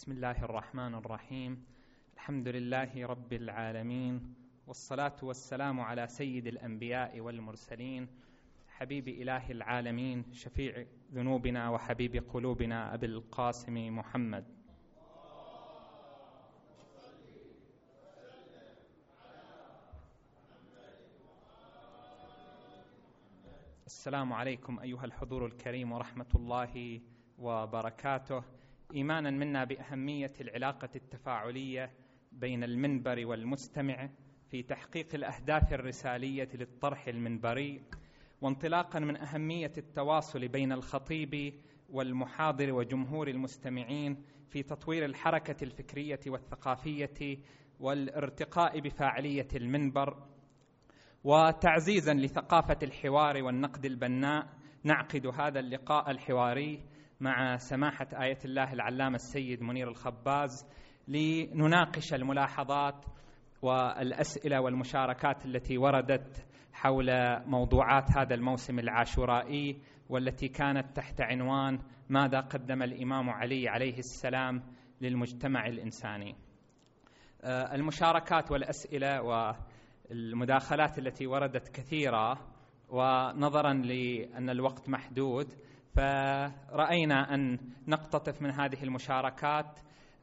بسم الله الرحمن الرحيم. الحمد لله رب العالمين والصلاة والسلام على سيد الأنبياء والمرسلين حبيب إله العالمين شفيع ذنوبنا وحبيب قلوبنا أبي القاسم محمد. السلام عليكم أيها الحضور الكريم ورحمة الله وبركاته. إيمانا منا بأهمية العلاقة التفاعلية بين المنبر والمستمع في تحقيق الأهداف الرسالية للطرح المنبري وانطلاقا من أهمية التواصل بين الخطيب والمحاضر وجمهور المستمعين في تطوير الحركة الفكرية والثقافية والارتقاء بفاعلية المنبر وتعزيزا لثقافة الحوار والنقد البناء نعقد هذا اللقاء الحواري مع سماحة آية الله العلامة السيد منير الخباز لنناقش الملاحظات والأسئلة والمشاركات التي وردت حول موضوعات هذا الموسم العاشورائي والتي كانت تحت عنوان ماذا قدم الإمام علي عليه السلام للمجتمع الإنساني. آه، المشاركات والأسئلة والمداخلات التي وردت كثيرة ونظرا لأن الوقت محدود فرأينا أن نقتطف من هذه المشاركات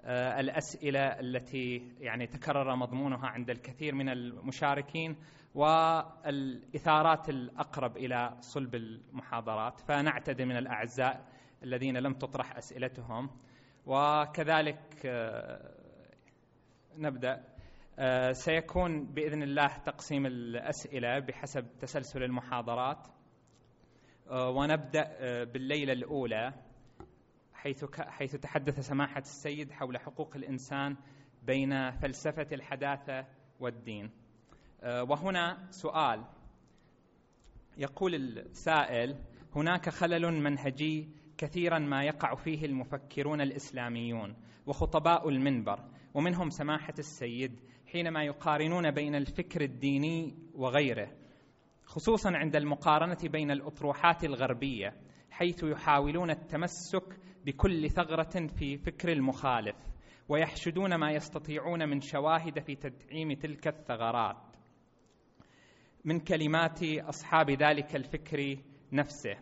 آه، الأسئلة التي يعني تكرر مضمونها عند الكثير من المشاركين والإثارات الأقرب إلى صلب المحاضرات. فنعتذر من الأعزاء الذين لم تطرح أسئلتهم. وكذلك آه، نبدأ. آه، سيكون بإذن الله تقسيم الأسئلة بحسب تسلسل المحاضرات. ونبدأ آه، بالليلة الأولى حيث حيث تحدث سماحة السيد حول حقوق الإنسان بين فلسفة الحداثة والدين. آه، وهنا سؤال يقول السائل هناك خلل منهجي كثيرا ما يقع فيه المفكرون الإسلاميون وخطباء المنبر ومنهم سماحة السيد حينما يقارنون بين الفكر الديني وغيره خصوصا عند المقارنة بين الأطروحات الغربية حيث يحاولون التمسك بكل ثغرة في فكر المخالف ويحشدون ما يستطيعون من شواهد في تدعيم تلك الثغرات. من كلمات أصحاب ذلك الفكر نفسه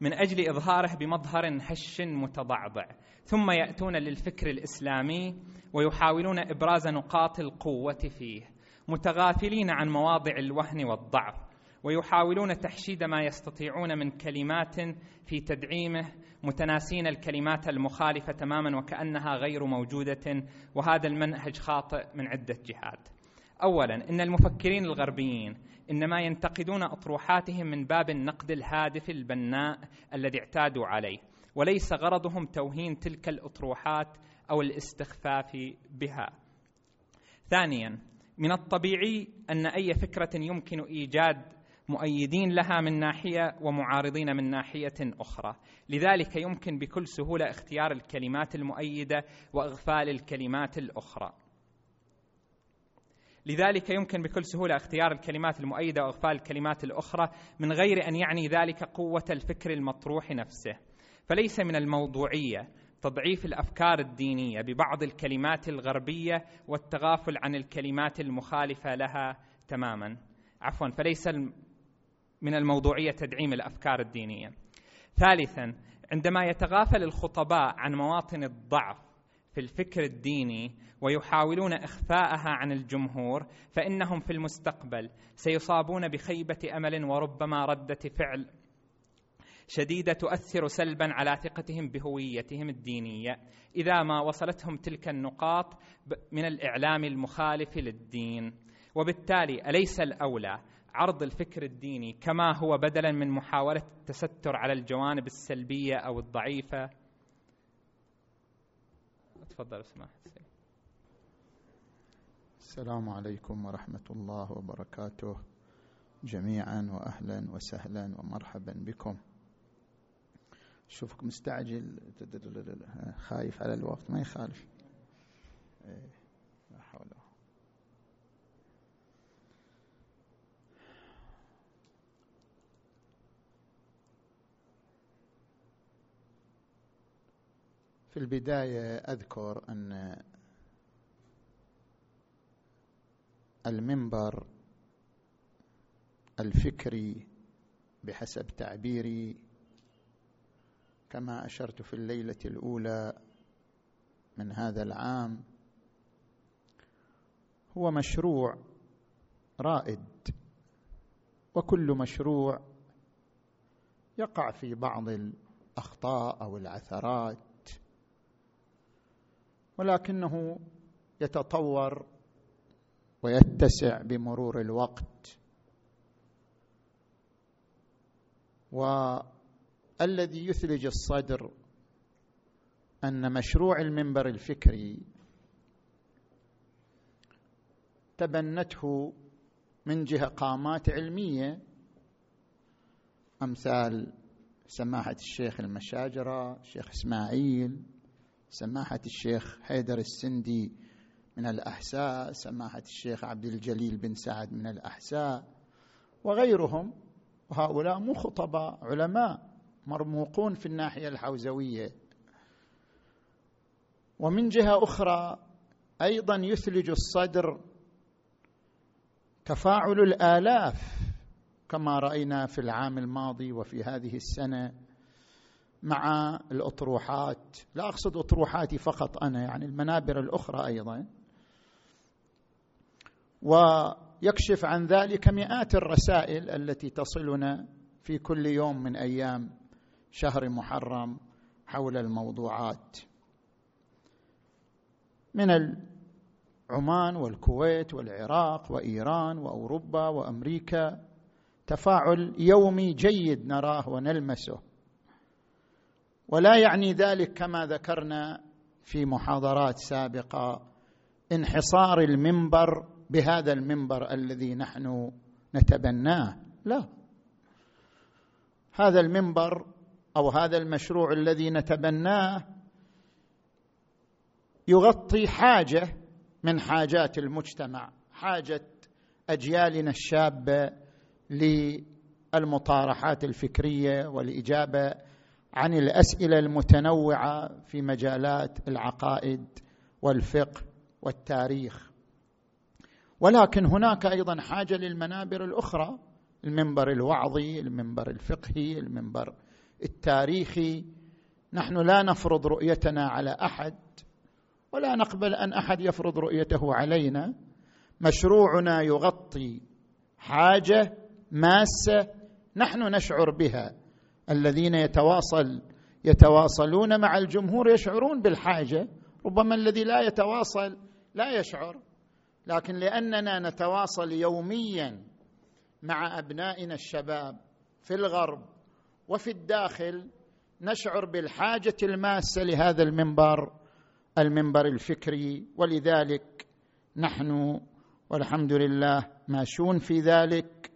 من أجل إظهاره بمظهر هش متضعضع. ثم يأتون للفكر الإسلامي ويحاولون إبراز نقاط القوة فيه. متغافلين عن مواضع الوهن والضعف ويحاولون تحشيد ما يستطيعون من كلمات في تدعيمه متناسين الكلمات المخالفة تماما وكأنها غير موجودة وهذا المنهج خاطئ من عدة جهات. اولا إن المفكرين الغربيين إنما ينتقدون أطروحاتهم من باب النقد الهادف البناء الذي اعتادوا عليه وليس غرضهم توهين تلك الأطروحات أو الاستخفاف بها. ثانيا من الطبيعي أن أي فكرة يمكن إيجاد مؤيدين لها من ناحية ومعارضين من ناحية أخرى. لذلك يمكن بكل سهولة اختيار الكلمات المؤيدة وإغفال الكلمات الأخرى. لذلك يمكن بكل سهولة اختيار الكلمات المؤيدة وإغفال الكلمات الأخرى من غير أن يعني ذلك قوة الفكر المطروح نفسه. فليس من الموضوعية تضعيف الأفكار الدينية ببعض الكلمات الغربية والتغافل عن الكلمات المخالفة لها تماما. عفوا فليس من الموضوعية تدعيم الأفكار الدينية. ثالثا عندما يتغافل الخطباء عن مواطن الضعف في الفكر الديني ويحاولون إخفاءها عن الجمهور فإنهم في المستقبل سيصابون بخيبة أمل وربما ردة فعل شديدة تؤثر سلبا على ثقتهم بهويتهم الدينية. إذا ما وصلتهم تلك النقاط من الإعلام المخالف للدين. وبالتالي أليس الأولى عرض الفكر الديني كما هو بدلا من محاولة التستر على الجوانب السلبية أو الضعيفة؟ تفضل اسمح السلام عليكم ورحمة الله وبركاته. جميعا واهلا وسهلا ومرحبا بكم. شوفك مستعجل خايف على الوقت ما يخالف. إيه، لا حول في البداية أذكر أن المنبر الفكري بحسب تعبيري كما أشرت في الليلة الأولى من هذا العام هو مشروع رائد وكل مشروع يقع في بعض الأخطاء أو العثرات ولكنه يتطور ويتسع بمرور الوقت والذي يثلج الصدر أن مشروع المنبر الفكري تبنته من جهة قامات علمية أمثال سماحة الشيخ المشاجرة الشيخ إسماعيل سماحة الشيخ حيدر السندي من الأحساء سماحة الشيخ عبد الجليل بن سعد من الأحساء وغيرهم. وهؤلاء مو خطباء علماء. مرموقون في الناحية الحوزوية. ومن جهة أخرى أيضا يثلج الصدر تفاعل الآلاف كما رأينا في العام الماضي وفي هذه السنة مع الأطروحات. لا أقصد اطروحاتي فقط أنا يعني المنابر الأخرى أيضا. ويكشف عن ذلك مئات الرسائل التي تصلنا في كل يوم من أيام. شهر محرم حول الموضوعات. من عمان والكويت والعراق وإيران وأوروبا وأمريكا تفاعل يومي جيد نراه ونلمسه. ولا يعني ذلك كما ذكرنا في محاضرات سابقة انحصار المنبر بهذا المنبر الذي نحن نتبناه. لا. هذا المنبر أو هذا المشروع الذي نتبناه يغطي حاجة من حاجات المجتمع حاجة أجيالنا الشابة للمطارحات الفكرية والإجابة عن الأسئلة المتنوعة في مجالات العقائد والفقه والتاريخ. ولكن هناك أيضا حاجة للمنابر الأخرى المنبر الوعظي المنبر الفقهي المنبر التاريخي نحن لا نفرض رؤيتنا على أحد ولا نقبل أن أحد يفرض رؤيته علينا. مشروعنا يغطي حاجة ماسة نحن نشعر بها. الذين يتواصل يتواصلون مع الجمهور يشعرون بالحاجة ربما الذي لا يتواصل لا يشعر. لكن لأننا نتواصل يوميا مع أبنائنا الشباب في الغرب وفي الداخل نشعر بالحاجة الماسة لهذا المنبر المنبر الفكري. ولذلك نحن والحمد لله ماشون في ذلك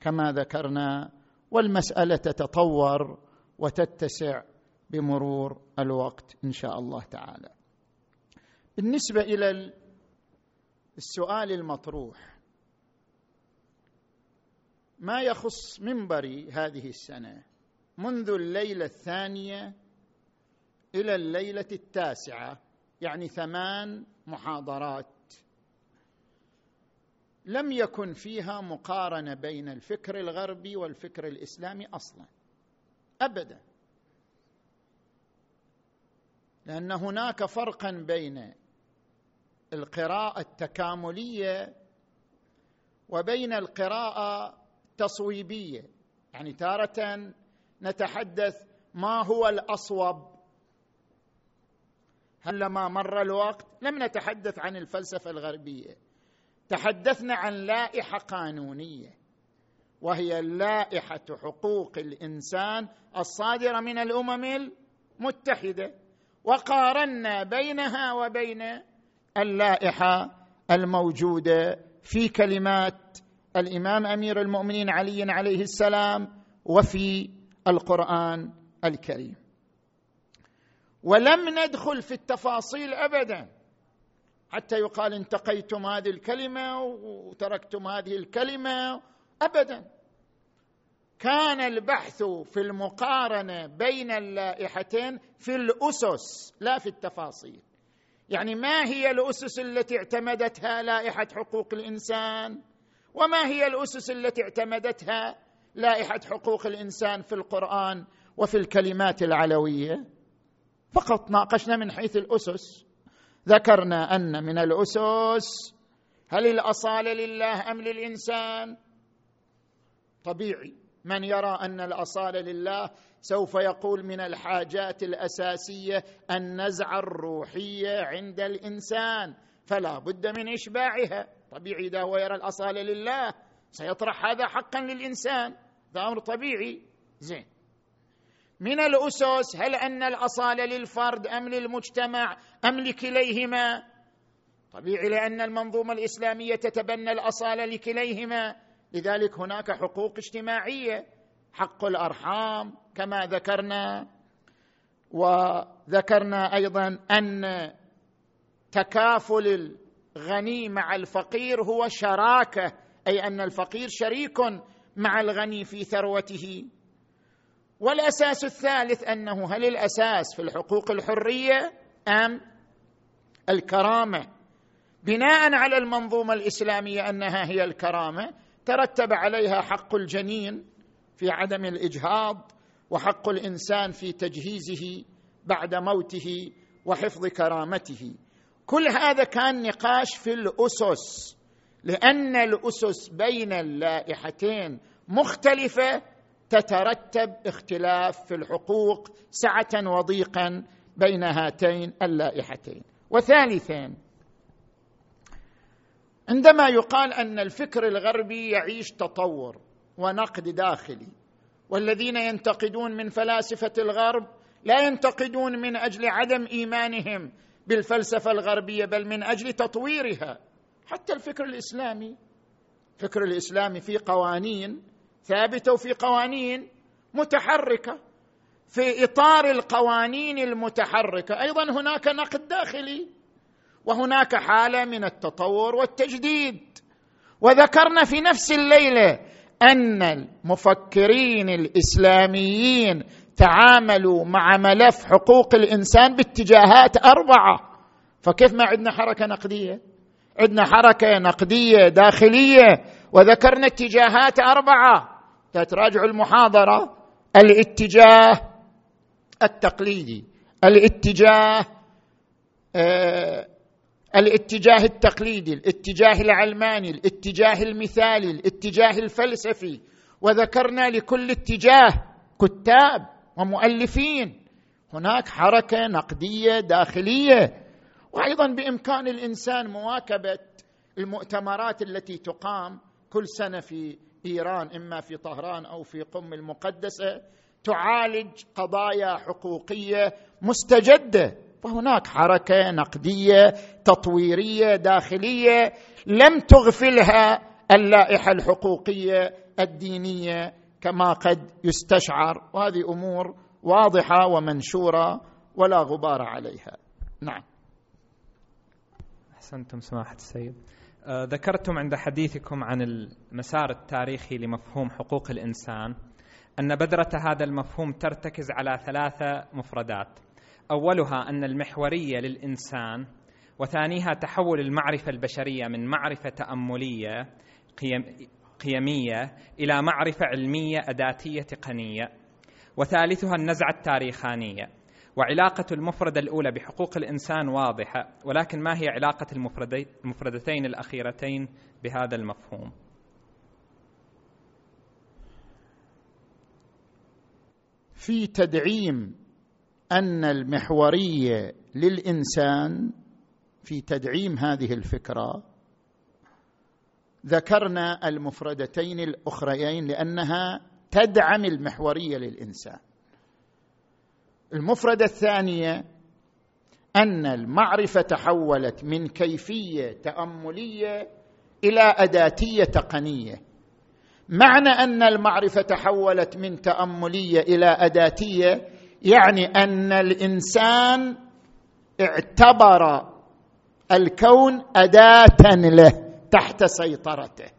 كما ذكرنا. والمسألة تتطور وتتسع بمرور الوقت إن شاء الله تعالى. بالنسبة إلى السؤال المطروح ما يخص منبري هذه السنة؟ منذ الليلة الثانية إلى الليلة التاسعة يعني ثمان محاضرات. لم يكن فيها مقارنة بين الفكر الغربي والفكر الإسلامي أصلا ابدا. لأن هناك فرقا بين القراءة التكاملية وبين القراءة التصويبية يعني تارة نتحدث ما هو الأصوب. هل ما مر الوقت لم نتحدث عن الفلسفة الغربية. تحدثنا عن لائحة قانونية وهي لائحة حقوق الإنسان الصادرة من الأمم المتحدة وقارنا بينها وبين اللائحة الموجودة في كلمات الإمام أمير المؤمنين علي عليه السلام وفي القرآن الكريم. ولم ندخل في التفاصيل ابدا. حتى يقال انتقيتم هذه الكلمة وتركتم هذه الكلمة ابدا. كان البحث في المقارنة بين اللائحتين في الأسس لا في التفاصيل. يعني ما هي الأسس التي اعتمدتها لائحة حقوق الإنسان؟ وما هي الأسس التي اعتمدتها لائحة حقوق الإنسان في القرآن وفي الكلمات العلوية. فقط ناقشنا من حيث الأسس. ذكرنا أن من الأسس هل الاصاله لله أم للإنسان؟ طبيعي. من يرى أن الاصاله لله سوف يقول من الحاجات الأساسية النزعة الروحية عند الإنسان فلا بد من إشباعها. طبيعي إذا هو يرى الاصاله لله سيطرح هذا حقا للإنسان. هذا أمر طبيعي. زين. من الأسس هل أن الاصاله للفرد أم للمجتمع أم لكليهما؟ طبيعي لأن المنظومة الإسلامية تتبنى الاصاله لكليهما. لذلك هناك حقوق اجتماعية حق الأرحام كما ذكرنا. وذكرنا أيضا أن تكافل الغني مع الفقير هو شراكة أي أن الفقير شريك مع الغني في ثروته. والأساس الثالث أنه هل الأساس في الحقوق الحرية أم الكرامة؟ بناء على المنظومة الإسلامية أنها هي الكرامة ترتب عليها حق الجنين في عدم الإجهاض وحق الإنسان في تجهيزه بعد موته وحفظ كرامته. كل هذا كان نقاش في الأسس. لأن الأسس بين اللائحتين مختلفة تترتب اختلاف في الحقوق سعة وضيقا بين هاتين اللائحتين. وثالثا عندما يقال أن الفكر الغربي يعيش تطور ونقد داخلي والذين ينتقدون من فلاسفة الغرب لا ينتقدون من أجل عدم إيمانهم بالفلسفة الغربية بل من أجل تطويرها. حتى الفكر الإسلامي الفكر الإسلامي في قوانين ثابتة وفي قوانين متحركة. في إطار القوانين المتحركة أيضا هناك نقد داخلي وهناك حالة من التطور والتجديد. وذكرنا في نفس الليلة أن المفكرين الإسلاميين تعاملوا مع ملف حقوق الإنسان باتجاهات أربعة. فكيف ما عندنا حركة نقدية؟ عندنا حركة نقدية داخلية وذكرنا اتجاهات أربعة. تراجع المحاضرة الاتجاه التقليدي الاتجاه آه الاتجاه التقليدي الاتجاه العلماني الاتجاه المثالي الاتجاه الفلسفي. وذكرنا لكل اتجاه كتاب ومؤلفين. هناك حركة نقدية داخلية. وأيضا بإمكان الإنسان مواكبة المؤتمرات التي تقام كل سنة في إيران إما في طهران أو في قم المقدسة تعالج قضايا حقوقية مستجدة. فهناك حركة نقدية تطويرية داخلية لم تغفلها اللائحة الحقوقية الدينية كما قد يستشعر. وهذه أمور واضحة ومنشورة ولا غبار عليها. نعم. أحسنتم سماحة السيد. آه ذكرتم عند حديثكم عن المسار التاريخي لمفهوم حقوق الإنسان أن بذره هذا المفهوم ترتكز على ثلاثة مفردات. أولها أن المحورية للإنسان وثانيها تحول المعرفة البشرية من معرفة تأملية قيم قيمية إلى معرفة علمية أداتية تقنيه وثالثها النزعة التاريخانية. وعلاقة المفردة الأولى بحقوق الإنسان واضحة ولكن ما هي علاقة المفردتين الأخيرتين بهذا المفهوم؟ في تدعيم أن المحورية للإنسان في تدعيم هذه الفكرة ذكرنا المفردتين الأخريين لأنها تدعم المحورية للإنسان. المفردة الثانية أن المعرفة تحولت من كيفية تأملية إلى أداتية تقنية. معنى أن المعرفة تحولت من تأملية إلى أداتية يعني أن الإنسان اعتبر الكون أداة له تحت سيطرته.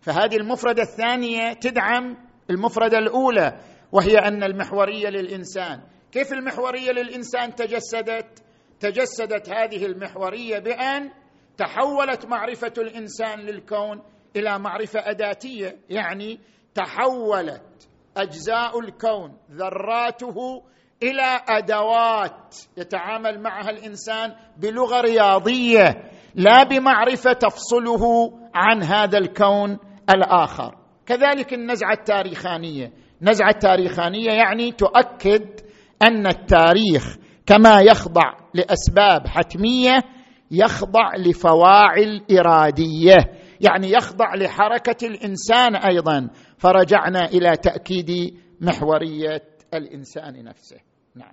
فهذه المفردة الثانية تدعم المفردة الأولى وهي أن المحورية للإنسان كيف المحورية للإنسان تجسدت؟ تجسدت هذه المحورية بأن تحولت معرفة الإنسان للكون إلى معرفة أداتية يعني تحولت أجزاء الكون ذراته إلى أدوات يتعامل معها الإنسان بلغة رياضية لا بمعرفة تفصله عن هذا الكون الآخر كذلك النزعة التاريخانية النزعه التاريخانيه يعني تؤكد أن التاريخ كما يخضع لأسباب حتمية يخضع لفواعل إرادية. يعني يخضع لحركة الإنسان أيضا. فرجعنا إلى تأكيد محورية الإنسان نفسه. نعم.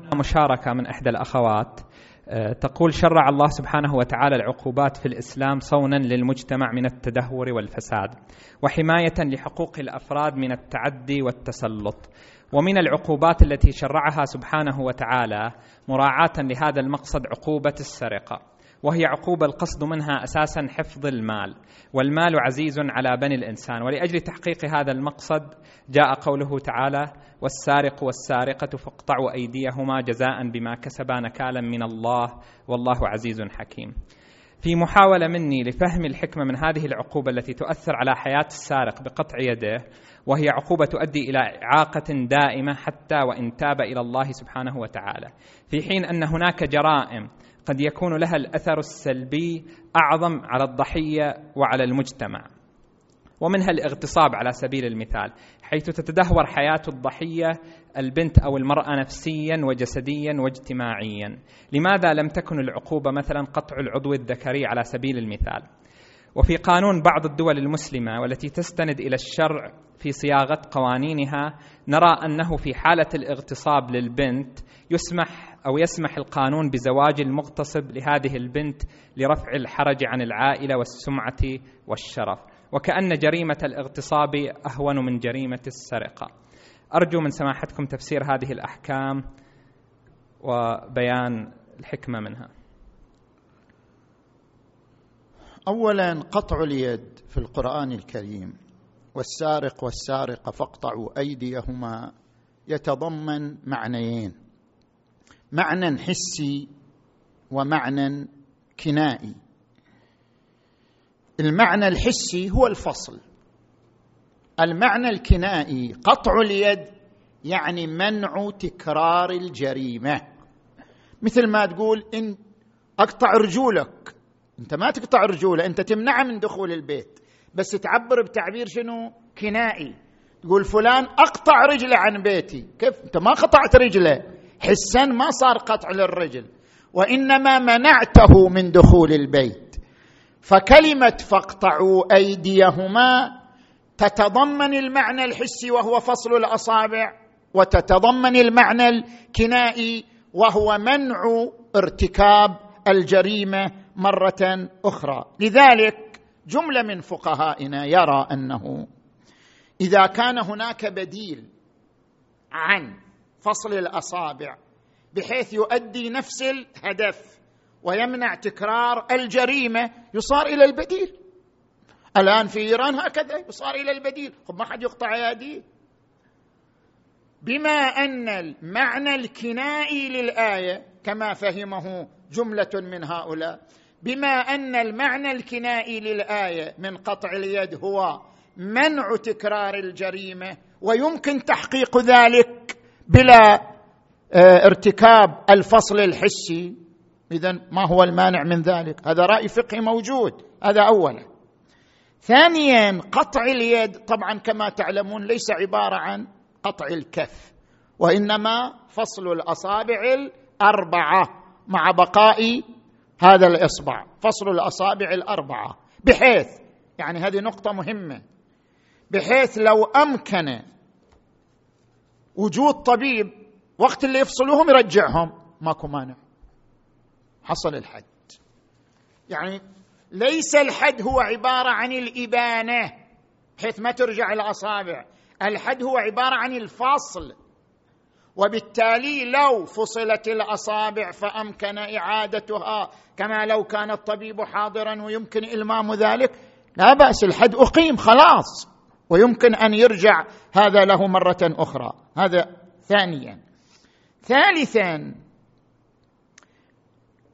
هنا مشاركة من إحدى الأخوات. تقول شرع الله سبحانه وتعالى العقوبات في الإسلام صونا للمجتمع من التدهور والفساد وحماية لحقوق الأفراد من التعدي والتسلط. ومن العقوبات التي شرعها سبحانه وتعالى مراعاة لهذا المقصد عقوبة السرقة. وهي عقوبة القصد منها أساسا حفظ المال. والمال عزيز على بني الإنسان. ولأجل تحقيق هذا المقصد جاء قوله تعالى والسارق والسارقة فاقطعوا أيديهما جزاء بما كسبا نكالا من الله والله عزيز حكيم. في محاولة مني لفهم الحكمة من هذه العقوبة التي تؤثر على حياة السارق بقطع يده وهي عقوبة تؤدي إلى إعاقة دائمة حتى وإن تاب إلى الله سبحانه وتعالى. في حين أن هناك جرائم قد يكون لها الأثر السلبي أعظم على الضحية وعلى المجتمع. ومنها الاغتصاب على سبيل المثال حيث تتدهور حياة الضحية البنت أو المرأة نفسيا وجسديا واجتماعيا. لماذا لم تكن العقوبة مثلا قطع العضو الذكري على سبيل المثال؟ وفي قانون بعض الدول المسلمة والتي تستند إلى الشرع في صياغة قوانينها نرى أنه في حالة الاغتصاب للبنت يسمح أو يسمح القانون بزواج المغتصب لهذه البنت لرفع الحرج عن العائلة والسمعة والشرف. وكأن جريمة الاغتصاب أهون من جريمة السرقة. أرجو من سماحتكم تفسير هذه الأحكام وبيان الحكمة منها. اولا قطع اليد في القرآن الكريم والسارق والسارقة فاقطعوا أيديهما يتضمن معنيين. معنى حسي ومعنى كنائي. المعنى الحسي هو الفصل. المعنى الكنائي قطع اليد يعني منع تكرار الجريمة. مثل ما تقول إن أقطع رجولك. أنت ما تقطع رجولة أنت تمنعه من دخول البيت. بس تعبر بتعبير شنو؟ كنائي. تقول فلان أقطع رجله عن بيتي. كيف؟ أنت ما قطعت رجله. حسا ما صار قطع للرجل وإنما منعته من دخول البيت. فكلمة فاقطعوا أيديهما تتضمن المعنى الحسي وهو فصل الأصابع وتتضمن المعنى الكنائي وهو منع ارتكاب الجريمة مرة أخرى. لذلك جملة من فقهائنا يرى أنه إذا كان هناك بديل عن فصل الأصابع بحيث يؤدي نفس الهدف ويمنع تكرار الجريمة. يصار إلى البديل. الآن في إيران هكذا يصار إلى البديل. خب ما حد يقطع يديه بما أن المعنى الكنائي للآية كما فهمه جملة من هؤلاء بما أن المعنى الكنائي للآية من قطع اليد هو منع تكرار الجريمة ويمكن تحقيق ذلك. بلا آه، ارتكاب الفصل الحسي. اذا ما هو المانع من ذلك؟ هذا رأي فقهي موجود. هذا اولا. ثانيا قطع اليد. طبعا كما تعلمون ليس عبارة عن قطع الكف وإنما فصل الأصابع الأربعة مع بقاء هذا الإصبع. فصل الأصابع الأربعة. بحيث يعني هذه نقطة مهمة. بحيث لو أمكن وجود طبيب وقت اللي يفصلوهم يرجعهم. ماكو مانع. حصل الحد. يعني ليس الحد هو عبارة عن الإبانة بحيث ما ترجع الاصابع الحد هو عبارة عن الفصل. وبالتالي لو فصلت الأصابع فأمكن إعادتها كما لو كان الطبيب حاضرا ويمكن إلمام ذلك. لا بأس الحد أقيم خلاص ويمكن أن يرجع. هذا له مرة أخرى. هذا ثانيا. ثالثا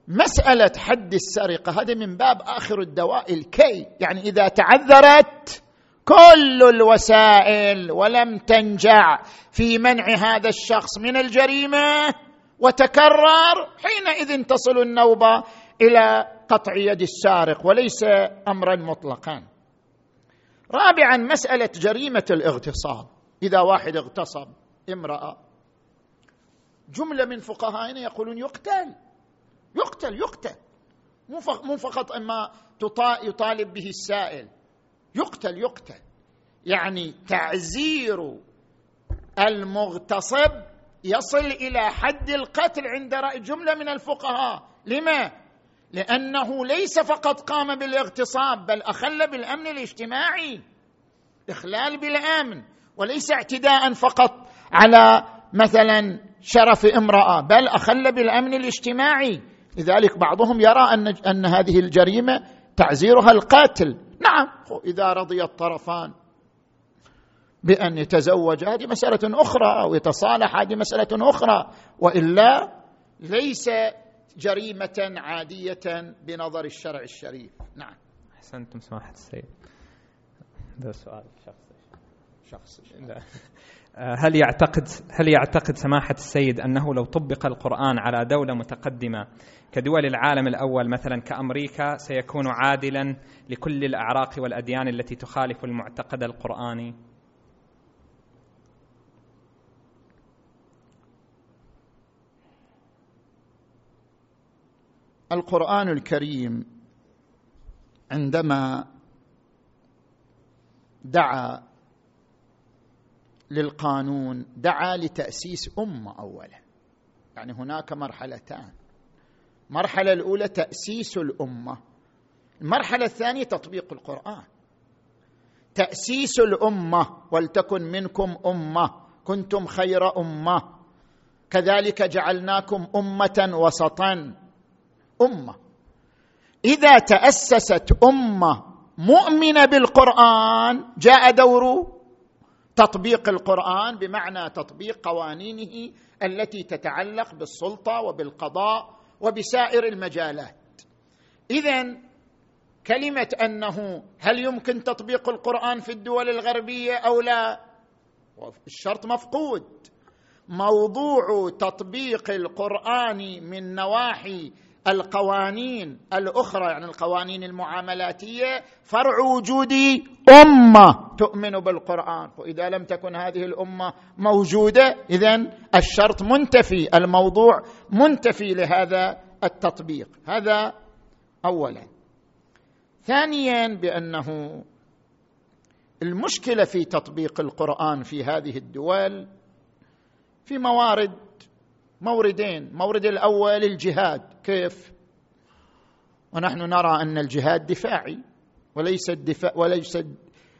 مسألة حد السرقة هذا من باب آخر الدواء الكي يعني إذا تعذرت كل الوسائل ولم تنجع في منع هذا الشخص من الجريمة وتكرر حينئذ تصل النوبة إلى قطع يد السارق وليس امرا مطلقا. رابعا مسألة جريمة الاغتصاب إذا واحد اغتصب. امرأة. جملة من فقهائنا يقولون يقتل. يقتل يقتل. مو فقط إما يطالب به السائل. يقتل يقتل. يعني تعزير المغتصب يصل إلى حد القتل عند رأي جملة من الفقهاء. لما؟ لأنه ليس فقط قام بالاغتصاب بل أخل بالأمن الاجتماعي. إخلال بالأمن. وليس اعتداء فقط. على مثلا شرف امرأة بل أخل بالأمن الاجتماعي. لذلك بعضهم يرى أن أن هذه الجريمة تعزيرها القاتل. نعم إذا رضي الطرفان بأن يتزوج هذه مسألة أخرى أو يتصالح هذه مسألة أخرى. وإلا ليس جريمة عادية بنظر الشرع الشريف. نعم. أحسنتم سماحة السيد. هذا سؤال شخصي. شخصي. لا. آه، هل يعتقد هل يعتقد سماحة السيد أنه لو طبق القرآن على دولة متقدمة كدول العالم الأول مثلا كأمريكا سيكون عادلا لكل الأعراق والأديان التي تخالف المعتقد القرآني؟ القرآن الكريم عندما دعا للقانون دعا لتأسيس أمة اولا. يعني هناك مرحلتان. المرحلة الأولى تأسيس الأمة. المرحلة الثانية تطبيق القرآن. تأسيس الأمة ولتكن منكم أمة. كنتم خير أمة. كذلك جعلناكم أمة وسطا. أمة. إذا تأسست أمة مؤمنة بالقرآن جاء دور تطبيق القرآن بمعنى تطبيق قوانينه التي تتعلق بالسلطة وبالقضاء وبسائر المجالات. اذا كلمة أنه هل يمكن تطبيق القرآن في الدول الغربية أو لا؟ الشرط مفقود. موضوع تطبيق القرآن من نواحي القوانين الأخرى يعني القوانين المعاملاتية فرع وجود أمة تؤمن بالقرآن. وإذا لم تكن هذه الأمة موجودة اذا الشرط منتفي الموضوع منتفي لهذا التطبيق. هذا اولا. ثانيا بأنه المشكلة في تطبيق القرآن في هذه الدول في موارد موردين مورد الأول الجهاد. كيف؟ ونحن نرى أن الجهاد دفاعي وليس الدفاع وليس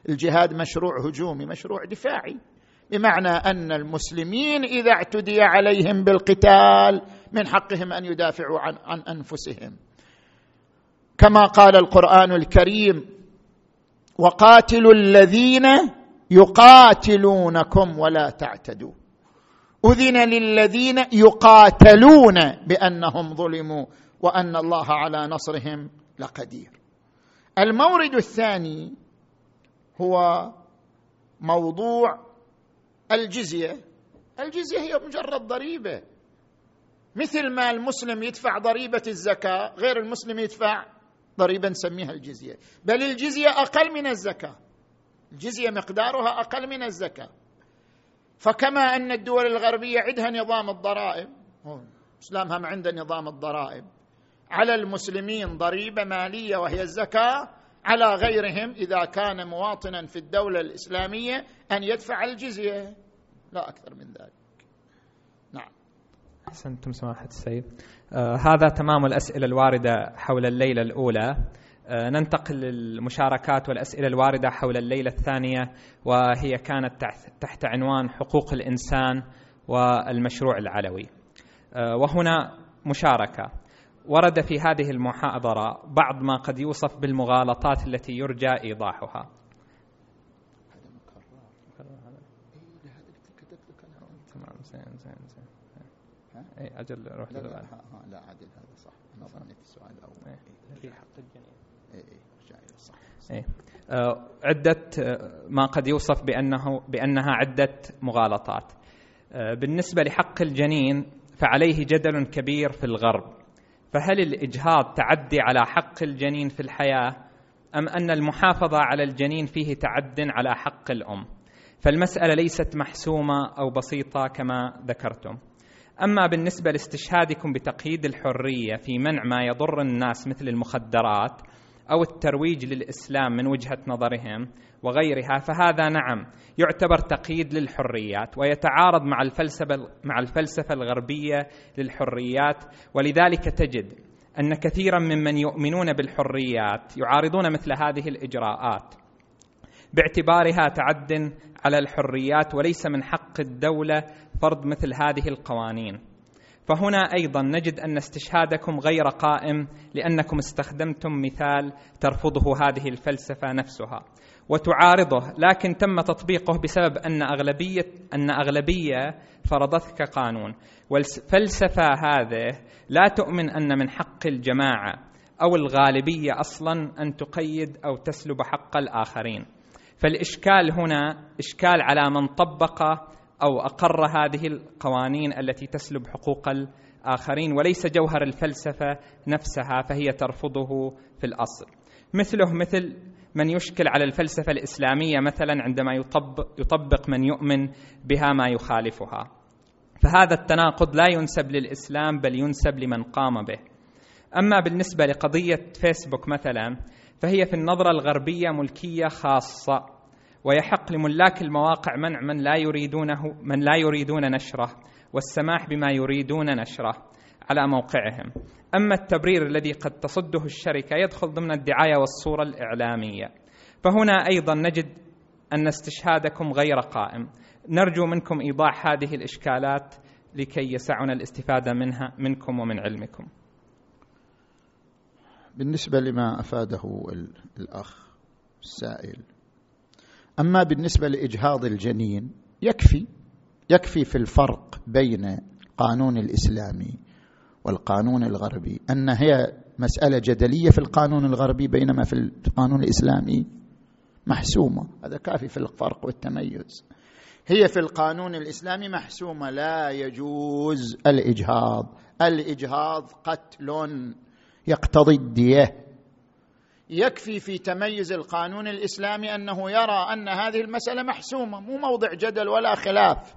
الجهاد مشروع هجومي مشروع دفاعي. بمعنى أن المسلمين إذا اعتدي عليهم بالقتال من حقهم أن يدافعوا عن, عن أنفسهم. كما قال القرآن الكريم وقاتلوا الذين يقاتلونكم ولا تعتدوا. أذن للذين يقاتلون بأنهم ظلموا وأن الله على نصرهم لقدير. المورد الثاني هو موضوع الجزية. الجزية هي مجرد ضريبة. مثل ما المسلم يدفع ضريبة الزكاة غير المسلم يدفع ضريبة نسميها الجزية. بل الجزية أقل من الزكاة. الجزية مقدارها أقل من الزكاة. فكما أن الدول الغربية عندها نظام الضرائب الاسلام هم عنده نظام الضرائب. على المسلمين ضريبة مالية وهي الزكاة على غيرهم إذا كان مواطنا في الدولة الإسلامية أن يدفع الجزية. لا أكثر من ذلك. نعم. أحسنتم سماحة السيد. آه هذا تمام الأسئلة الواردة حول الليلة الأولى. ننتقل للمشاركات والأسئلة الواردة حول الليلة الثانية وهي كانت تحت عنوان حقوق الإنسان والمشروع العلوي. آه، وهنا مشاركة. ورد في هذه المحاضرة بعض ما قد يوصف بالمغالطات التي يرجى إيضاحها. تمام زين زين زين. اي أجل روح لا لا, لا عدل هذا صح أنا ظنيت السؤال الأول إيه. في حق الجنين اي اي رجع إلى الصح إيه. آه، عدة آه، ما قد يوصف بأنه بأنها عدة مغالطات. آه، بالنسبة لحق الجنين فعليه جدل كبير في الغرب. فهل الإجهاض تعدي على حق الجنين في الحياة أم أن المحافظة على الجنين فيه تعد على حق الأم؟ فالمسألة ليست محسومة أو بسيطة كما ذكرتم. أما بالنسبة لاستشهادكم بتقييد الحرية في منع ما يضر الناس مثل المخدرات أو الترويج للإسلام من وجهة نظرهم وغيرها فهذا نعم يعتبر تقييد للحريات ويتعارض مع الفلسفة مع الفلسفة الغربية للحريات. ولذلك تجد أن كثيرا ممن يؤمنون بالحريات يعارضون مثل هذه الإجراءات. باعتبارها تعد على الحريات وليس من حق الدولة فرض مثل هذه القوانين. فهنا أيضا نجد أن استشهادكم غير قائم لأنكم استخدمتم مثال ترفضه هذه الفلسفة نفسها وتعارضه لكن تم تطبيقه بسبب أن أغلبية أن أغلبية فرضته كقانون والفلسفة هذه لا تؤمن أن من حق الجماعة أو الغالبية أصلا أن تقيد أو تسلب حق الآخرين. فالإشكال هنا إشكال على من طبق أو أقر هذه القوانين التي تسلب حقوق الآخرين وليس جوهر الفلسفة نفسها فهي ترفضه في الأصل. مثله مثل من يشكل على الفلسفة الإسلامية مثلا عندما يطبق, يطبق من يؤمن بها ما يخالفها. فهذا التناقض لا ينسب للإسلام بل ينسب لمن قام به. أما بالنسبة لقضية فيسبوك مثلا فهي في النظرة الغربية ملكية خاصة. ويحق لملاك المواقع منع من لا يريدونه من لا يريدون نشره والسماح بما يريدون نشره على موقعهم. أما التبرير الذي قد تصده الشركة يدخل ضمن الدعاية والصورة الإعلامية. فهنا أيضا نجد أن استشهادكم غير قائم. نرجو منكم إيضاح هذه الإشكالات لكي يسعنا الاستفادة منها منكم ومن علمكم. بالنسبة لما أفاده الأخ السائل أما بالنسبة لإجهاض الجنين يكفي يكفي في الفرق بين القانون الاسلامي والقانون الغربي. أن هي مسألة جدلية في القانون الغربي بينما في القانون الإسلامي محسومة. هذا كافي في الفرق والتميز. هي في القانون الإسلامي محسومة. لا يجوز الإجهاض. الإجهاض قتل يقتضي الدية. يكفي في تميز القانون الإسلامي أنه يرى أن هذه المسألة محسومة مو موضع جدل ولا خلاف.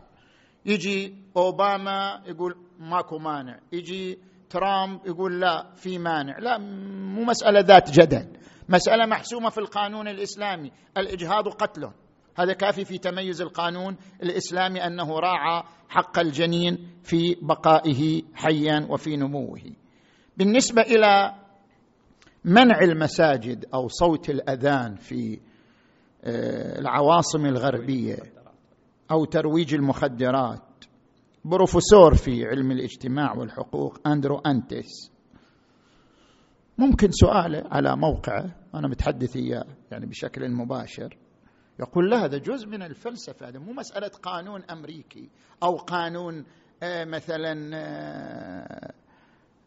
يجي أوباما يقول ماكو مانع يجي ترامب يقول لا في مانع. لا مو مسألة ذات جدل مسألة محسومة في القانون الإسلامي الإجهاض قتل. هذا كافي في تميز القانون الإسلامي أنه راعى حق الجنين في بقائه حيا وفي نموه. بالنسبة إلى منع المساجد أو صوت الأذان في آه، العواصم الغربية أو ترويج المخدرات. بروفيسور في علم الاجتماع والحقوق أندرو أنتس. ممكن سؤاله على موقعه أنا متحدث إياه يعني بشكل مباشر. يقول لا هذا جزء من الفلسفة هذا مو مسألة قانون أمريكي أو قانون آه، مثلا آه،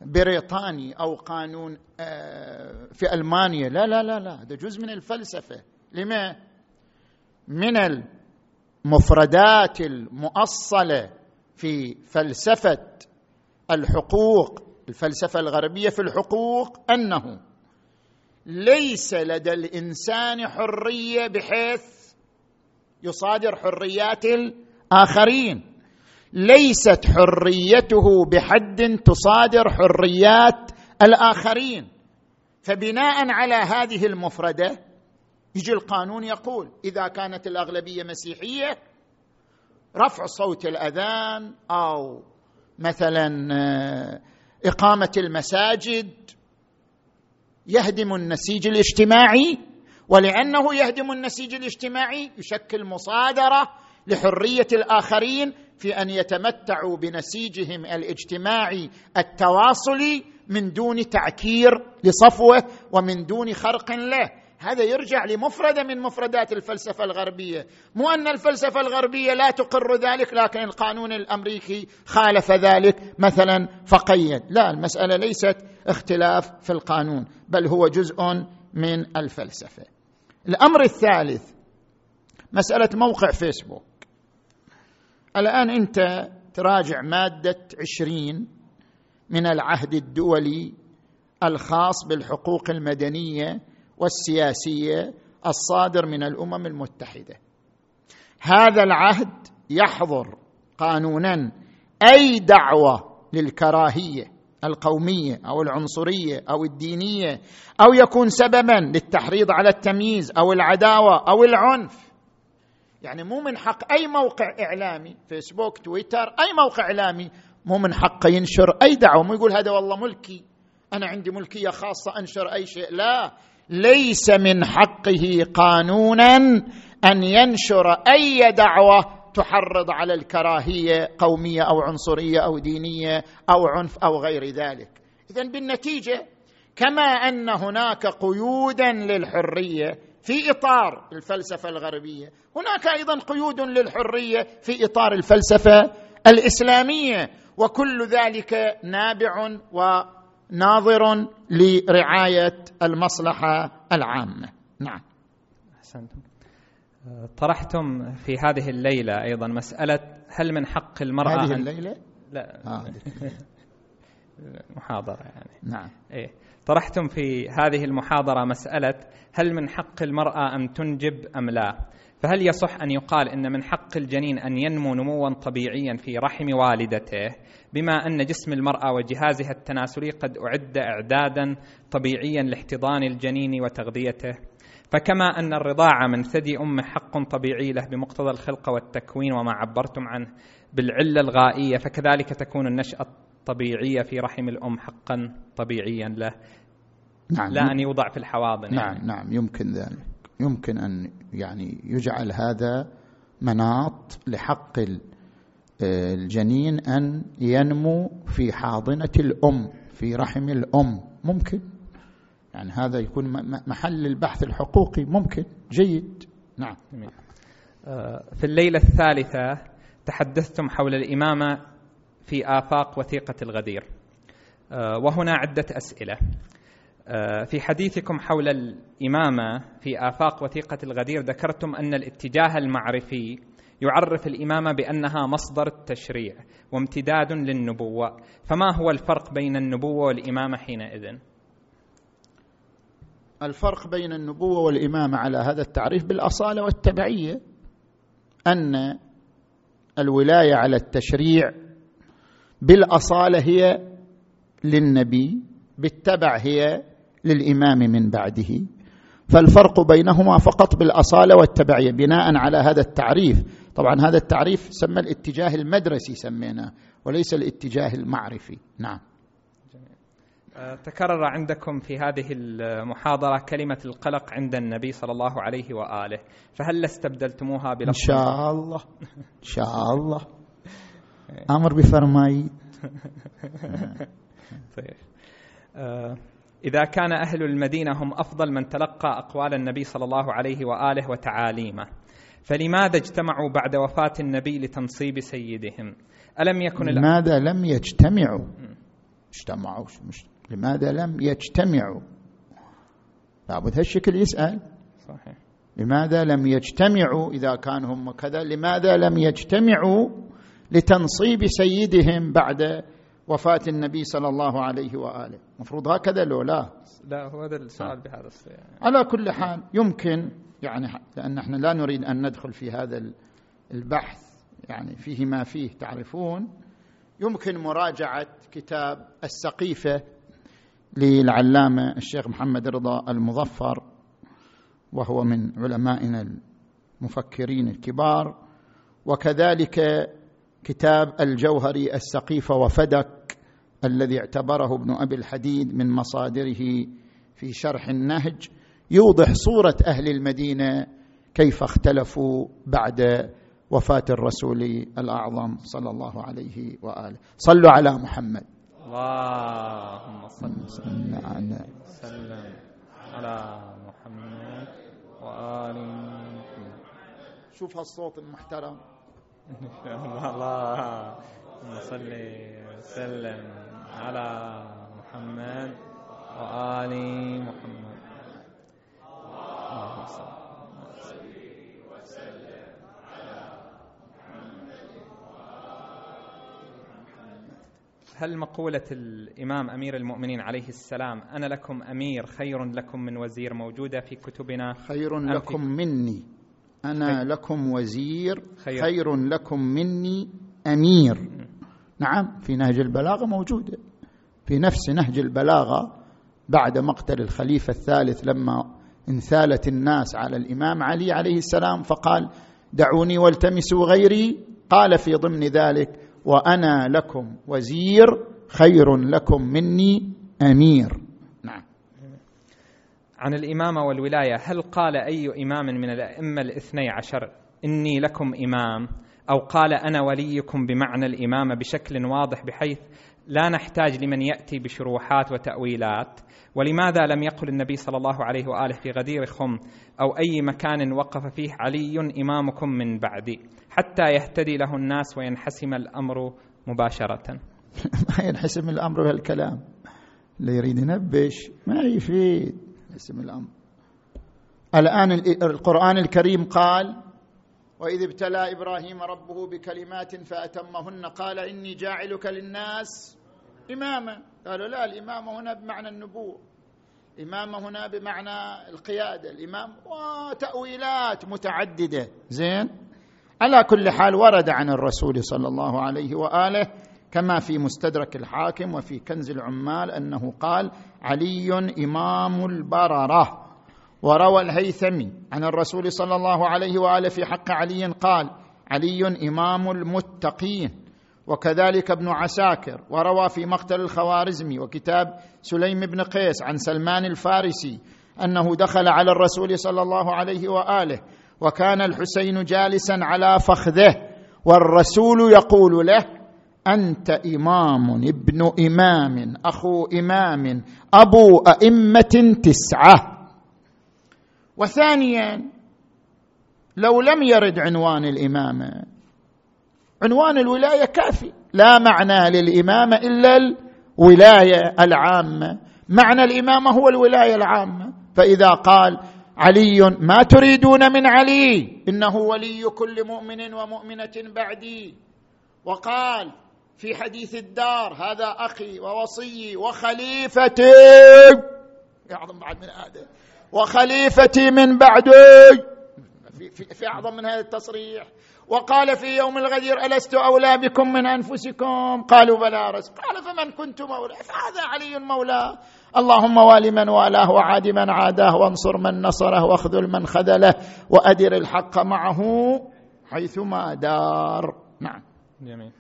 بريطاني أو قانون آه، في ألمانيا. لا لا لا لا هذا جزء من الفلسفة. لما من المفردات المؤصلة في فلسفة الحقوق الفلسفة الغربية في الحقوق أنه ليس لدى الإنسان حرية بحيث يصادر حريات الآخرين. ليست حريته بحد تصادر حريات الآخرين. فبناء على هذه المفردة يجي القانون يقول إذا كانت الأغلبية مسيحية رفع صوت الأذان أو مثلا آه، إقامة المساجد يهدم النسيج الاجتماعي ولأنه يهدم النسيج الاجتماعي يشكل مصادرة لحرية الآخرين في أن يتمتعوا بنسيجهم الاجتماعي التواصلي من دون تعكير لصفوه ومن دون خرق له. هذا يرجع لمفردة من مفردات الفلسفة الغربية. مو أن الفلسفة الغربية لا تقر ذلك لكن القانون الأمريكي خالف ذلك مثلا فقيد لا المسألة ليست اختلاف في القانون بل هو جزء من الفلسفة. الأمر الثالث مسألة موقع فيسبوك. الآن أنت تراجع مادة عشرين من العهد الدولي الخاص بالحقوق المدنية والسياسية الصادر من الأمم المتحدة. هذا العهد يحظر قانونا أي دعوة للكراهية القومية أو العنصرية أو الدينية أو يكون سببا للتحريض على التمييز أو العداوة أو العنف. يعني مو من حق أي موقع إعلامي فيسبوك تويتر أي موقع إعلامي مو من حقه ينشر أي دعوة مو يقول هذا والله ملكي أنا عندي ملكية خاصة أنشر أي شيء لا. ليس من حقه قانونا أن ينشر أي دعوة تحرض على الكراهية قومية أو عنصرية أو دينية أو عنف أو غير ذلك. اذا بالنتيجة كما أن هناك قيودا للحرية في إطار الفلسفة الغربية. هناك أيضا قيود للحرية في إطار الفلسفة الإسلامية وكل ذلك نابع و ناظر لرعاية المصلحة العامة. نعم. أحسنتم. طرحتم في هذه الليلة أيضا مسألة هل من حق المرأة هذه الليلة؟ لا. آه. محاضرة يعني. نعم. إيه. طرحتم في هذه المحاضرة مسألة هل من حق المرأة أن تنجب أم لا؟ فهل يصح أن يقال إن من حق الجنين أن ينمو نموا طبيعيا في رحم والدته بما أن جسم المرأة وجهازها التناسلي قد أعد اعدادا طبيعيا لاحتضان الجنين وتغذيته؟ فكما أن الرضاعه من ثدي امه حق طبيعي له بمقتضى الخلقه والتكوين وما عبرتم عنه بالعلة الغائية فكذلك تكون النشأة الطبيعية في رحم الأم حقا طبيعيا له. نعم لا أن يوضع في الحواضن نعم. يعني. نعم يمكن ذلك. يمكن أن يعني يجعل هذا مناط لحق الجنين أن ينمو في حاضنة الأم في رحم الأم. ممكن. يعني هذا يكون محل البحث الحقوقي. ممكن. جيد. نعم. آه، في الليلة الثالثة تحدثتم حول الإمامة في آفاق وثيقة الغدير. آه، وهنا عدة أسئلة. آه، في حديثكم حول الإمامة في آفاق وثيقة الغدير ذكرتم أن الاتجاه المعرفي يعرف الإمامة بأنها مصدر التشريع وامتداد للنبوة. فما هو الفرق بين النبوة والإمامة حينئذ؟ الفرق بين النبوة والإمامة على هذا التعريف بالأصالة والتبعية أن الولاية على التشريع بالأصالة هي للنبي بالتبع هي للإمام من بعده. فالفرق بينهما فقط بالأصالة والتبعية بناء على هذا التعريف. طبعا هذا التعريف سمى الاتجاه المدرسي سميناه وليس الاتجاه المعرفي. نعم. أه، تكرر عندكم في هذه المحاضرة كلمة القلق عند النبي صلى الله عليه وآله. فهل استبدلتموها بلفظ؟ إن شاء الله. إن شاء الله. أمر بفرماي طيب. أه، إذا كان أهل المدينة هم أفضل من تلقى أقوال النبي صلى الله عليه وآله وتعاليمه. فلماذا اجتمعوا بعد وفاة النبي لتنصيب سيدهم؟ ألم يكن لماذا لم يجتمعوا؟ اجتمعوا مش لماذا لم يجتمعوا؟ لابد هالشكل يسأل. صحيح. لماذا لم يجتمعوا إذا كان هم كذا؟ لماذا لم يجتمعوا لتنصيب سيدهم بعد وفاة النبي صلى الله عليه وآله. مفروض هكذا لو لا. لا هو هذا السؤال بهذا الصيغة. على كل حال يمكن يعني لأن إحنا لا نريد أن ندخل في هذا البحث يعني فيه ما فيه تعرفون؟ يمكن مراجعة كتاب السقيفة للعلامة الشيخ محمد رضا المظفر وهو من علمائنا المفكرين الكبار وكذلك كتاب الجوهري السقيفة وفدك الذي اعتبره ابن أبي الحديد من مصادره في شرح النهج يوضح صورة أهل المدينة كيف اختلفوا بعد وفاة الرسول الأعظم صلى الله عليه وآله. صلوا على محمد. اللهم صل على سلم على محمد وآل محمد. شوف هالصوت المحترم. الله صل وسلم على محمد وآل محمد. اللهم صل هل مقولة الإمام أمير المؤمنين عليه السلام أنا لكم أمير خير لكم من وزير موجودة في كتبنا؟ خير لكم مني. أنا. لكم وزير خير. خير لكم مني أمير نعم في نهج البلاغة موجودة في نفس نهج البلاغة بعد مقتل الخليفة الثالث لما انثالت الناس على الإمام علي عليه السلام فقال دعوني والتمسوا غيري قال في ضمن ذلك وأنا لكم وزير خير لكم مني أمير عن الإمامة والولاية. هل قال أي إمام من الأئمة الاثني عشر إني لكم إمام أو قال أنا وليكم بمعنى الإمامة بشكل واضح بحيث لا نحتاج لمن يأتي بشروحات وتأويلات؟ ولماذا لم يقل النبي صلى الله عليه وآله في غدير خم أو أي مكان وقف فيه علي إمامكم من بعدي حتى يهتدي له الناس وينحسم الأمر مباشرة؟ ما ينحسم الأمر بهالكلام اللي يريد ينبش. ما يفيد ينحسم الأمر. الآن ال- القرآن الكريم قال وإذ ابتلى إبراهيم ربه بكلمات فأتمهن قال إني جاعلك للناس إماما. قالوا لا الامامه هنا بمعنى النبوة امامه هنا بمعنى القيادة الإمام وتأويلات متعددة. زين؟ على كل حال ورد عن الرسول صلى الله عليه وآله كما في مستدرك الحاكم وفي كنز العمال أنه قال علي إمام البررة. وروى الهيثمي عن الرسول صلى الله عليه وآله في حق علي قال علي إمام المتقين. وكذلك ابن عساكر. وروى في مقتل الخوارزمي وكتاب سليم بن قيس عن سلمان الفارسي أنه دخل على الرسول صلى الله عليه وآله وكان الحسين جالسا على فخذه والرسول يقول له أنت إمام ابن إمام أخو إمام أبو أئمة تسعة. وثانيا لو لم يرد عنوان الامامه عنوان الولاية كافي. لا معنى للامامه إلا الولاية العامة. معنى الامامه هو الولاية العامة. فإذا قال علي ما تريدون من علي؟ إنه ولي كل مؤمن ومؤمنة بعدي. وقال في حديث الدار هذا أخي ووصيي وخليفتي. يعظم بعد من هذا. وخليفتي من بعدي. في, في, في أعظم من هذا التصريح. وقال في يوم الغدير ألست أولى بكم من أنفسكم؟ قالوا بلى رزق. قال فمن كنت مولاه فهذا علي مولاه اللهم وال من والاه وعاد من عاداه وانصر من نصره واخذل من خذله وأدر الحق معه حيثما دار. نعم. جميل.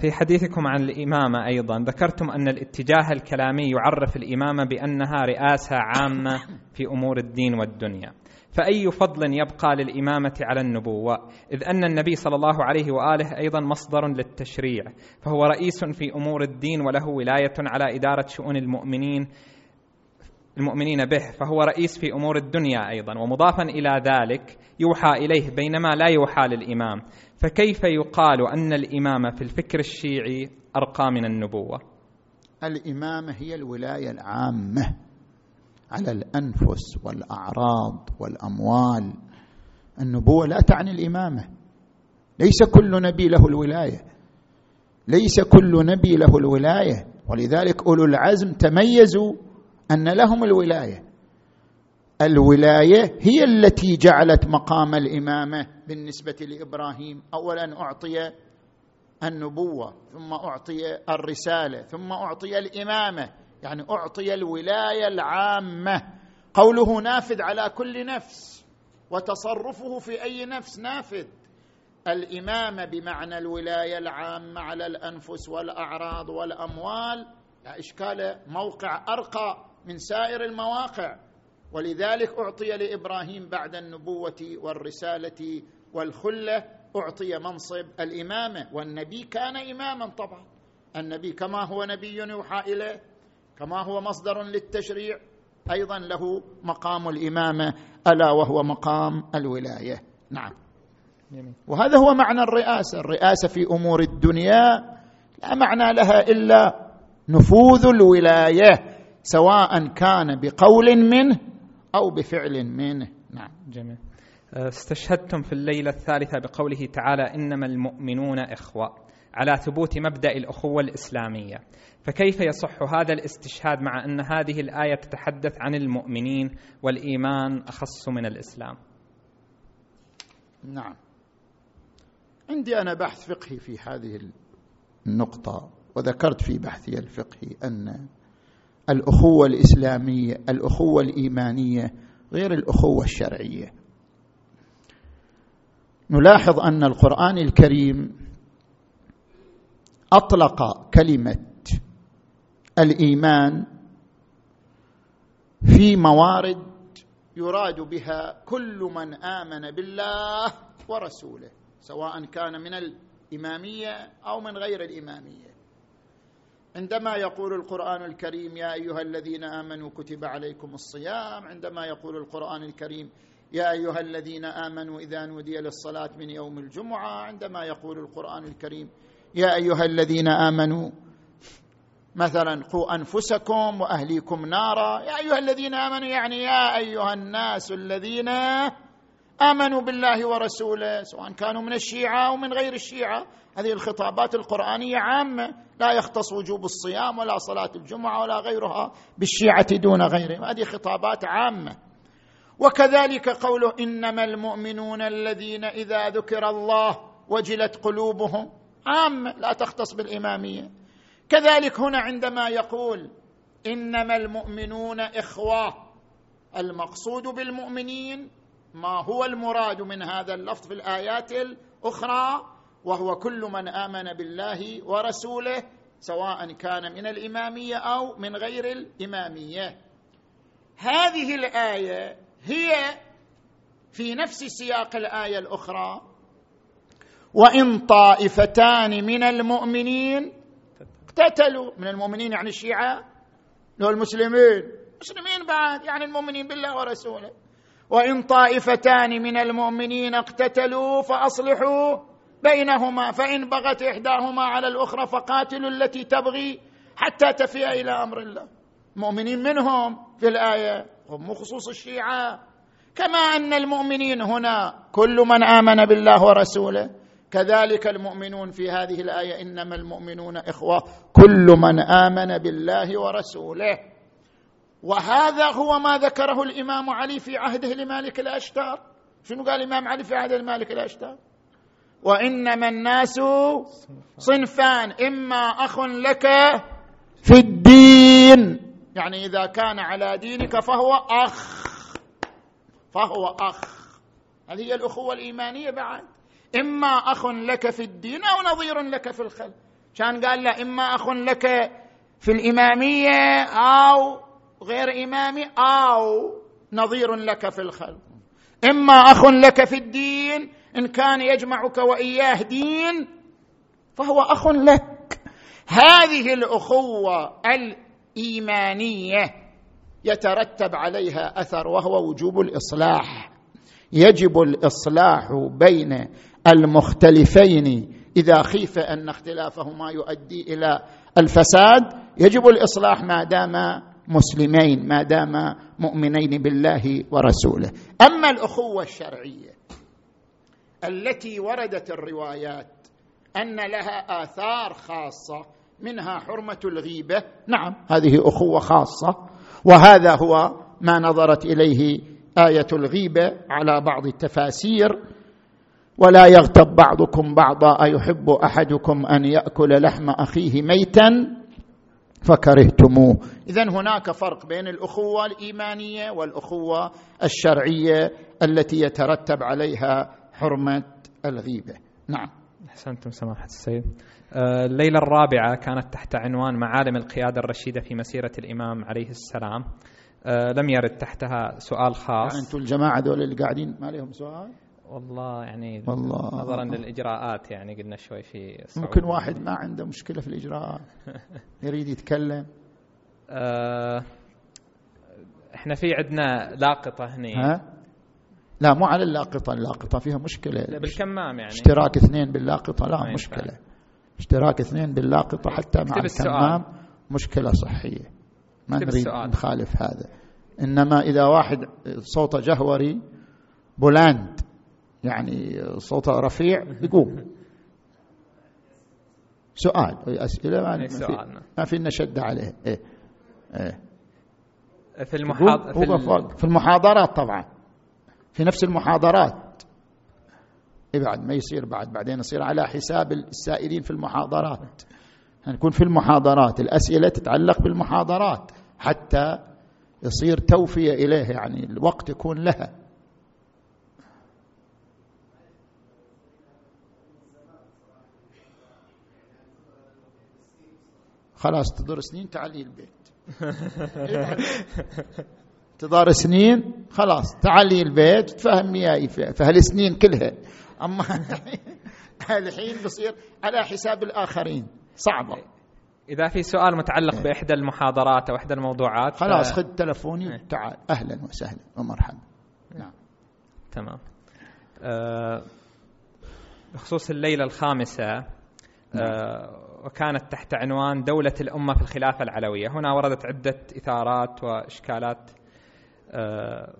في حديثكم عن الإمامة أيضا. ذكرتم أن الاتجاه الكلامي يعرف الإمامة بأنها رئاسة عامة في أمور الدين والدنيا. فأي فضل يبقى للإمامة على النبوة؟ إذ أن النبي صلى الله عليه وآله أيضا مصدر للتشريع فهو رئيس في أمور الدين وله ولاية على إدارة شؤون المؤمنين المؤمنين به فهو رئيس في أمور الدنيا أيضا. ومضافا إلى ذلك يوحى إليه بينما لا يوحى للإمام. فكيف يقال أن الامامه في الفكر الشيعي أرقى من النبوة؟ الإمامة هي الولاية العامة على الأنفس والأعراض والأموال. النبوة لا تعني الإمامة. ليس كل نبي له الولاية. ليس كل نبي له الولاية. ولذلك أولو العزم تميزوا أن لهم الولاية. الولاية هي التي جعلت مقام الإمامة بالنسبة لإبراهيم. اولا أعطي النبوة ثم أعطي الرسالة ثم أعطي الإمامة. يعني أعطي الولاية العامة. قوله نافذ على كل نفس وتصرفه في أي نفس نافذ. الإمامة بمعنى الولاية العامة على الأنفس والأعراض والأموال. لا إشكال موقع أرقى من سائر المواقع. ولذلك أعطي لإبراهيم بعد النبوة والرسالة والخلة أعطي منصب الإمامة. والنبي كان إماما طبعا. النبي كما هو نبي يوحى إليه كما هو مصدر للتشريع أيضا له مقام الإمامة ألا وهو مقام الولاية. نعم. وهذا هو معنى الرئاسة. الرئاسة في أمور الدنيا لا معنى لها إلا نفوذ الولاية سواء كان بقول منه أو بفعل منه. نعم جميل. استشهدتم في الليلة الثالثة بقوله تعالى إنما المؤمنون إخوة على ثبوت مبدأ الأخوة الإسلامية. فكيف يصح هذا الاستشهاد مع أن هذه الآية تتحدث عن المؤمنين والإيمان أخص من الإسلام؟ نعم. عندي أنا بحث فقهي في هذه النقطة وذكرت في بحثي الفقهي أن الأخوة الإسلامية الأخوة الإيمانية غير الأخوة الشرعية. نلاحظ أن القرآن الكريم أطلق كلمة الإيمان في موارد يراد بها كل من آمن بالله ورسوله سواء كان من الإمامية أو من غير الإمامية. عندما يقول القرآن الكريم يا أيها الذين آمنوا كتب عليكم الصيام. عندما يقول القرآن الكريم يا أيها الذين آمنوا إذا نودي للصلاة من يوم الجمعة. عندما يقول القرآن الكريم يا أيها الذين آمنوا مثلا قوا أنفسكم وأهليكم نارا. يا أيها الذين آمنوا يعني يا أيها الناس الذين آمنوا بالله ورسوله سواء كانوا من الشيعة أو من غير الشيعة. هذه الخطابات القرآنية عامة لا يختص وجوب الصيام ولا صلاة الجمعة ولا غيرها بالشيعة دون غيرهم. هذه خطابات عامة. وكذلك قوله إنما المؤمنون الذين إذا ذكر الله وجلت قلوبهم. عامه لا تختص بالإمامية. كذلك هنا عندما يقول إنما المؤمنون إخوة المقصود بالمؤمنين ما هو المراد من هذا اللفظ في الآيات الأخرى؟ وهو كل من آمن بالله ورسوله سواء كان من الإمامية أو من غير الإمامية. هذه الآية هي في نفس سياق الآية الأخرى. وإن طائفتان من المؤمنين اقتتلوا. من المؤمنين يعني الشيعة لو المسلمين مسلمين بعد يعني المؤمنين بالله ورسوله. وإن طائفتان من المؤمنين اقتتلوا فأصلحوا بينهما فإن بغت إحداهما على الأخرى فقاتلوا التي تبغي حتى تفيء إلى أمر الله. مؤمنين منهم في الآية هم خصوص الشيعة. كما أن المؤمنين هنا كل من آمن بالله ورسوله كذلك المؤمنون في هذه الآية إنما المؤمنون إخوة كل من آمن بالله ورسوله. وهذا هو ما ذكره الإمام علي في عهده لمالك الأشتار. شنو قال الإمام علي في عهده لمالك الأشتار؟ وإنما الناس صنفان إما أخ لك في الدين. يعني إذا كان على دينك فهو أخ. فهو أخ. هذه هي الأخوة الإيمانية بعد. إما أخ لك في الدين أو نظير لك في الخلق. كان قال له إما أخ لك في الإمامية أو غير إمامي آو نظير لك في الخلق. إما أخ لك في الدين إن كان يجمعك وإياه دين فهو أخ لك. هذه الأخوة الإيمانية يترتب عليها أثر وهو وجوب الإصلاح. يجب الإصلاح بين المختلفين. إذا خيف أن اختلافهما يؤدي إلى الفساد يجب الإصلاح ما دام مسلمين ما دام مؤمنين بالله ورسوله. أما الأخوة الشرعية التي وردت الروايات أن لها آثار خاصة منها حرمة الغيبة نعم هذه أخوة خاصة وهذا هو ما نظرت إليه آية الغيبة على بعض التفاسير. ولا يغتب بعضكم بعضا أيحب أحدكم أن يأكل لحم أخيه ميتا؟ فكرهتموه. اذا هناك فرق بين الأخوة الإيمانية والأخوة الشرعية التي يترتب عليها حرمة الغيبة. نعم. أحسنتم سماحة السيد. آه، الليلة الرابعة كانت تحت عنوان معالم القيادة الرشيدة في مسيرة الإمام عليه السلام. آه، لم يرد تحتها سؤال خاص. يعني أنتم الجماعة دول اللي قاعدين ما لهم سؤال؟ والله يعني والله. نظرا للإجراءات يعني قلنا شوي في ممكن واحد ما عنده مشكلة في الإجراءات. يريد يتكلم. أه إحنا في عندنا لاقطة هنا ها؟ لا مو على اللاقطة. اللاقطة فيها مشكلة. بالكمام يعني. اشتراك اثنين باللاقطة لا مشكلة. اشتراك اثنين باللاقطة حتى مع الكمام مشكلة صحية. ما نريد نخالف هذا. إنما إذا واحد صوته جهوري بولاند يعني صوته رفيع يقوم. سؤال أسئلة ما, إيه، في ما في نشد عليه. إيه. إيه. في المحاضرات في, في المحاضرات طبعا. في نفس المحاضرات. إيه بعد ما يصير بعد بعدين يصير على حساب السائلين في المحاضرات. نكون في المحاضرات. الأسئلة تتعلق بالمحاضرات. حتى يصير توفية إليه يعني الوقت يكون لها. خلاص تضر سنين تعالي البيت تضار سنين خلاص تعالي البيت تفهم وياي فهالسنين كلها أما الحين بصير على حساب الآخرين صعبة إذا في سؤال متعلق إيه. بإحدى المحاضرات أو إحدى الموضوعات خلاص. خذ تلفوني وتعال إيه. أهلا وسهلا ومرحبا نعم تمام أه بخصوص الليلة الخامسة نعم. أه وكانت تحت عنوان دولة الأمة في الخلافة العلوية. هنا وردت عدة إثارات وإشكالات. أه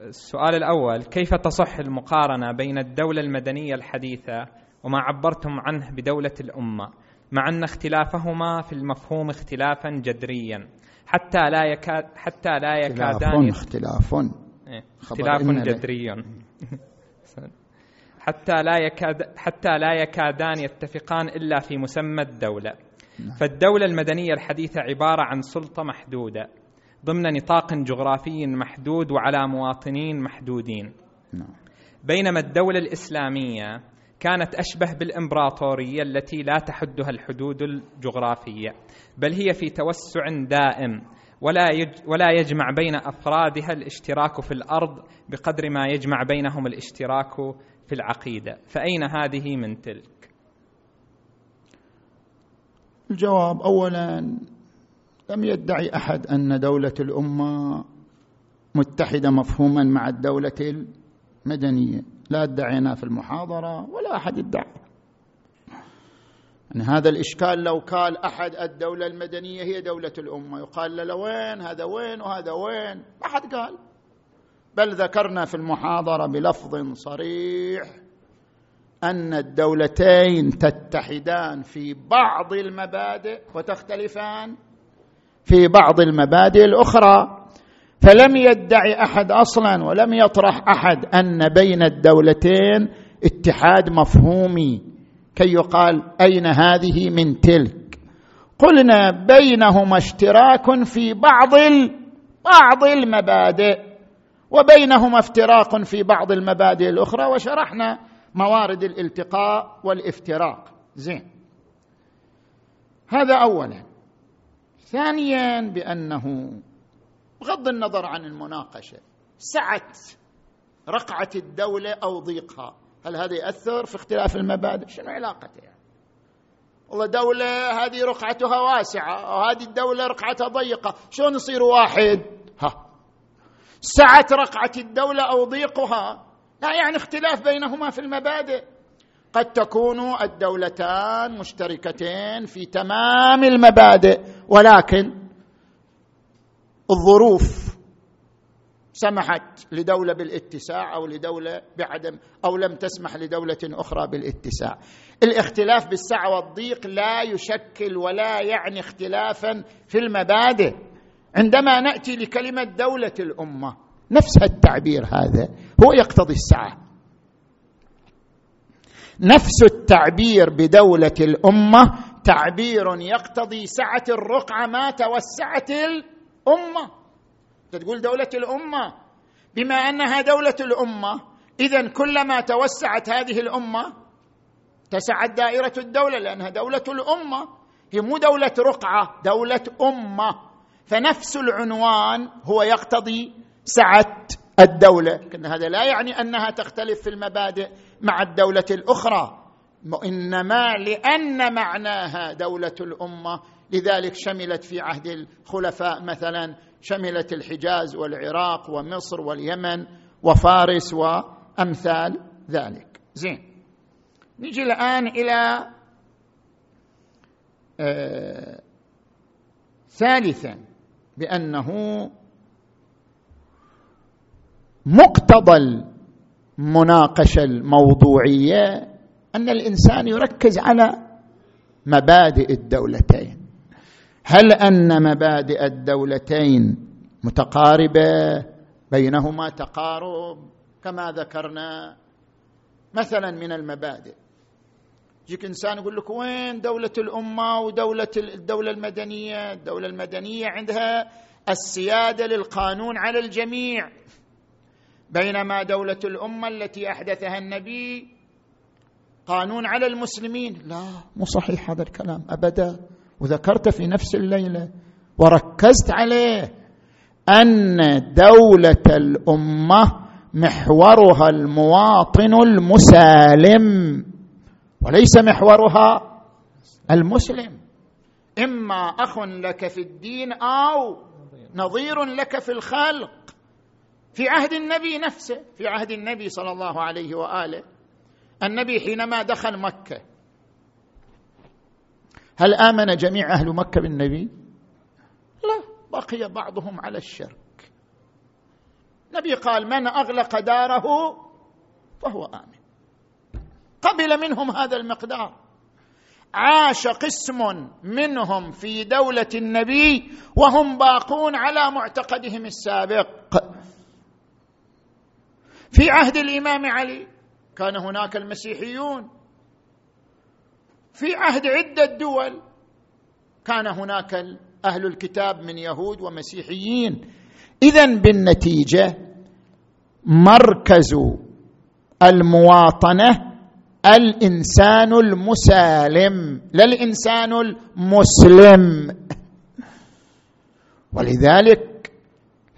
السؤال الأول كيف تصح المقارنة بين الدولة المدنية الحديثة وما عبرتم عنه بدولة الأمة؟ مع أن اختلافهما في المفهوم اختلافا جذريا. حتى لا يكاد حتى لا يكادان اختلاف إيه، اختلاف جذري حتى لا يكاد حتى لا يكادان يتفقان إلا في مسمى الدولة نعم. فالدولة المدنية الحديثة عبارة عن سلطة محدودة ضمن نطاق جغرافي محدود وعلى مواطنين محدودين نعم. بينما الدولة الإسلامية كانت أشبه بالإمبراطورية التي لا تحدها الحدود الجغرافية بل هي في توسع دائم ولا ولا يجمع بين أفرادها الاشتراك في الأرض بقدر ما يجمع بينهم الاشتراك في العقيدة فأين هذه من تلك؟ الجواب اولا لم يدعي أحد أن دولة الأمة متحدة مفهوما مع الدولة المدنية. لا ادعينا في المحاضرة ولا أحد ادعى يعني هذا الإشكال لو قال أحد الدولة المدنية هي دولة الأمة يقال له وين؟ هذا وين؟ وهذا وين؟ ما حد قال. بل ذكرنا في المحاضرة بلفظ صريح أن الدولتين تتحدان في بعض المبادئ وتختلفان في بعض المبادئ الأخرى فلم يدعي أحد أصلا ولم يطرح أحد أن بين الدولتين اتحاد مفهومي كي يقال أين هذه من تلك. قلنا بينهما اشتراك في بعض بعض المبادئ. وبينهما افتراق في بعض المبادئ الأخرى وشرحنا موارد الالتقاء والافتراق. زين. هذا اولا. ثانيا بأنه بغض النظر عن المناقشة سعه رقعة الدولة أو ضيقها. هل هذا يأثر في اختلاف المبادئ؟ شنو علاقته؟ يعني والله دولة هذه رقعتها واسعة وهذه الدولة رقعتها ضيقة. شلون يصير واحد؟ ها سعة رقعة الدولة أو ضيقها لا يعني اختلاف بينهما في المبادئ قد تكون الدولتان مشتركتين في تمام المبادئ ولكن الظروف سمحت لدولة بالاتساع أو لدولة بعدم أو لم تسمح لدولة أخرى بالاتساع. الاختلاف بالسعة والضيق لا يشكل ولا يعني اختلافا في المبادئ. عندما نأتي لكلمة دولة الأمة نفس التعبير هذا هو يقتضي السعه. نفس التعبير بدولة الأمة تعبير يقتضي سعة الرقعة ما توسعت الأمة. تقول دولة الأمة؟ بما أنها دولة الأمة إذا كلما توسعت هذه الأمة تسعت دائرة الدولة لأنها دولة الأمة. هي مو دولة رقعة دولة أمة. فنفس العنوان هو يقتضي سعة الدولة. لكن هذا لا يعني أنها تختلف في المبادئ مع الدولة الأخرى إنما لأن معناها دولة الأمة. لذلك شملت في عهد الخلفاء مثلا شملت الحجاز والعراق ومصر واليمن وفارس وأمثال ذلك. زين نجي الآن إلى آه ثالثا. بأنه مقتضى المناقشة الموضوعية أن الإنسان يركز على مبادئ الدولتين. هل أن مبادئ الدولتين متقاربة؟ بينهما تقارب؟ كما ذكرنا مثلا من المبادئ. يجيك إنسان يقول لك وين دولة الأمة ودولة الدولة المدنية؟ الدولة المدنية عندها السيادة للقانون على الجميع. بينما دولة الأمة التي أحدثها النبي قانون على المسلمين. لا مو صحيح هذا الكلام أبدا. وذكرت في نفس الليلة وركزت عليه أن دولة الأمة محورها المواطن المسالم. وليس محورها المسلم. إما أخ لك في الدين أو نظير لك في الخلق. في عهد النبي نفسه في عهد النبي صلى الله عليه وآله. النبي حينما دخل مكة هل آمن جميع أهل مكة بالنبي؟ لا بقي بعضهم على الشرك. النبي قال من أغلق داره فهو آمن. قبل منهم هذا المقدار. عاش قسم منهم في دولة النبي وهم باقون على معتقدهم السابق. في عهد الإمام علي كان هناك المسيحيون. في عهد عدة دول كان هناك أهل الكتاب من يهود ومسيحيين. اذا بالنتيجة مركز المواطنة الإنسان المسالم لا الإنسان المسلم. ولذلك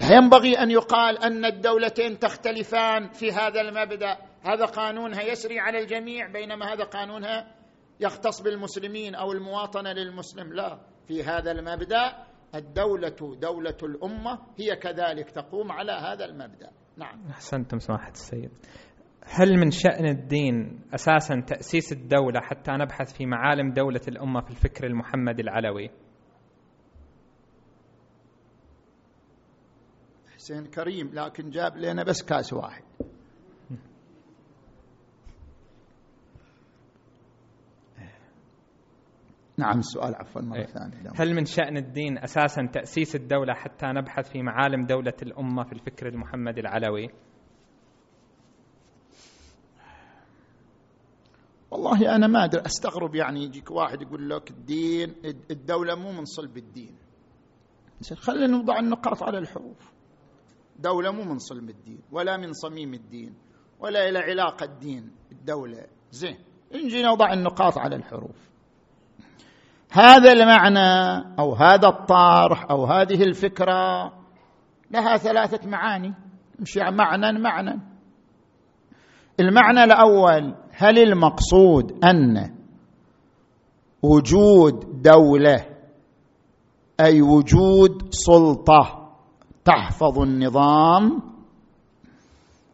لا ينبغي أن يقال أن الدولتين تختلفان في هذا المبدأ. هذا قانونها يسري على الجميع بينما هذا قانونها يختص بالمسلمين أو المواطنة للمسلم. لا في هذا المبدأ الدولة دولة الأمة هي كذلك تقوم على هذا المبدأ. نعم. أحسنتم سماحة السيد. هل من شأن الدين أساسا تأسيس الدولة حتى نبحث في معالم دولة الأمة في الفكر المحمدي العلوي؟ حسين كريم لكن جاب لنا بس كاس واحد. نعم السؤال عفوا مرة إيه. ثانية هل من شأن الدين أساسا تأسيس الدولة حتى نبحث في معالم دولة الأمة في الفكر المحمدي العلوي؟ والله أنا ما أدري أستغرب يعني يجيك واحد يقول لك الدين الدولة مو من صلب الدين. خلينا نوضع النقاط على الحروف. دولة مو من صلب الدين ولا من صميم الدين ولا إلى علاقة الدين الدولة. زين نجي نوضع النقاط على الحروف. هذا المعنى أو هذا الطرح أو هذه الفكرة لها ثلاثة معاني. مش معنى معنى. المعنى الأول هل المقصود أن وجود دولة أي وجود سلطة تحفظ النظام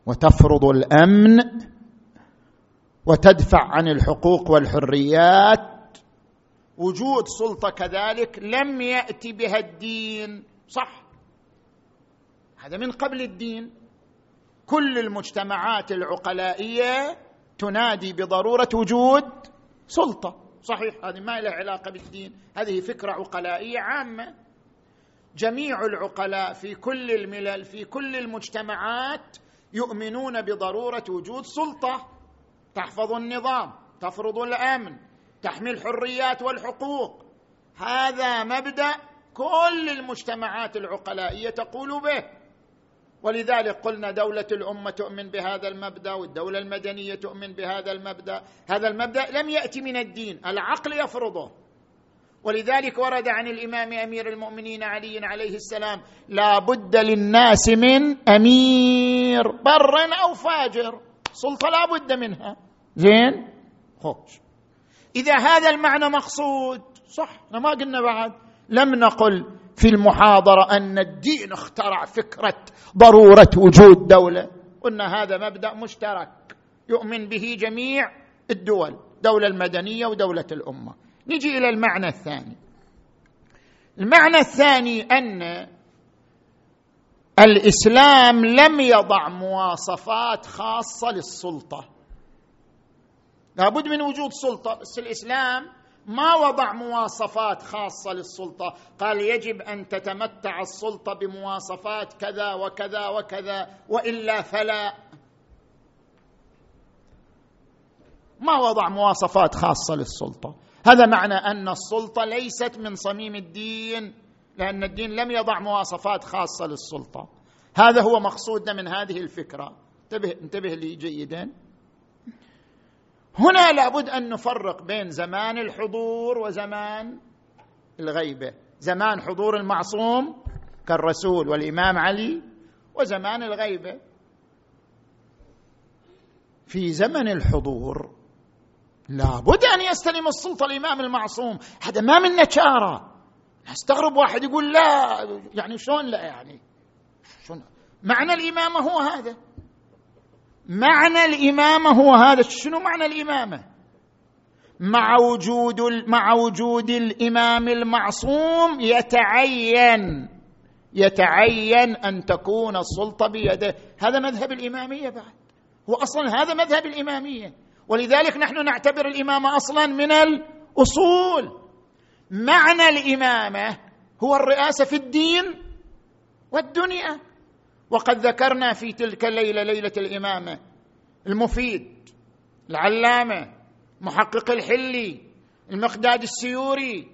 وتفرض الأمن وتدفع عن الحقوق والحريات؟ وجود سلطة كذلك لم ياتي بها الدين صح؟ هذا من قبل الدين. كل المجتمعات العقلائية تنادي بضرورة وجود سلطة. صحيح هذه ما لها علاقة بالدين. هذه فكرة عقلائية عامة. جميع العقلاء في كل الملل في كل المجتمعات يؤمنون بضرورة وجود سلطة. تحفظ النظام تفرض الأمن تحمي الحريات والحقوق. هذا مبدأ كل المجتمعات العقلائية تقول به. ولذلك قلنا دولة الأمة تؤمن بهذا المبدأ والدولة المدنية تؤمن بهذا المبدأ. هذا المبدأ لم يأتي من الدين العقل يفرضه. ولذلك ورد عن الإمام أمير المؤمنين علي عليه السلام لا بد للناس من أمير بر أو فاجر. سلطة لا بد منها. زين؟ خوش. إذا هذا المعنى مقصود صح ما قلنا بعد. لم نقل في المحاضرة أن الدين اخترع فكرة ضرورة وجود دولة قلنا هذا مبدأ مشترك يؤمن به جميع الدول دولة المدنية ودولة الأمة. نجي إلى المعنى الثاني. المعنى الثاني أن الإسلام لم يضع مواصفات خاصة للسلطة. لابد من وجود سلطة بس الإسلام ما وضع مواصفات خاصة للسلطة. قال يجب أن تتمتع السلطة بمواصفات كذا وكذا وكذا وإلا فلا. ما وضع مواصفات خاصة للسلطة. هذا معنى أن السلطة ليست من صميم الدين لأن الدين لم يضع مواصفات خاصة للسلطة. هذا هو مقصودنا من هذه الفكرة. انتبه انتبه لي جيدا. هنا لابد أن نفرق بين زمان الحضور وزمان الغيبة. زمان حضور المعصوم كالرسول والإمام علي وزمان الغيبة. في زمن الحضور لابد أن يستلم السلطة الإمام المعصوم. هذا ما من نشارة. استغرب واحد يقول لا يعني شلون لا يعني؟ شلون؟ معنى الإمامة هو هذا. معنى الإمامة هو هذا. شنو معنى الإمامة؟ مع وجود مع وجود الإمام المعصوم يتعين. يتعين أن تكون السلطة بيده. هذا مذهب الإمامية بعد. هو أصلا هذا مذهب الإمامية. ولذلك نحن نعتبر الإمامة أصلا من الأصول. معنى الإمامة هو الرئاسة في الدين والدنيا. وقد ذكرنا في تلك الليلة ليلة الإمامة المفيد العلامة محقق الحلي المقداد السيوري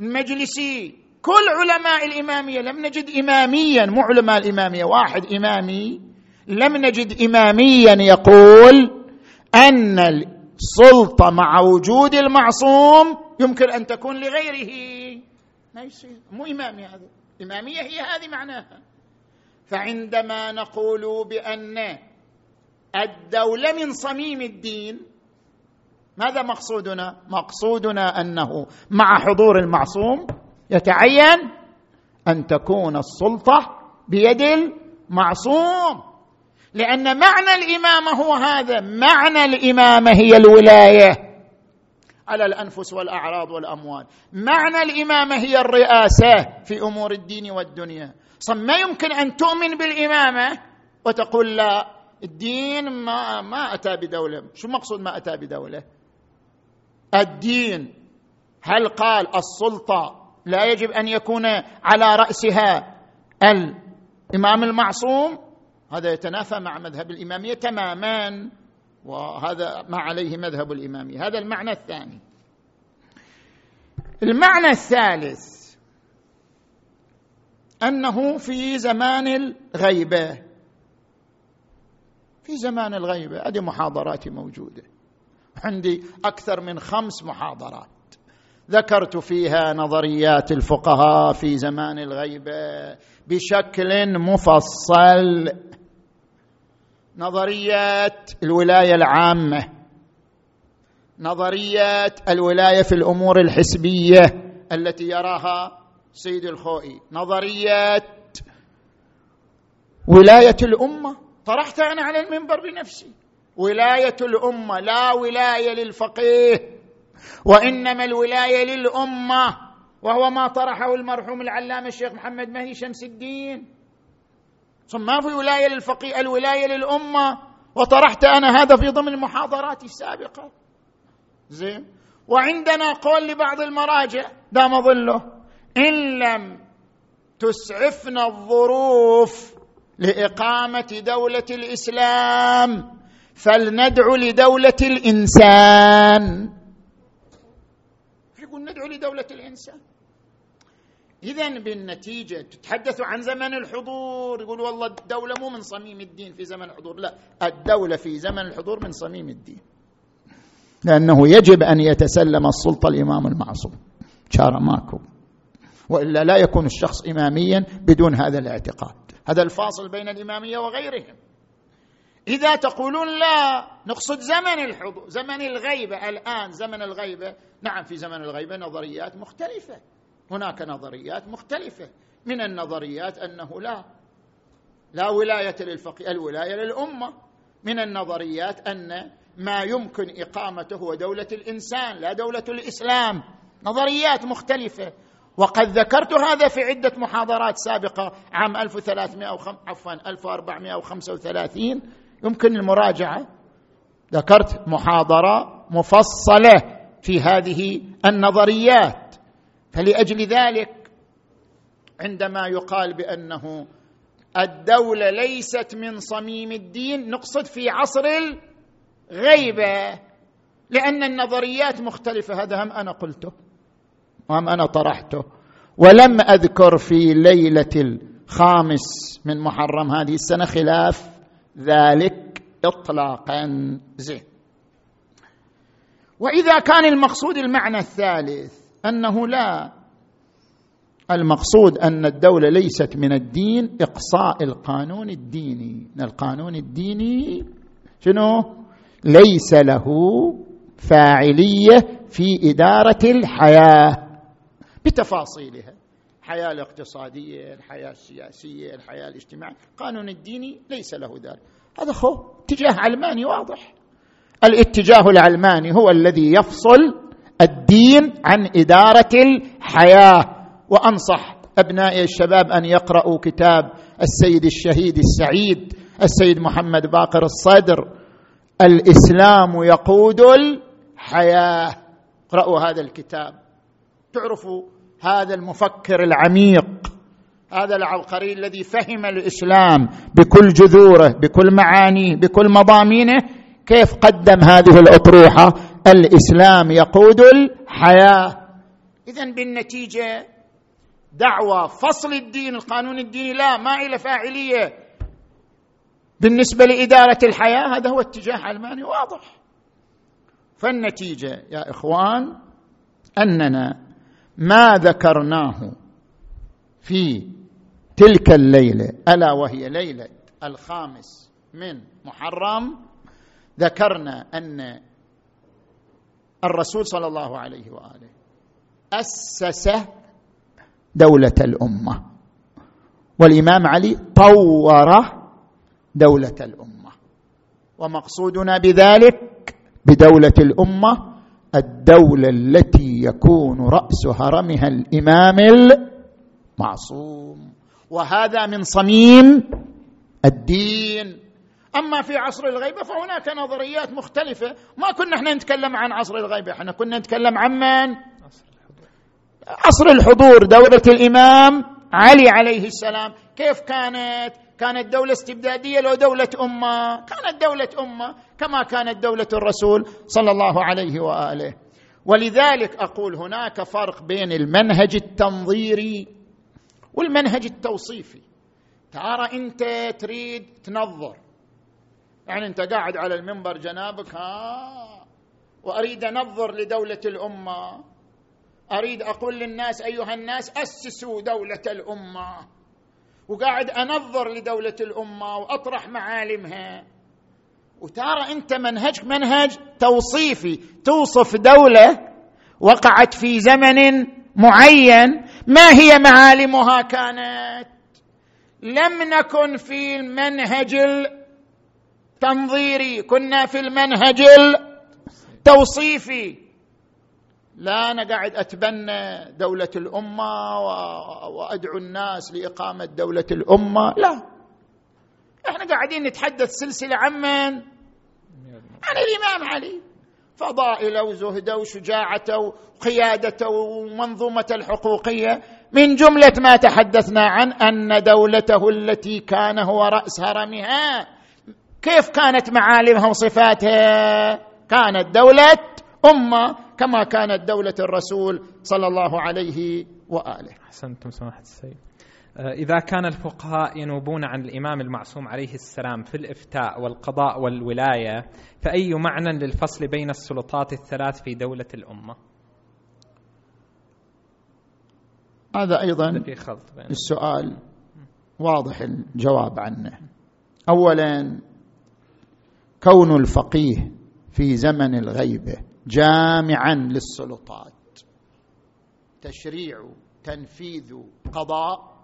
المجلسي كل علماء الإمامية لم نجد اماميا مو علماء الإمامية واحد إمامي لم نجد اماميا يقول أن السلطة مع وجود المعصوم يمكن أن تكون لغيره. ما يصير. مو إمامي هذا. إمامية هي هذه معناها. فعندما نقول بأن الدولة من صميم الدين ماذا مقصودنا؟ مقصودنا أنه مع حضور المعصوم يتعين أن تكون السلطة بيد المعصوم. لأن معنى الإمامة هو هذا معنى الإمامة هي الولاية. على الأنفس والأعراض والأموال. معنى الإمامة هي الرئاسة في أمور الدين والدنيا. ما يمكن أن تؤمن بالإمامة وتقول لا الدين ما ما أتى بدولة. شو مقصود ما أتى بدولة؟ الدين. هل قال السلطة لا يجب أن يكون على رأسها الإمام المعصوم؟ هذا يتنافى مع مذهب الإمامية تماما. وهذا ما عليه مذهب الاماميه هذا المعنى الثاني. المعنى الثالث أنه في زمان الغيبة. في زمان الغيبة. هذه محاضراتي موجودة. عندي أكثر من خمس محاضرات. ذكرت فيها نظريات الفقهاء في زمان الغيبة بشكل مفصل. نظريات الولاية العامة نظريات الولاية في الأمور الحسبية التي يراها سيد الخوئي نظريات ولاية الأمة. طرحتها أنا على المنبر بنفسي. ولاية الأمة لا ولاية للفقيه وإنما الولاية للأمة وهو ما طرحه المرحوم العلامة الشيخ محمد مهدي شمس الدين. ما في ولاية للفقيه الولاية للأمة. وطرحت أنا هذا في ضمن محاضراتي السابقة. زين؟ وعندنا قول لبعض المراجع دام ظله إن لم تسعفنا الظروف لإقامة دولة الإسلام فلندعو لدولة الإنسان. يقول ندعو لدولة الإنسان. اذا بالنتيجة تتحدث عن زمن الحضور. يقول والله الدولة مو من صميم الدين في زمن الحضور. لا الدولة في زمن الحضور من صميم الدين. لأنه يجب أن يتسلم السلطة الإمام المعصوم. شار ماكو. وإلا لا يكون الشخص اماميا بدون هذا الاعتقاد. هذا الفاصل بين الإمامية وغيرهم. إذا تقولون لا نقصد زمن الحضور زمن الغيبة. الآن زمن الغيبة. نعم في زمن الغيبة نظريات مختلفة. هناك نظريات مختلفة من النظريات أنه لا لا ولاية للفقيه الولاية للأمة. من النظريات أن ما يمكن إقامته هو دولة الإنسان لا دولة الإسلام. نظريات مختلفة. وقد ذكرت هذا في عدة محاضرات سابقة عام 1300 عفوا 1435 يمكن المراجعة. ذكرت محاضرة مفصلة في هذه النظريات. فلأجل ذلك عندما يقال بأنه الدولة ليست من صميم الدين نقصد في عصر الغيبة لأن النظريات مختلفة. هذا هم أنا قلته وهم أنا طرحته. ولم أذكر في ليلة الخامس من محرم هذه السنة خلاف ذلك اطلاقا. زين. وإذا كان المقصود المعنى الثالث أنه لا. المقصود أن الدولة ليست من الدين إقصاء القانون الديني. القانون الديني شنو؟ ليس له فاعلية في إدارة الحياة. بتفاصيلها. الحياة الاقتصادية الحياة السياسية الحياة الاجتماعية. القانون الديني ليس له ذلك. هذا خو اتجاه علماني واضح. الاتجاه العلماني هو الذي يفصل الدين عن إدارة الحياة. وأنصح أبنائي الشباب أن يقرأوا كتاب السيد الشهيد السعيد السيد محمد باقر الصدر. الإسلام يقود الحياة. اقرأوا هذا الكتاب. تعرفوا هذا المفكر العميق هذا العبقري الذي فهم الإسلام بكل جذوره بكل معانيه بكل مضامينه كيف قدم هذه الأطروحة الإسلام يقود الحياة. اذا بالنتيجة دعوى فصل الدين القانون الديني لا ما إلى فاعلية بالنسبة لإدارة الحياة هذا هو اتجاه علماني واضح. فالنتيجة يا إخوان أننا ما ذكرناه في تلك الليلة ألا وهي ليلة الخامس من محرم ذكرنا أن الرسول صلى الله عليه وآله أسس دولة الأمة. والإمام علي طور دولة الأمة. ومقصودنا بذلك بدولة الأمة الدولة التي يكون رأس هرمها الإمام المعصوم. وهذا من صميم الدين. أما في عصر الغيبة فهناك نظريات مختلفة. ما كنا إحنا نتكلم عن عصر الغيبة. إحنا كنا نتكلم عن من؟ عصر الحضور. دولة الإمام علي عليه السلام. كيف كانت؟ كانت دولة استبدادية لو دولة أمة؟ كانت دولة أمة كما كانت دولة الرسول صلى الله عليه وآله. ولذلك أقول هناك فرق بين المنهج التنظيري والمنهج التوصيفي. ترى أنت تريد تنظر. يعني أنت قاعد على المنبر جنابك ها؟ وأريد أنظر لدولة الأمة. أريد أقول للناس أيها الناس أسسوا دولة الأمة. وقاعد أنظر لدولة الأمة وأطرح معالمها. وترى أنت منهجك منهج توصيفي. توصف دولة وقعت في زمن معين. ما هي معالمها كانت؟ لم نكن في المنهج التنظيري كنا في المنهج التوصيفي. لا أنا قاعد أتبنى دولة الأمة وأدعو الناس لإقامة دولة الأمة. لا. إحنا قاعدين نتحدث سلسلة عن من؟ عن الإمام علي فضائله وزهده وشجاعته وقيادته ومنظومة الحقوقية. من جملة ما تحدثنا عن أن دولته التي كان هو رأس هرمها كيف كانت معالمها وصفاتها كانت دولة أمة كما كانت دولة الرسول صلى الله عليه وآله. أحسنتم سماحة السيد. آه، إذا كان الفقهاء ينوبون عن الإمام المعصوم عليه السلام في الإفتاء والقضاء والولاية فأي معنى للفصل بين السلطات الثلاث في دولة الأمة؟ هذا أيضا في خلط السؤال واضح الجواب عنه. أولا كون الفقيه في زمن الغيبه جامعا للسلطات. تشريع تنفيذ قضاء.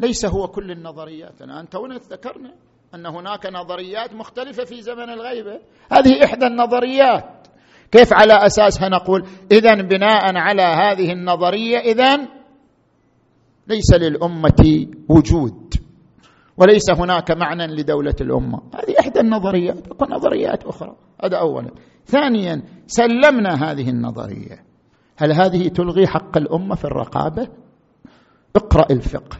ليس هو كل النظريات. الان تونا ذكرنا أن هناك نظريات مختلفة في زمن الغيبه هذه إحدى النظريات. كيف على اساسها نقول اذا بناء على هذه النظرية اذا ليس للأمة وجود. وليس هناك معنى لدولة الأمة. هذه إحدى النظريات ونظريات أخرى. هذا اولا ثانيا سلمنا هذه النظرية. هل هذه تلغي حق الأمة في الرقابة؟ اقرأ الفقه.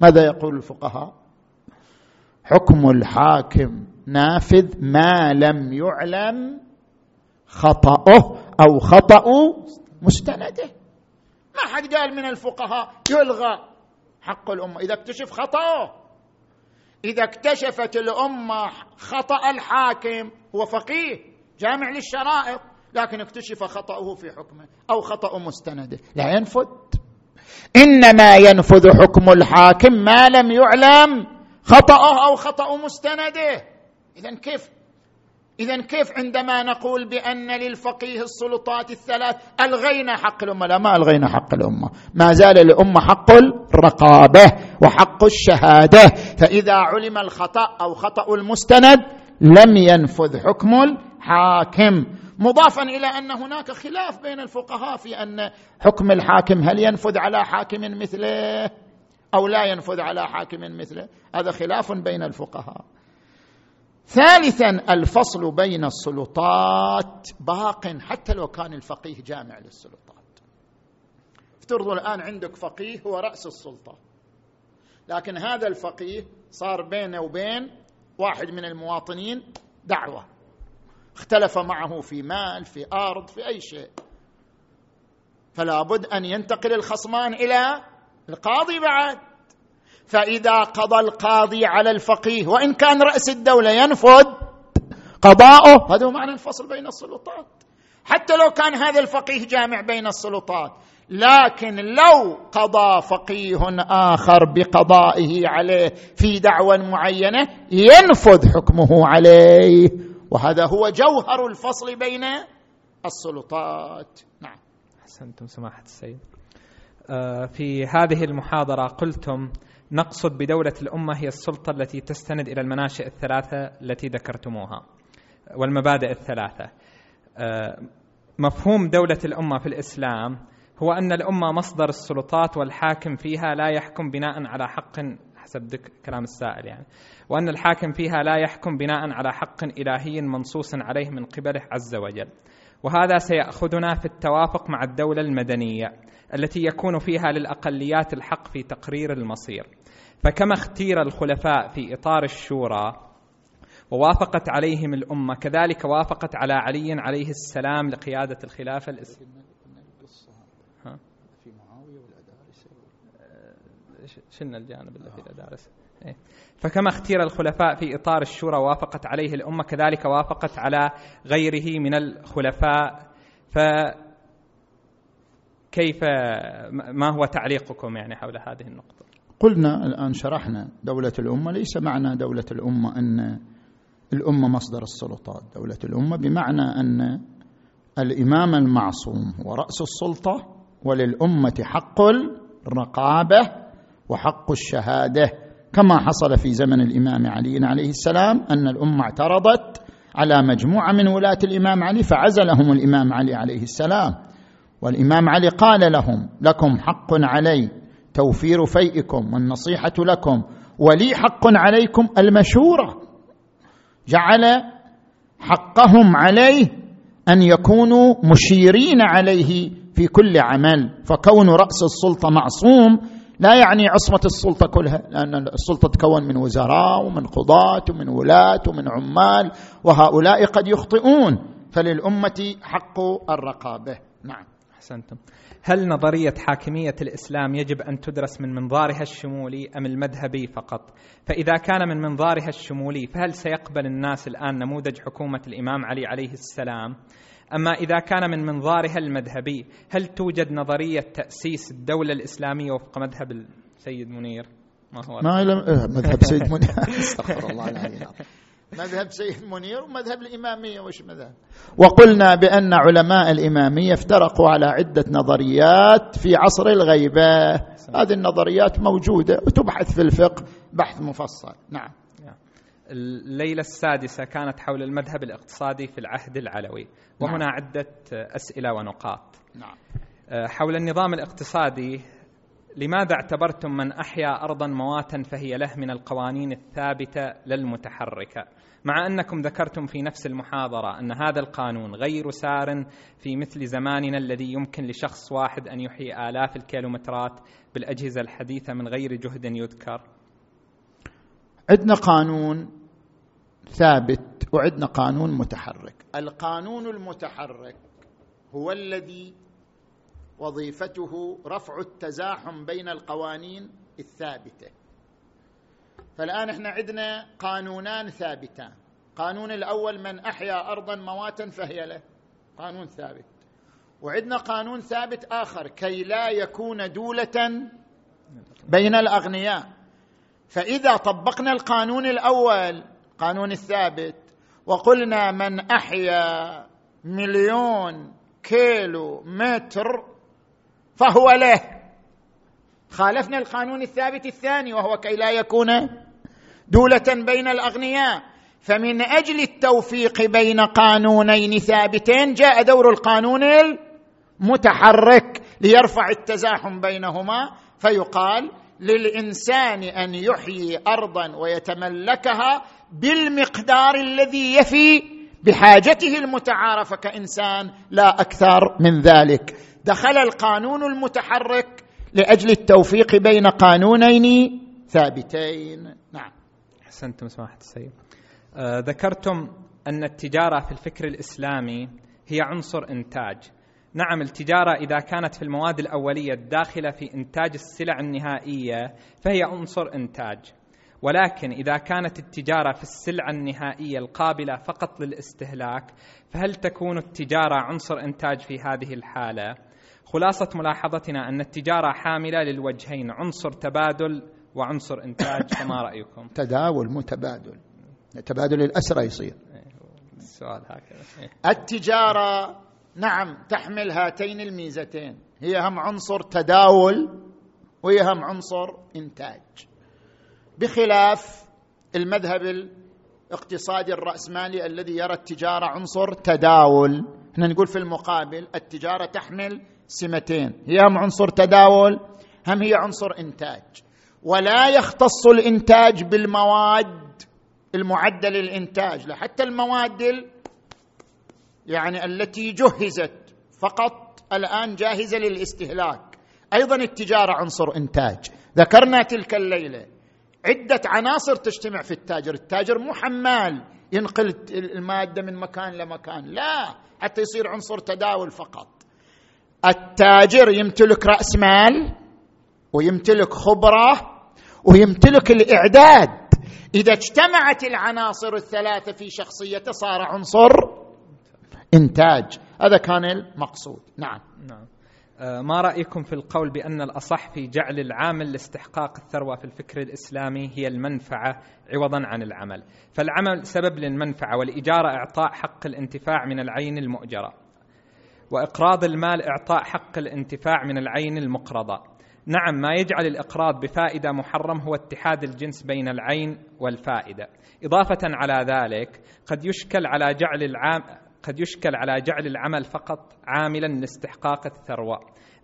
ماذا يقول الفقهاء؟ حكم الحاكم نافذ ما لم يعلم خطأه أو خطأ مستنده. ما حد قال من الفقهاء يلغى حق الأمة. إذا اكتشف خطأه إذا اكتشفت الأمة خطأ الحاكم هو فقيه جامع للشرائط لكن اكتشف خطأه في حكمه أو خطأ مستنده. لا ينفذ إنما ينفذ حكم الحاكم ما لم يعلم خطأه أو خطأ مستنده. إذا كيف إذا كيف عندما نقول بأن للفقيه السلطات الثلاث ألغينا حق الأمة؟ لا ما ألغينا حق الأمة. ما زال للأمة حق الرقابة وحق الشهادة. فإذا علم الخطأ أو خطأ المستند لم ينفذ حكم الحاكم. مضافا إلى أن هناك خلاف بين الفقهاء في أن حكم الحاكم هل ينفذ على حاكم مثله أو لا ينفذ على حاكم مثله. هذا خلاف بين الفقهاء. ثالثا الفصل بين السلطات. باق حتى لو كان الفقيه جامع للسلطات. افترضوا الآن عندك فقيه هو رأس السلطة. لكن هذا الفقيه صار بينه وبين واحد من المواطنين دعوة. اختلف معه في مال في أرض في أي شيء. فلا بد أن ينتقل الخصمان إلى القاضي بعد. فإذا قضى القاضي على الفقيه وإن كان رأس الدولة ينفذ قضاؤه هذا هو معنى الفصل بين السلطات. حتى لو كان هذا الفقيه جامع بين السلطات لكن لو قضى فقيه آخر بقضائه عليه في دعوى معينة ينفذ حكمه عليه. وهذا هو جوهر الفصل بين السلطات. نعم. أحسنتم سماحة السيد. آه، في هذه المحاضرة قلتم نقصد بدولة الأمة هي السلطة التي تستند إلى المناشئ الثلاثة التي ذكرتموها والمبادئ الثلاثة. آه، مفهوم دولة الأمة في الإسلام هو أن الأمة مصدر السلطات والحاكم فيها لا يحكم بناء على حق حسب كلام السائل يعني وأن الحاكم فيها لا يحكم بناء على حق إلهي منصوص عليه من قبله عز وجل. وهذا سيأخذنا في التوافق مع الدولة المدنية التي يكون فيها للأقليات الحق في تقرير المصير. فكما اختير الخلفاء في إطار الشورى ووافقت عليهم الأمة كذلك وافقت على علي عليه السلام لقيادة الخلافة الإسلامية في معاوية والأدارس شلنا الجانب اللي في الأدارس؟ إيه. فكما اختير الخلفاء في إطار الشورى وافقت عليه الأمة كذلك وافقت على غيره من الخلفاء. ف كيف ما هو تعليقكم يعني حول هذه النقطة؟ قلنا الآن شرحنا دولة الأمة ليس معنى دولة الأمة أن الأمة مصدر السلطات، دولة الأمة بمعنى أن الإمام المعصوم هو راس السلطة وللأمة حق الرقابة وحق الشهادة. كما حصل في زمن الإمام علي عليه السلام أن الأمة اعترضت على مجموعة من ولاة الإمام علي فعزلهم الإمام علي عليه السلام. والإمام علي قال لهم لكم حق علي توفير فيئكم والنصيحة لكم ولي حق عليكم المشورة. جعل حقهم عليه أن يكونوا مشيرين عليه في كل عمل. فكون رأس السلطة معصوم لا يعني عصمة السلطة كلها لأن السلطة تكون من وزراء ومن قضاة ومن ولاة ومن عمال وهؤلاء قد يخطئون. فللأمة حق الرقابة. نعم. أحسنتم. هل نظرية حاكمية الإسلام يجب أن تدرس من منظارها الشمولي أم المذهبي فقط؟ فإذا كان من منظارها الشمولي فهل سيقبل الناس الآن نموذج حكومة الإمام علي عليه السلام؟ أما إذا كان من منظارها المذهبي هل توجد نظرية تأسيس الدولة الإسلامية وفق مذهب السيد منير؟ ما هو؟ ما لم... إيه، مذهب سيد منير. أستغفر الله العلي مذهب سيد منير ومذهب الإمامية. وش مذهب؟ وقلنا بأن علماء الإمامية افترقوا على عدة نظريات في عصر الغيبة. هذه النظريات موجودة وتبحث في الفقه بحث مفصل. نعم. الليلة السادسة كانت حول المذهب الاقتصادي في العهد العلوي وهنا نعم. عدة أسئلة ونقاط. نعم. أه، حول النظام الاقتصادي لماذا اعتبرتم من أحيا أرضا مواتا فهي له من القوانين الثابتة لا المتحركة مع أنكم ذكرتم في نفس المحاضرة أن هذا القانون غير سار في مثل زماننا الذي يمكن لشخص واحد أن يحيي آلاف الكيلومترات بالأجهزة الحديثة من غير جهد يذكر. عندنا قانون ثابت وعندنا قانون متحرك. القانون المتحرك هو الذي وظيفته رفع التزاحم بين القوانين الثابتة. فالآن إحنا عندنا قانونان ثابتان. قانون الأول من أحيا أرضا مواتا فهي له. قانون ثابت. وعندنا قانون ثابت آخر كي لا يكون دولة بين الأغنياء. فإذا طبقنا القانون الأول قانون الثابت وقلنا من أحيا مليون كيلو متر فهو له. خالفنا القانون الثابت الثاني وهو كي لا يكون دولة بين الأغنياء. فمن أجل التوفيق بين قانونين ثابتين جاء دور القانون المتحرك ليرفع التزاحم بينهما فيقال للإنسان أن يحيي ارضا ويتملكها بالمقدار الذي يفي بحاجته المتعارفة كإنسان لا أكثر من ذلك. دخل القانون المتحرك لأجل التوفيق بين قانونين ثابتين. نعم. أحسنتم سماحه السيد آه ذكرتم أن التجارة في الفكر الإسلامي هي عنصر إنتاج. نعم التجارة إذا كانت في المواد الأولية الداخلة في إنتاج السلع النهائية فهي عنصر إنتاج. ولكن إذا كانت التجارة في السلعه النهائية القابلة فقط للاستهلاك فهل تكون التجارة عنصر إنتاج في هذه الحالة؟ خلاصة ملاحظتنا أن التجارة حاملة للوجهين عنصر تبادل وعنصر إنتاج فما رأيكم؟ تداول مو تبادل. تبادل الاسرى يصير. السؤال هكذا. التجارة نعم تحمل هاتين الميزتين. هي هم عنصر تداول وهي هم عنصر إنتاج. بخلاف المذهب الاقتصادي الرأسمالي الذي يرى التجارة عنصر تداول. إحنا نقول في المقابل التجارة تحمل سمتين. هي هم عنصر تداول هم هي عنصر إنتاج. ولا يختص الإنتاج بالمواد المعده للإنتاج حتى المواد يعني التي جهزت فقط الآن جاهزة للاستهلاك. أيضا التجارة عنصر إنتاج. ذكرنا تلك الليلة عدة عناصر تجتمع في التاجر. التاجر مو حمال ينقل المادة من مكان لمكان لا حتى يصير عنصر تداول فقط. التاجر يمتلك رأس مال ويمتلك خبرة ويمتلك الإعداد. إذا اجتمعت العناصر الثلاثة في شخصيته صار عنصر إنتاج. هذا كان المقصود. نعم. نعم. آه، ما رأيكم في القول بأن الأصح في جعل العامل لاستحقاق الثروة في الفكر الإسلامي هي المنفعة عوضا عن العمل؟ فالعمل سبب للمنفعة والإجارة إعطاء حق الانتفاع من العين المؤجرة. وإقراض المال إعطاء حق الانتفاع من العين المقرضة. نعم ما يجعل الإقراض بفائدة محرم هو اتحاد الجنس بين العين والفائدة. إضافة على ذلك قد يشكل على جعل العام قد يشكل على جعل العمل فقط عاملا لاستحقاق الثروة.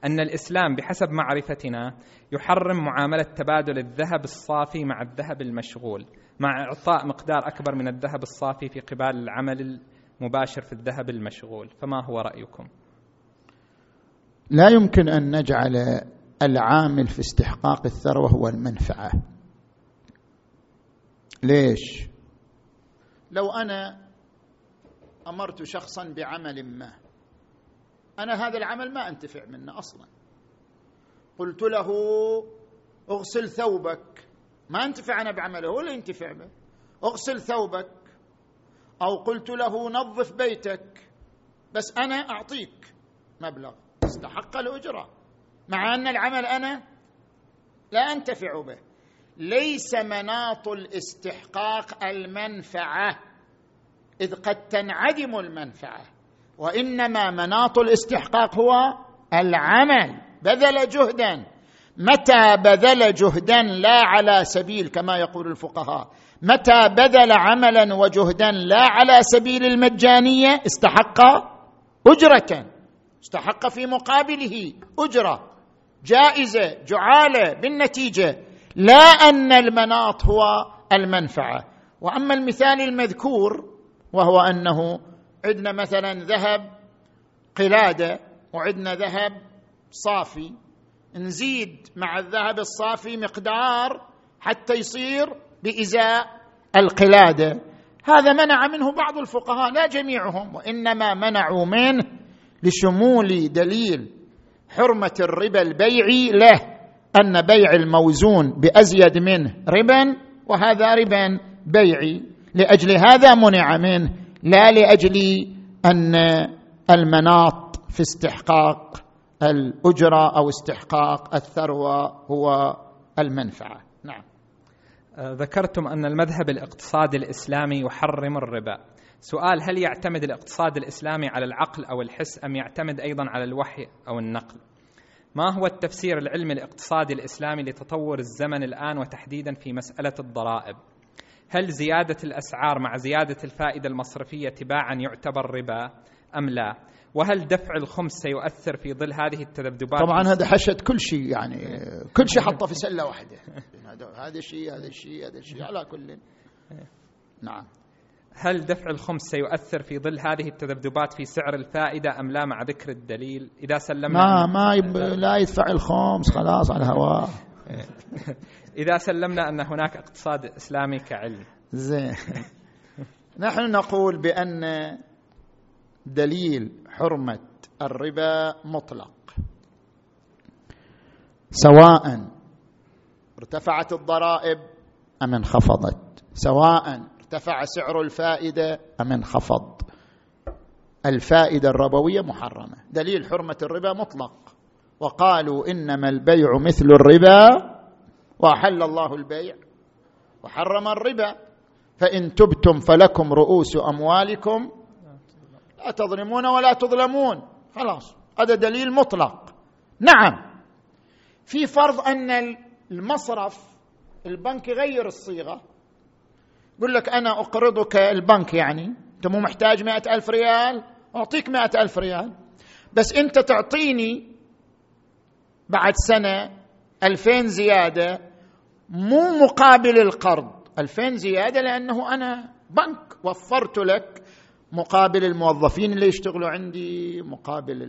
أن الإسلام بحسب معرفتنا يحرم معاملة تبادل الذهب الصافي مع الذهب المشغول مع إعطاء مقدار أكبر من الذهب الصافي في قبال العمل المباشر في الذهب المشغول فما هو رأيكم؟ لا يمكن أن نجعل العامل في استحقاق الثروة هو المنفعة. ليش؟ لو أنا أمرت شخصا بعمل ما أنا هذا العمل ما أنتفع منه أصلا. قلت له أغسل ثوبك. ما أنتفع أنا بعمله ولا ينتفع به. أغسل ثوبك. أو قلت له نظف بيتك بس أنا أعطيك مبلغ. استحق الأجرة. مع أن العمل أنا لا أنتفع به. ليس مناط الاستحقاق المنفعة إذ قد تنعدم المنفعة. وإنما مناط الاستحقاق هو العمل. بذل جهدا. متى بذل جهدا لا على سبيل كما يقول الفقهاء. متى بذل عملا وجهدا لا على سبيل المجانية؟ استحق أجرة. استحق في مقابله أجرة. جائزة جعالة بالنتيجة. لا أن المناط هو المنفعة. وأما المثال المذكور وهو أنه عندنا مثلا ذهب قلادة وعندنا ذهب صافي. نزيد مع الذهب الصافي مقدار حتى يصير بإزاء القلادة. هذا منع منه بعض الفقهاء لا جميعهم وإنما منعوا منه لشمول دليل حرمة الربا البيعي له أن بيع الموزون بأزيد منه ربا وهذا ربا بيعي لأجل هذا منع منه لا لأجل أن المناط في استحقاق الأجرة أو استحقاق الثروة هو المنفعة. ذكرتم أن المذهب الاقتصادي الإسلامي يحرم الربا. سؤال هل يعتمد الاقتصاد الإسلامي على العقل أو الحس أم يعتمد أيضا على الوحي أو النقل؟ ما هو التفسير العلمي الاقتصادي الإسلامي لتطور الزمن الآن وتحديدا في مسألة الضرائب؟ هل زيادة الأسعار مع زيادة الفائدة المصرفية تباعا يعتبر ربا أم لا؟ وهل دفع الخمس سيؤثر في ظل هذه التذبذبات؟ طبعا هذا حشد كل شيء يعني كل شيء حطه في سلة واحدة. هذا شيء هذا شيء هذا شيء على كل. نعم. هل دفع الخمس سيؤثر في ظل هذه التذبذبات في سعر الفائدة أم لا مع ذكر الدليل؟ إذا سلمنا ما ما يب... لا يدفع الخمس خلاص على هواه إذا سلمنا أن هناك اقتصاد إسلامي كعلم. زين. نحن نقول بأن دليل حرمة الربا مطلق. سواء ارتفعت الضرائب أم انخفضت. سواء ارتفع سعر الفائدة أم انخفض. الفائدة الربوية محرمة. دليل حرمة الربا مطلق. وقالوا إنما البيع مثل الربا وأحل الله البيع وحرم الربا. فإن تبتم فلكم رؤوس أموالكم لا تظلمون ولا تظلمون. خلاص. هذا دليل مطلق. نعم. في فرض أن المصرف البنك يغير الصيغة. يقول لك أنا أقرضك البنك يعني. أنت مو محتاج مئة ألف ريال. أعطيك مئة ألف ريال. بس أنت تعطيني بعد سنة ألفين زيادة مو مقابل القرض. ألفين زيادة لأنه أنا بنك وفرت لك مقابل الموظفين اللي يشتغلوا عندي مقابل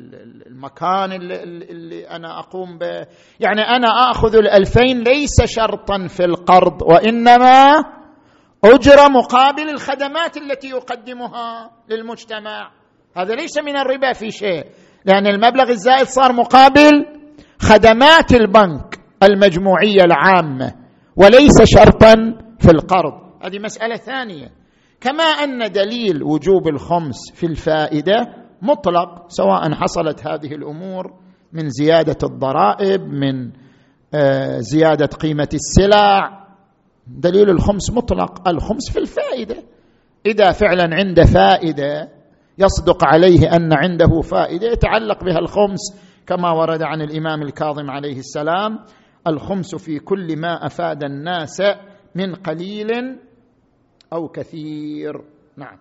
المكان اللي, اللي أنا أقوم به. يعني أنا أخذ الألفين ليس شرطا في القرض وإنما أجرة مقابل الخدمات التي يقدمها للمجتمع. هذا ليس من الربا في شيء لأن المبلغ الزائد صار مقابل خدمات البنك المجموعية العامة وليس شرطا في القرض. هذه مسألة ثانية. كما أن دليل وجوب الخمس في الفائدة مطلق سواء حصلت هذه الأمور من زيادة الضرائب من آه، زيادة قيمة السلع. دليل الخمس مطلق الخمس في الفائدة. إذا فعلا عنده فائدة يصدق عليه أن عنده فائدة يتعلق بها الخمس كما ورد عن الإمام الكاظم عليه السلام الخمس في كل ما أفاد الناس من قليل أو كثير. نعم.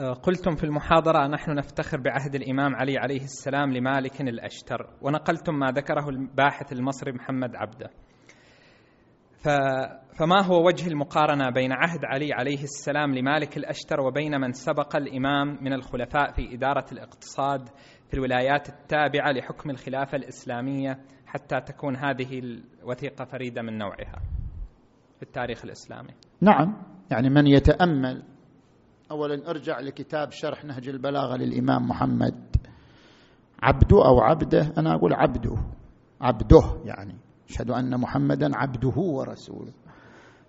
آه، قلتم في المحاضرة نحن نفتخر بعهد الإمام علي عليه السلام لمالك الأشتر ونقلتم ما ذكره الباحث المصري محمد عبده. فما هو وجه المقارنة بين عهد علي عليه السلام لمالك الأشتر وبين من سبق الإمام من الخلفاء في إدارة الاقتصاد في الولايات التابعة لحكم الخلافة الإسلامية حتى تكون هذه الوثيقة فريدة من نوعها؟ في التاريخ الإسلامي. نعم، يعني من يتأمل اولا أرجع لكتاب شرح نهج البلاغة للإمام محمد. عبده أو عبده أنا أقول عبده. عبده يعني. أشهد أن محمدا عبده ورسوله.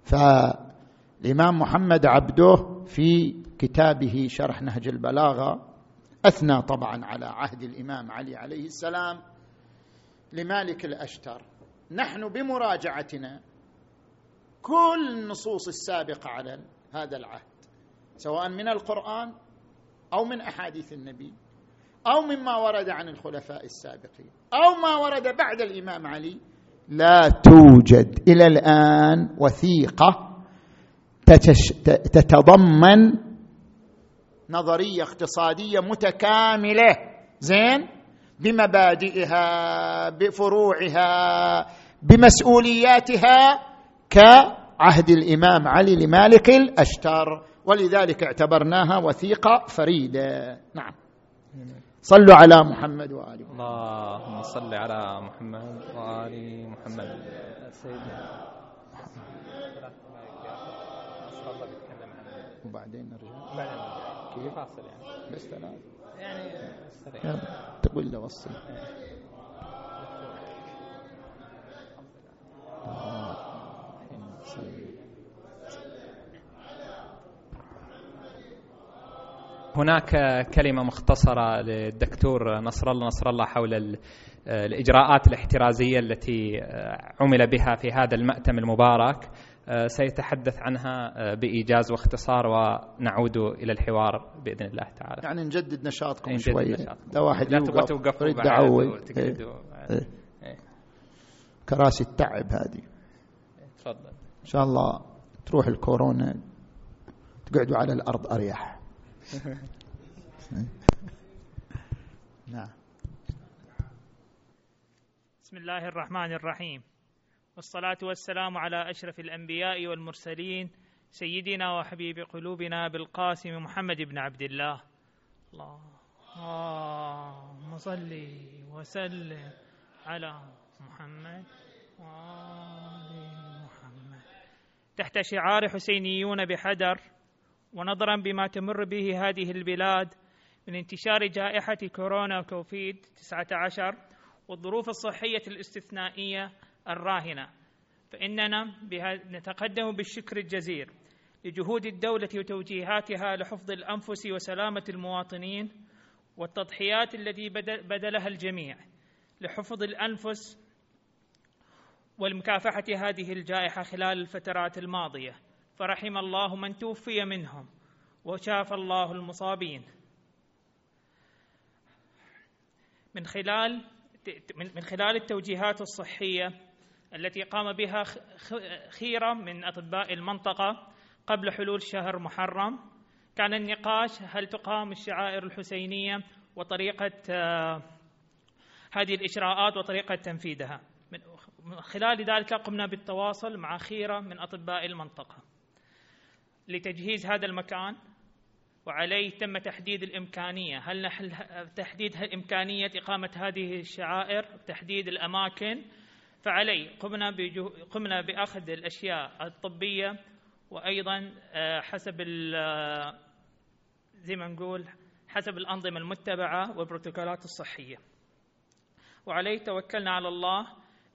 فالإمام محمد عبده في كتابه شرح نهج البلاغة أثنى طبعا على عهد الإمام علي عليه السلام لمالك الأشتر. نحن بمراجعتنا كل النصوص السابقة على هذا العهد سواء من القرآن أو من أحاديث النبي أو مما ورد عن الخلفاء السابقين أو ما ورد بعد الإمام علي لا توجد إلى الآن وثيقة تتضمن نظرية اقتصادية متكاملة زين؟ بمبادئها بفروعها بمسؤولياتها كعهد الإمام علي لمالك الاشتر ولذلك اعتبرناها وثيقة فريدة. نعم. صلوا على محمد وآل محمد. اللهم صل على محمد وآل محمد. سيدنا وبعدين نرجع. كيف؟ فاصل يعني. بس ثلاث يعني تقول له وصل. هناك كلمة مختصرة للدكتور نصر الله نصر الله حول الإجراءات الاحترازية التي عمل بها في هذا المأتم المبارك سيتحدث عنها بإيجاز واختصار ونعود إلى الحوار بإذن الله تعالى يعني نجدد نشاطكم نجدد شوية نشاطكم. ده واحد لا تبغى توقفوا وتقعدوا بعد. إيه. إيه. كراسي التعب هذه شاء الله تروح الكورونا تقعدوا على الأرض أريح. نعم. بسم الله الرحمن الرحيم. والصلاة والسلام على أشرف الأنبياء والمرسلين سيدنا وحبيب قلوبنا بالقاسم محمد بن عبد الله. اللهم صل وسلم على محمد محمد تحت شعار حسينيون بحدر ونظرا بما تمر به هذه البلاد من انتشار جائحة كورونا كوفيد 19 والظروف الصحية الاستثنائية الراهنة. فإننا نتقدم بالشكر الجزيل لجهود الدولة وتوجيهاتها لحفظ الأنفس وسلامة المواطنين والتضحيات التي بذلها الجميع لحفظ الأنفس والمكافحة هذه الجائحة خلال الفترات الماضية فرحم الله من توفي منهم وشاف الله المصابين. من خلال من خلال التوجيهات الصحية التي قام بها خيرة من أطباء المنطقة قبل حلول شهر محرم كان النقاش هل تقام الشعائر الحسينية وطريقة آه، هذه الإجراءات وطريقة تنفيذها. خلال ذلك قمنا بالتواصل مع خيرة من أطباء المنطقة لتجهيز هذا المكان وعليه تم تحديد الإمكانية. هل نحل تحديد إمكانية إقامة هذه الشعائر تحديد الأماكن؟ فعليه قمنا قمنا بأخذ الأشياء الطبية وأيضا آه، حسب آه، زي ما نقول حسب الأنظمة المتبعة والبروتوكولات الصحية. وعليه توكلنا على الله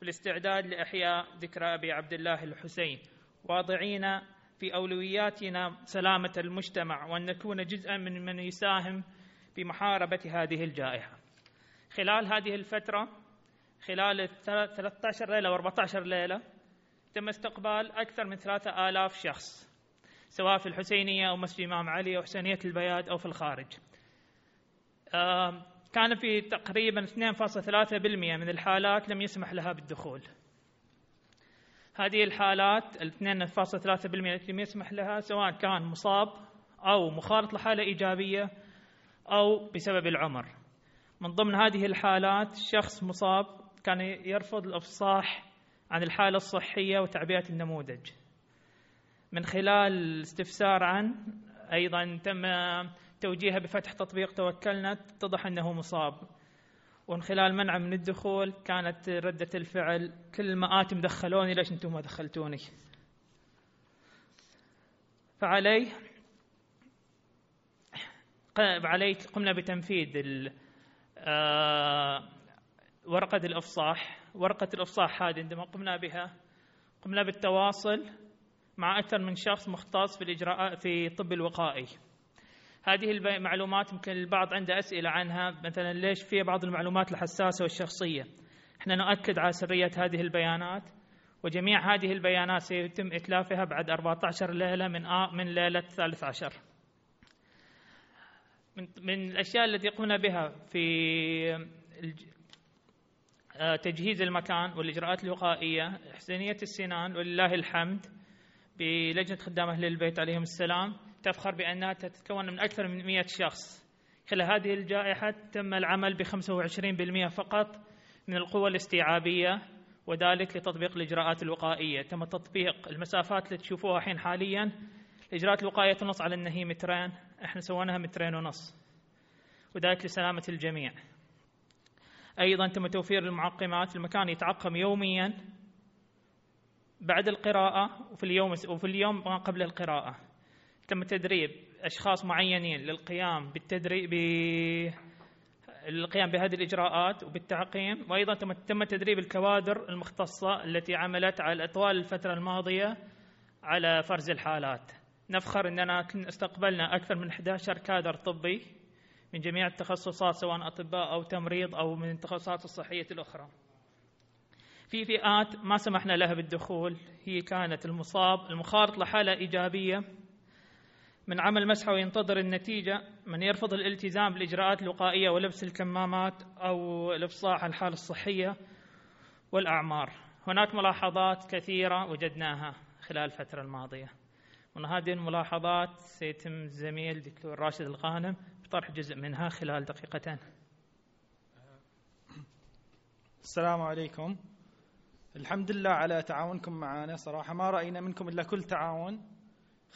بالاستعداد لإحياء ذكرى أبي عبد الله الحسين. واضعين في أولوياتنا سلامة المجتمع وأن نكون جزءا من من يساهم في محاربة هذه الجائحة. خلال هذه الفترة خلال الثلاث- 13 ليلة و14 ليلة تم استقبال أكثر من 3000 شخص سواء في الحسينية أو مسجد الإمام علي أو حسينية البياد أو في الخارج. كان في تقريبا 2.3% من الحالات لم يسمح لها بالدخول. هذه الحالات ال 2.3% التي لم يسمح لها سواء كان مصاب أو مخالط لحالة إيجابية أو بسبب العمر. من ضمن هذه الحالات شخص مصاب كان يرفض الإفصاح عن الحالة الصحية وتعبئة النموذج. من خلال الاستفسار عن أيضا تم توجيهه بفتح تطبيق توكلنا اتضح أنه مصاب. ومن خلال منع من الدخول كانت ردة الفعل كل المآتم دخلوني ليش أنتم ما دخلتوني؟ فعليه ق- عليه قمنا بتنفيذ آه، ورقة الإفصاح. ورقة الإفصاح هذه عندما قمنا بها قمنا بالتواصل مع أكثر من شخص مختص في الإجراء في الطب الوقائي. هذه المعلومات يمكن البعض عنده أسئلة عنها. مثلا ليش في بعض المعلومات الحساسة والشخصية؟ إحنا نؤكد على سرية هذه البيانات وجميع هذه البيانات سيتم إتلافها بعد 14 ليلة من من ليلة 13 من من الأشياء التي قمنا بها في آه، تجهيز المكان والإجراءات الوقائية حسينية السنان ولله الحمد بلجنة خدام أهل البيت عليهم السلام تفخر بأنها تتكون من أكثر من 100 شخص. خلال هذه الجائحة تم العمل ب 25% فقط من القوى الاستيعابية وذلك لتطبيق الإجراءات الوقائية. تم تطبيق المسافات اللي تشوفوها الحين حاليا. الإجراءات الوقائية تنص على أن هي مترين. إحنا سويناها مترين ونص. وذلك لسلامة الجميع. أيضا تم توفير المعقمات المكان يتعقم يوميا بعد القراءة وفي اليوم وفي اليوم قبل القراءة. تم تدريب أشخاص معينين للقيام بالتدريب للقيام بهذه الإجراءات وبالتعقيم. وأيضا تم تدريب الكوادر المختصة التي عملت على طوال الفترة الماضية على فرز الحالات. نفخر أننا استقبلنا أكثر من 11 كادر طبي من جميع التخصصات سواء أطباء أو تمريض أو من التخصصات الصحية الأخرى. في فئات ما سمحنا لها بالدخول هي كانت المصاب المخالط لحالة إيجابية من عمل مسحة وينتظر النتيجة من يرفض الالتزام بالإجراءات الوقائية ولبس الكمامات أو الإفصاح عن الحالة الصحية والأعمار. هناك ملاحظات كثيرة وجدناها خلال الفترة الماضية. من هذه الملاحظات سيتم الزميل دكتور راشد الغانم بطرح جزء منها خلال دقيقتين. السلام عليكم. الحمد لله على تعاونكم معنا. صراحة ما رأينا منكم إلا كل تعاون.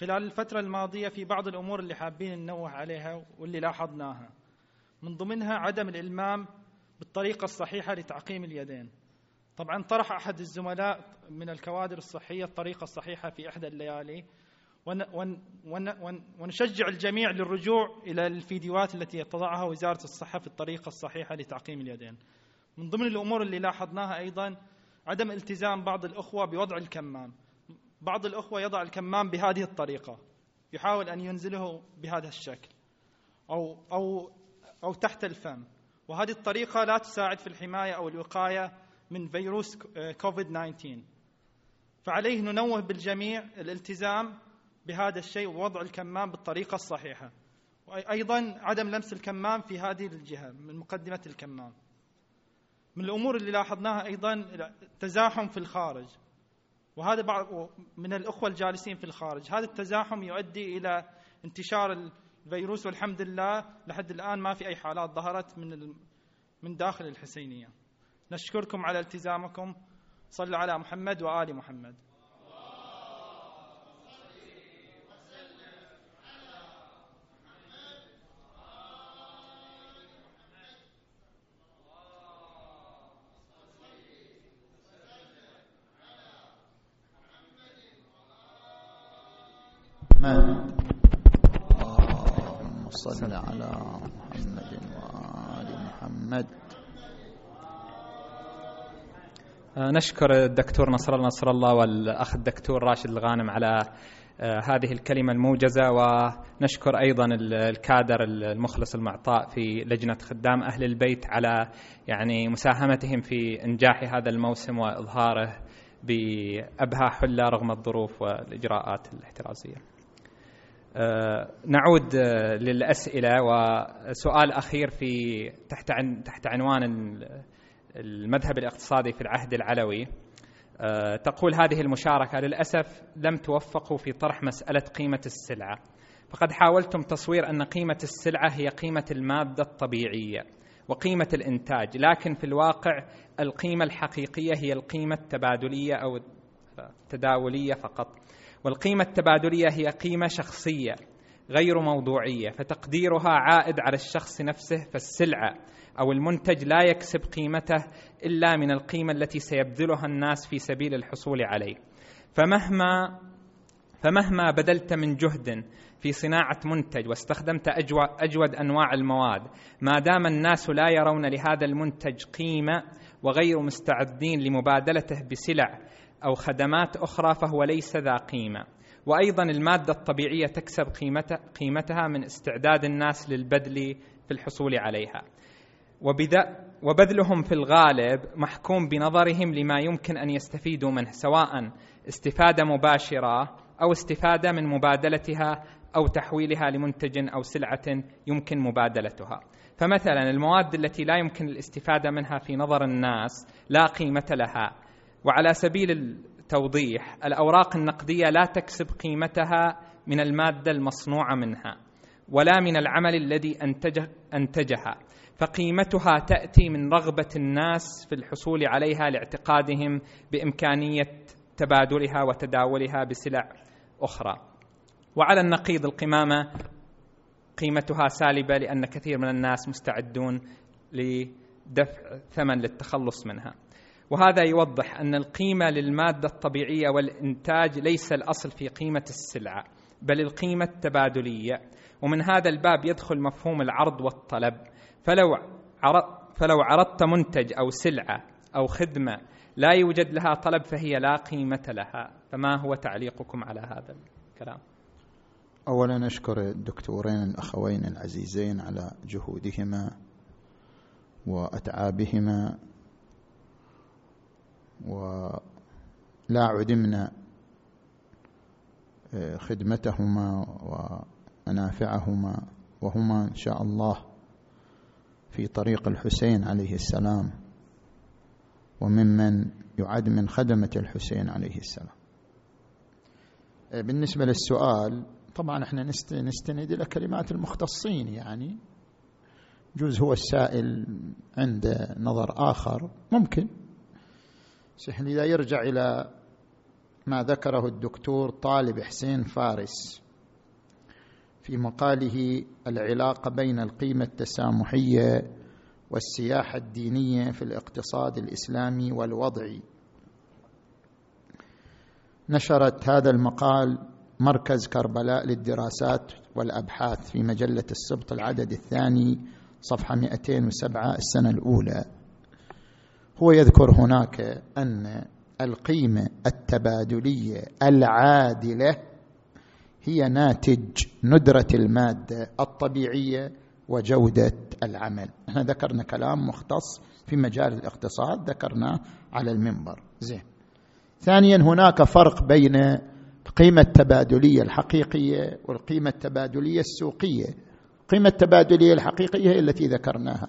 خلال الفترة الماضية في بعض الأمور اللي حابين ننوه عليها واللي لاحظناها. من ضمنها عدم الإلمام بالطريقة الصحيحة لتعقيم اليدين. طبعا طرح أحد الزملاء من الكوادر الصحية الطريقة الصحيحة في إحدى الليالي. ون ون ون ونشجع الجميع للرجوع إلى الفيديوهات التي تضعها وزارة الصحة في الطريقة الصحيحة لتعقيم اليدين. من ضمن الأمور اللي لاحظناها أيضا عدم التزام بعض الأخوة بوضع الكمام. بعض الأخوة يضع الكمام بهذه الطريقة يحاول أن ينزله بهذا الشكل أو أو أو تحت الفم. وهذه الطريقة لا تساعد في الحماية أو الوقاية من فيروس كوفيد 19 فعليه ننوه بالجميع الالتزام بهذا الشيء ووضع الكمام بالطريقة الصحيحة. وأيضا عدم لمس الكمام في هذه الجهة من مقدمة الكمام. من الأمور اللي لاحظناها أيضا التزاحم في الخارج. وهذا بعض من الأخوة الجالسين في الخارج. هذا التزاحم يؤدي إلى انتشار الفيروس والحمد لله. لحد الآن ما في أي حالات ظهرت من من داخل الحسينية. نشكركم على التزامكم. صلوا على محمد وآل محمد صل على محمد وآل محمد آه، نشكر الدكتور نصر الله نصر الله والأخ الدكتور راشد الغانم على آه، هذه الكلمة الموجزة ونشكر أيضا الكادر المخلص المعطاء في لجنة خدام أهل البيت على يعني مساهمتهم في إنجاح هذا الموسم وإظهاره بأبهى حلة رغم الظروف والإجراءات الاحترازية. آه، نعود آه، للأسئلة وسؤال أخير في تحت تحت عنوان المذهب الاقتصادي في العهد العلوي. آه، تقول هذه المشاركة للأسف لم توفقوا في طرح مسألة قيمة السلعة. فقد حاولتم تصوير أن قيمة السلعة هي قيمة المادة الطبيعية وقيمة الإنتاج لكن في الواقع القيمة الحقيقية هي القيمة التبادلية أو التداولية فقط. والقيمة التبادلية هي قيمة شخصية غير موضوعية فتقديرها عائد على الشخص نفسه فالسلعة أو المنتج لا يكسب قيمته إلا من القيمة التي سيبذلها الناس في سبيل الحصول عليه. فمهما فمهما بذلت من جهد في صناعة منتج واستخدمت أجود أنواع المواد ما دام الناس لا يرون لهذا المنتج قيمة وغير مستعدين لمبادلته بسلع أو خدمات أخرى فهو ليس ذا قيمة. وأيضا المادة الطبيعية تكسب قيمتها من استعداد الناس للبذل في الحصول عليها. وبذلهم في الغالب محكوم بنظرهم لما يمكن أن يستفيدوا منه سواء استفادة مباشرة أو استفادة من مبادلتها أو تحويلها لمنتج أو سلعة يمكن مبادلتها. فمثلا المواد التي لا يمكن الاستفادة منها في نظر الناس لا قيمة لها. وعلى سبيل التوضيح الأوراق النقدية لا تكسب قيمتها من المادة المصنوعة منها ولا من العمل الذي انتجه أنتجها. فقيمتها تأتي من رغبة الناس في الحصول عليها لاعتقادهم بإمكانية تبادلها وتداولها بسلع أخرى. وعلى النقيض القمامة قيمتها سالبة لأن كثير من الناس مستعدون لدفع ثمن للتخلص منها. وهذا يوضح أن القيمة للمادة الطبيعية والإنتاج ليس الأصل في قيمة السلعه بل القيمة التبادلية. ومن هذا الباب يدخل مفهوم العرض والطلب. فلو فلو عرضت منتج أو سلعة أو خدمة لا يوجد لها طلب فهي لا قيمة لها فما هو تعليقكم على هذا الكلام؟ اولا أشكر الدكتورين الأخوين العزيزين على جهودهما وأتعابهما ولا عدمنا آه، خدمتهما ومنافعهما وهما إن شاء الله في طريق الحسين عليه السلام وممن يعد من خدمة الحسين عليه السلام. آه، بالنسبة للسؤال طبعا إحنا نستند إلى كلمات المختصين يعني. جوز هو السائل عنده نظر آخر ممكن. إذا يرجع إلى ما ذكره الدكتور طالب حسين فارس. في مقاله العلاقة بين القيمة التسامحية والسياحة الدينية في الاقتصاد الإسلامي والوضعي نشرت هذا المقال مركز كربلاء للدراسات والأبحاث في مجلة السبط العدد الثاني صفحة 207 السنة الأولى. هو يذكر هناك أن القيمة التبادلية العادلة هي ناتج ندرة المادة الطبيعية وجودة العمل. إحنا ذكرنا كلام مختص في مجال الاقتصاد ذكرناه على المنبر. زين. ثانيا هناك فرق بين القيمة التبادلية الحقيقية والقيمة التبادلية السوقية. القيمة التبادلية الحقيقية هي التي ذكرناها.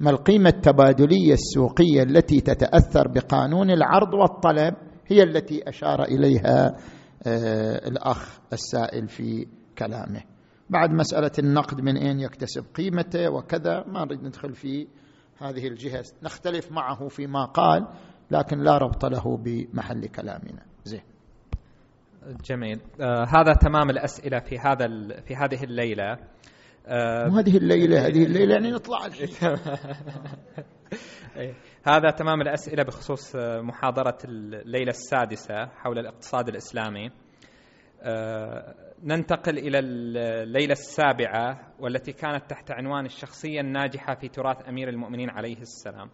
ما القيمة التبادلية السوقية التي تتأثر بقانون العرض والطلب؟ هي التي أشار إليها الأخ السائل في كلامه. بعد مسألة النقد من أين يكتسب قيمته وكذا ما نريد ندخل في هذه الجهة. نختلف معه فيما قال لكن لا ربط له بمحل كلامنا. زين. جميل. آه هذا تمام الأسئلة في هذا في هذه الليلة. وهذه الليلة هذه الليلة يعني نطلع الحين إيه. هذا تمام الأسئلة بخصوص آه، محاضرة الليلة السادسة حول الاقتصاد الإسلامي. آه، ننتقل إلى الليلة السابعة والتي كانت تحت عنوان الشخصية الناجحة في تراث أمير المؤمنين عليه السلام.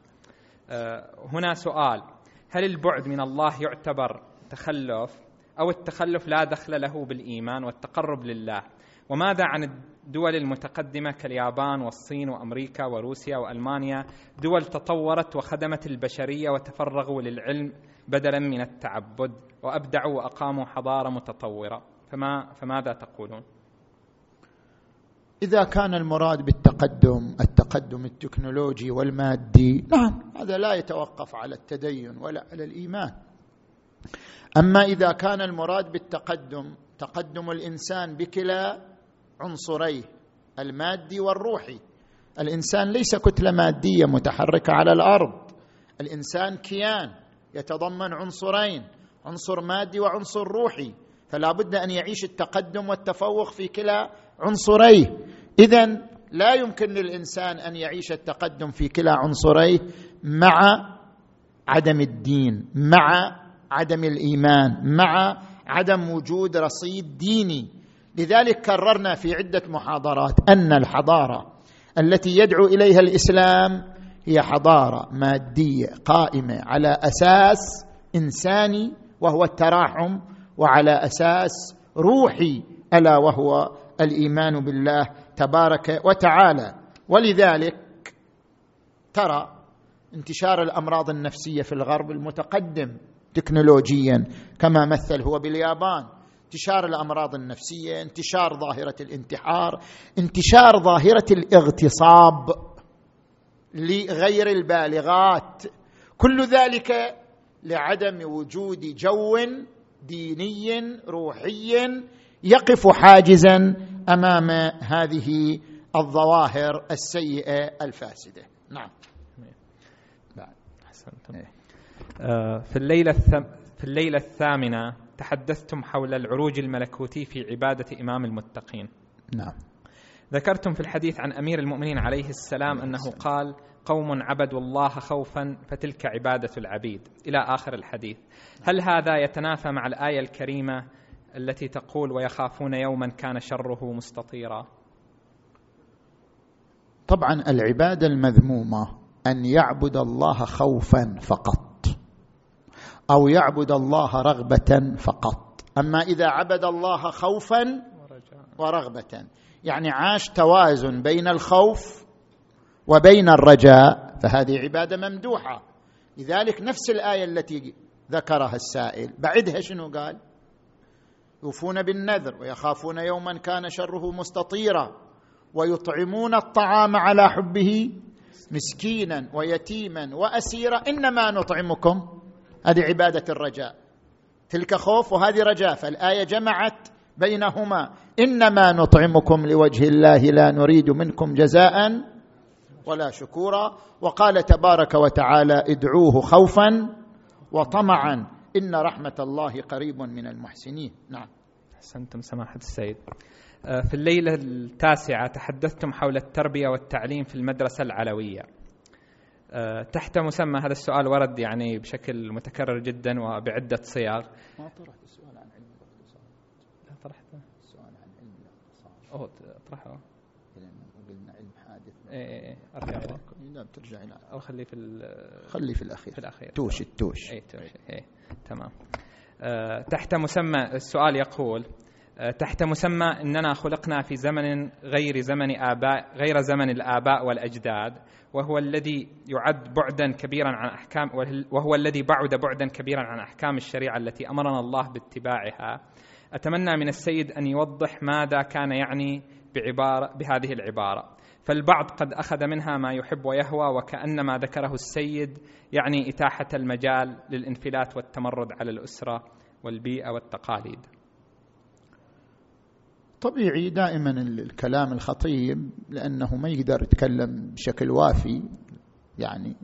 آه، هنا سؤال. هل البعد من الله يعتبر تخلف أو التخلف لا دخل له بالإيمان والتقرب لله؟ وماذا عن الدول المتقدمة كاليابان والصين وأمريكا وروسيا وألمانيا دول تطورت وخدمت البشرية وتفرغوا للعلم بدلا من التعبد وأبدعوا وأقاموا حضارة متطورة فما فماذا تقولون؟ إذا كان المراد بالتقدم التقدم التكنولوجي والمادي نعم هذا لا يتوقف على التدين ولا على الإيمان أما إذا كان المراد بالتقدم تقدم الإنسان بكلا عنصريه المادي والروحي. الإنسان ليس كتلة مادية متحركة على الأرض. الإنسان كيان يتضمن عنصرين عنصر مادي وعنصر روحي. فلا بد أن يعيش التقدم والتفوق في كلا عنصريه إذا لا يمكن للإنسان أن يعيش التقدم في كلا عنصريه مع عدم الدين مع عدم الإيمان مع عدم وجود رصيد ديني. لذلك كررنا في عدة محاضرات أن الحضارة التي يدعو إليها الإسلام هي حضارة مادية قائمة على أساس إنساني وهو التراحم وعلى أساس روحي ألا وهو الإيمان بالله تبارك وتعالى. ولذلك ترى انتشار الأمراض النفسية في الغرب المتقدم تكنولوجيا كما مثل هو باليابان. انتشار الأمراض النفسية انتشار ظاهرة الانتحار انتشار ظاهرة الاغتصاب لغير البالغات. كل ذلك لعدم وجود جو ديني روحي يقف حاجزا أمام هذه الظواهر السيئة الفاسدة. نعم. آه، في الليلة في الليلة الثامنة تحدثتم حول العروج الملكوتي في عبادة إمام المتقين. نعم. ذكرتم في الحديث عن أمير المؤمنين عليه السلام أنه قال قوم عبدوا الله خوفا فتلك عبادة العبيد. إلى آخر الحديث هل هذا يتنافى مع الآية الكريمة التي تقول ويخافون يوما كان شره مستطيرا طبعا العبادة المذمومة أن يعبد الله خوفا فقط. أو يعبد الله رغبة فقط. أما إذا عبد الله خوفا ورغبة. يعني عاش توازن بين الخوف وبين الرجاء فهذه عبادة ممدوحة. لذلك نفس الآية التي ذكرها السائل. بعدها شنو قال؟ يوفون بالنذر ويخافون يوما كان شره مستطيرا ويطعمون الطعام على حبه مسكينا ويتيما واسيرا. إنما نطعمكم هذه عبادة الرجاء. تلك خوف وهذه رجاء. فالآية جمعت بينهما. إنما نطعمكم لوجه الله لا نريد منكم جزاء ولا شكورا. وقال تبارك وتعالى ادعوه خوفا وطمعا. إن رحمة الله قريب من المحسنين. نعم. أحسنتم سماحة السيد. آه، في الليلة التاسعة تحدثتم حول التربية والتعليم في المدرسة العلوية. تحت مسمى هذا السؤال ورد يعني بشكل متكرر جدا وبعدة صياغ. ما طرحت السؤال عن علم الاقتصاد لا طرحته السؤال عن علم الاقتصاد أوه طرحه. قلنا علم حادث. إيه إيه, إيه، أرجع لا بترجع إلى أو خليه في خليه في الأخير. في الأخير. توش التوش. اي توش. اي تمام. أه تحت مسمى السؤال يقول أه تحت مسمى إننا خلقنا في زمن غير زمن اباء غير زمن الآباء والأجداد. وهو الذي يعد بعدا كبيرا عن أحكام وهو الذي بعد بعدا كبيرا عن أحكام الشريعة التي أمرنا الله باتباعها أتمنى من السيد أن يوضح ماذا كان يعني بعبارة بهذه العبارة فالبعض قد أخذ منها ما يحب ويهوى وكان ما ذكره السيد يعني إتاحة المجال للانفلات والتمرد على الأسرة والبيئة والتقاليد. طبيعي دائما الكلام الخطيب لأنه ما يقدر يتكلم بشكل وافي يعني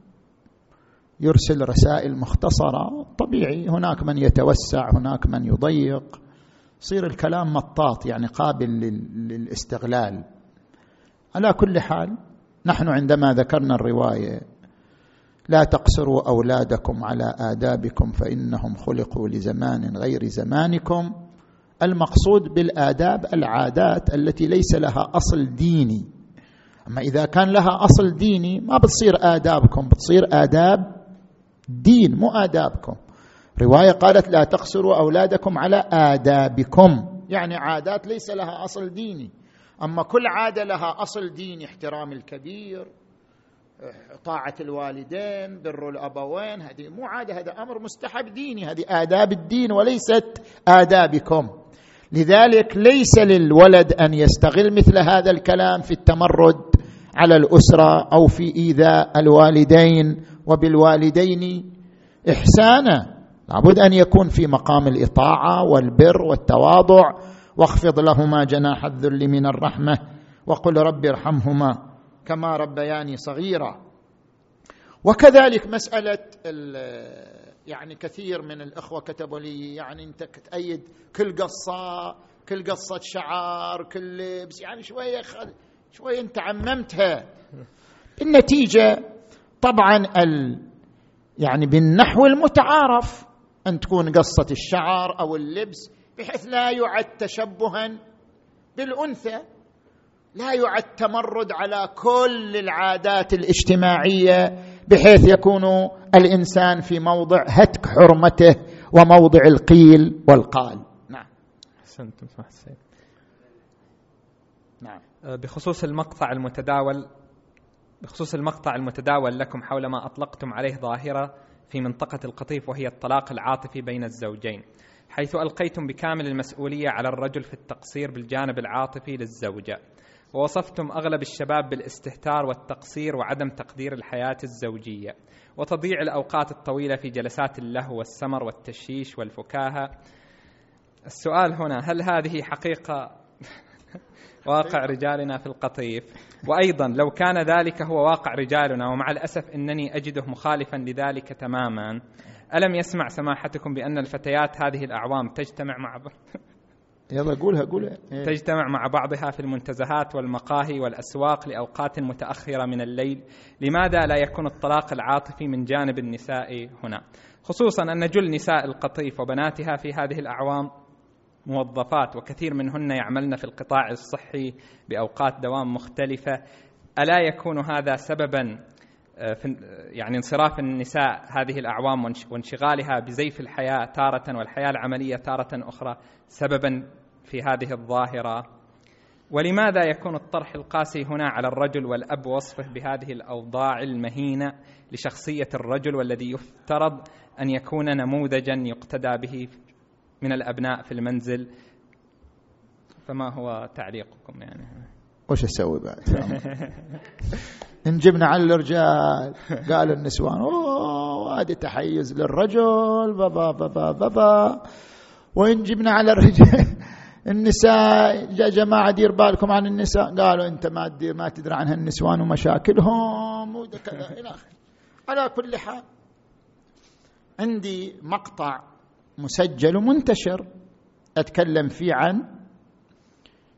يرسل رسائل مختصرة. طبيعي هناك من يتوسع هناك من يضيق. يصير الكلام مطاط يعني قابل للاستغلال. على كل حال نحن عندما ذكرنا الرواية لا تقصروا أولادكم على آدابكم فإنهم خلقوا لزمان غير زمانكم. المقصود بالآداب العادات التي ليس لها أصل ديني. أما إذا كان لها أصل ديني ما بتصير آدابكم بتصير آداب دين مو آدابكم. رواية قالت لا تقصروا أولادكم على آدابكم. يعني عادات ليس لها أصل ديني. أما كل عادة لها أصل ديني احترام الكبير طاعة الوالدين بر الأبوين هذه مو عادة هذا أمر مستحب ديني هذه آداب الدين وليست آدابكم. لذلك ليس للولد أن يستغل مثل هذا الكلام في التمرد على الأسرة أو في إيذاء الوالدين وبالوالدين إحسانا. لابد أن يكون في مقام الإطاعة والبر والتواضع. واخفض لهما جناح الذل من الرحمة وقل رب ارحمهما كما ربياني صغيرا. وكذلك مسألة يعني كثير من الإخوة كتبوا لي يعني أنت تأيد كل قصة كل قصة شعار كل لبس يعني شوية خل شوية انت عممتها النتيجة طبعا ال يعني بالنحو المتعارف أن تكون قصة الشعر أو اللبس بحيث لا يعد تشبها بالأنثى لا يعد تمرد على كل العادات الاجتماعية بحيث يكون الإنسان في موضع هتك حرمته وموضع القيل والقال. نعم. أحسنتم نعم. بخصوص المقطع المتداول بخصوص المقطع المتداول لكم حول ما أطلقتم عليه ظاهرة في منطقة القطيف وهي الطلاق العاطفي بين الزوجين حيث ألقيتم بكامل المسؤولية على الرجل في التقصير بالجانب العاطفي للزوجة. ووصفتم أغلب الشباب بالاستهتار والتقصير وعدم تقدير الحياة الزوجية وتضييع الأوقات الطويلة في جلسات اللهو والسمر والتشيش والفكاهة. السؤال هنا هل هذه حقيقة؟ واقع رجالنا في القطيف. وأيضا لو كان ذلك هو واقع رجالنا ومع الأسف إنني أجده مخالفا لذلك تماما. ألم يسمع سماحتكم بأن الفتيات هذه الأعوام تجتمع مع يلا قولها قولها. إيه. تجتمع مع بعضها في المنتزهات والمقاهي والأسواق لأوقات متأخرة من الليل لماذا لا يكون الطلاق العاطفي من جانب النساء هنا؟ خصوصا أن جل نساء القطيف وبناتها في هذه الأعوام موظفات وكثير منهن يعملن في القطاع الصحي بأوقات دوام مختلفة. ألا يكون هذا سببا آه، في يعني انصراف النساء هذه الأعوام وانشغالها بزيف الحياة تارة والحياة العملية تارة أخرى سببا في هذه الظاهرة. ولماذا يكون الطرح القاسي هنا على الرجل والأب وصفه بهذه الأوضاع المهينة لشخصية الرجل والذي يفترض أن يكون نموذجا يقتدى به من الأبناء في المنزل؟ فما هو تعليقكم يعني؟ وش أسوي بعد؟ إن جبنا على الرجال قالوا النسوان أوه هذه تحيز للرجل بابا بابا بابا وإن جبنا على الرجال النساء يا جماعة دير بالكم عن النساء قالوا أنت ما تدير ما تدري عنها النسوان ومشاكلهم وكذا إلى آخره. على كل حال عندي مقطع مسجل ومنتشر أتكلم فيه عن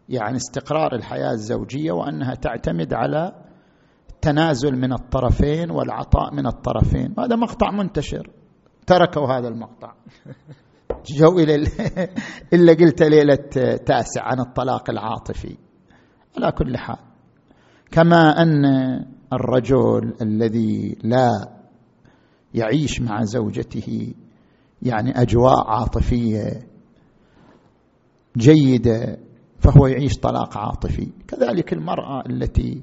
يعني استقرار الحياة الزوجية وأنها تعتمد على التنازل من الطرفين والعطاء من الطرفين. هذا مقطع منتشر تركوا هذا المقطع. جو إلى إلا قلت ليلة تاسع عن الطلاق العاطفي. على كل حال. كما أن الرجل الذي لا يعيش مع زوجته يعني أجواء عاطفية جيدة فهو يعيش طلاق عاطفي. كذلك المرأة التي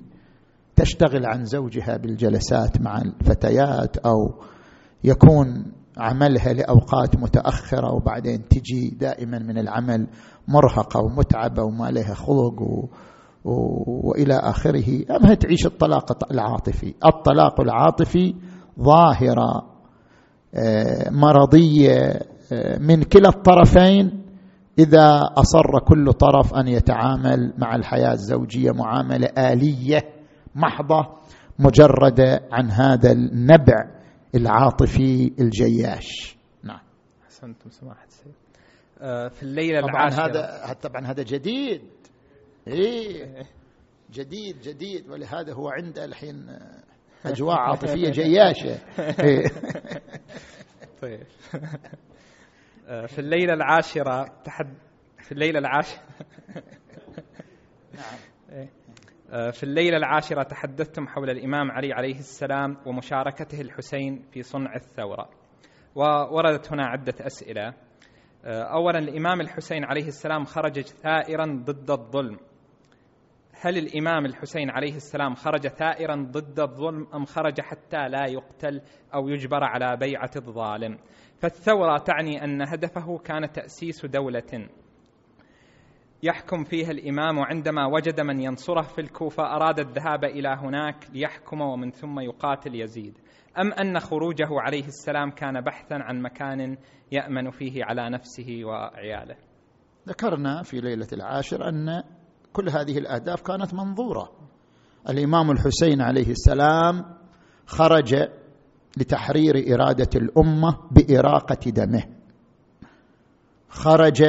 تشتغل عن زوجها بالجلسات مع الفتيات أو يكون عملها لأوقات متأخرة وبعدين تجي دائما من العمل مرهقة ومتعبة وما لها خلق و... و... وإلى آخره. امها تعيش الطلاق العاطفي. الطلاق العاطفي ظاهرة مرضية من كلا الطرفين. إذا أصر كل طرف أن يتعامل مع الحياة الزوجية معاملة آلية محضة مجردة عن هذا النبع. العاطفي الجياش. نعم. أحسنتم سماحة السيد. آه، في الليلة طبعا العاشرة. هذا طبعا هذا جديد. إيه. جديد جديد. ولهذا هو عنده الحين أجواء عاطفية جياشة. طيب. آه، في الليلة العاشرة تحد في الليلة العاشرة. نعم. إيه. آه، في الليلة العاشرة تحدثتم حول الإمام علي عليه السلام ومشاركته الحسين في صنع الثورة. ووردت هنا عدة أسئلة. آه، اولا الإمام الحسين عليه السلام خرج ثائرا ضد الظلم. هل الإمام الحسين عليه السلام خرج ثائرا ضد الظلم أم خرج حتى لا يقتل أو يجبر على بيعة الظالم؟ فالثورة تعني أن هدفه كان تأسيس دولة. يحكم فيها الإمام وعندما وجد من ينصره في الكوفة أراد الذهاب إلى هناك ليحكم ومن ثم يقاتل يزيد. أم أن خروجه عليه السلام كان بحثا عن مكان يأمن فيه على نفسه وعياله. ذكرنا في ليلة العاشر أن كل هذه الأهداف كانت منظورة. الإمام الحسين عليه السلام خرج لتحرير إرادة الأمة بإراقة دمه. خرج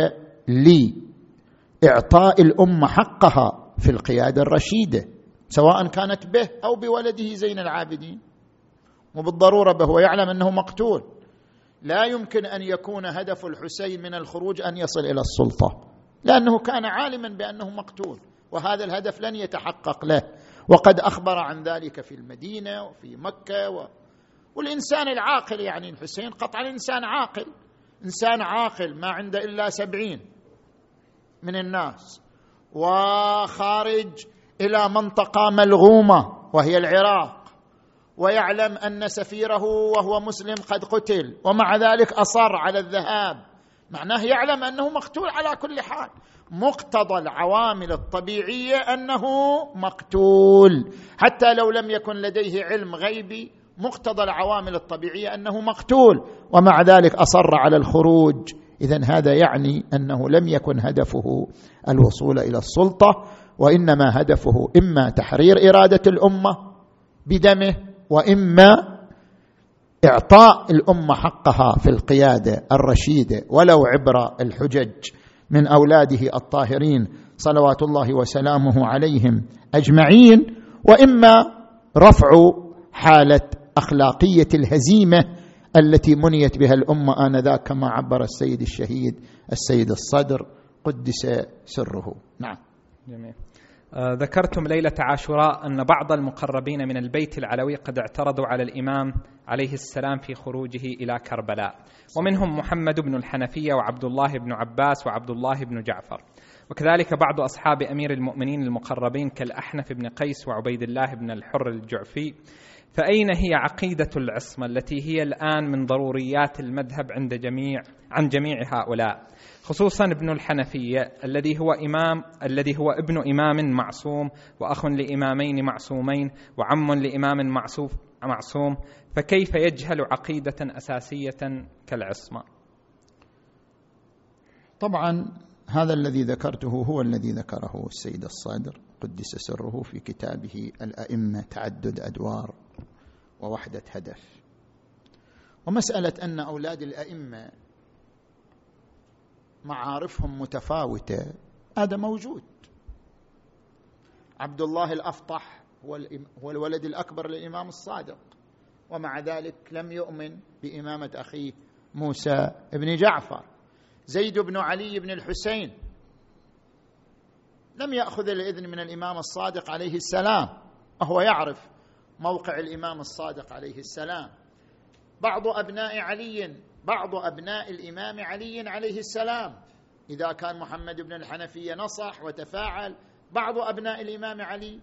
لاعطاء الامه حقها في القيادة الرشيدة سواء كانت به أو بولده زين العابدين. وبالضروره به هو يعلم أنه مقتول. لا يمكن أن يكون هدف الحسين من الخروج أن يصل إلى السلطة لأنه كان عالما بأنه مقتول وهذا الهدف لن يتحقق له. وقد أخبر عن ذلك في المدينة وفي مكة و... والإنسان العاقل يعني الحسين قطعا انسان عاقل. إنسان عاقل ما عنده إلا سبعين. من الناس وخارج إلى منطقة ملغومة وهي العراق ويعلم أن سفيره وهو مسلم قد قتل ومع ذلك أصر على الذهاب. معناه يعلم أنه مقتول على كل حال. مقتضى العوامل الطبيعية أنه مقتول. حتى لو لم يكن لديه علم غيبي مقتضى العوامل الطبيعية أنه مقتول. ومع ذلك أصر على الخروج. اذا هذا يعني أنه لم يكن هدفه الوصول إلى السلطة وإنما هدفه إما تحرير إرادة الأمة بدمه وإما إعطاء الأمة حقها في القيادة الرشيدة ولو عبر الحجج من أولاده الطاهرين صلوات الله وسلامه عليهم أجمعين وإما رفع حالة أخلاقية الهزيمة التي منيت بها الأمة آنذاك كما عبر السيد الشهيد السيد الصدر قدس سره. نعم. جميل. آه ذكرتم ليلة عاشوراء أن بعض المقربين من البيت العلوي قد اعترضوا على الإمام عليه السلام في خروجه إلى كربلاء. ومنهم محمد بن الحنفية وعبد الله بن عباس وعبد الله بن جعفر. وكذلك بعض أصحاب أمير المؤمنين المقربين كالأحنف بن قيس وعبيد الله بن الحر الجعفي. فأين هي عقيدة العصمة التي هي الآن من ضروريات المذهب عند جميع عن جميع هؤلاء؟ خصوصا ابن الحنفية الذي هو إمام الذي هو ابن إمام معصوم وأخ لإمامين معصومين وعم لإمام معصوم معصوم فكيف يجهل عقيدة أساسية كالعصمة؟ طبعا هذا الذي ذكرته هو الذي ذكره السيد الصادر. قدس سره في كتابه الأئمة تعدد أدوار ووحدة هدف. ومسألة أن أولاد الأئمة معارفهم متفاوتة هذا موجود. عبد الله الأفطح هو الولد الأكبر للإمام الصادق ومع ذلك لم يؤمن بإمامة أخيه موسى بن جعفر. زيد بن علي بن الحسين لم يأخذ الإذن من الإمام الصادق عليه السلام وهو يعرف موقع الإمام الصادق عليه السلام. بعض أبناء علي بعض أبناء الإمام علي عليه السلام. إذا كان محمد بن الحنفية نصح وتفاعل بعض أبناء الإمام علي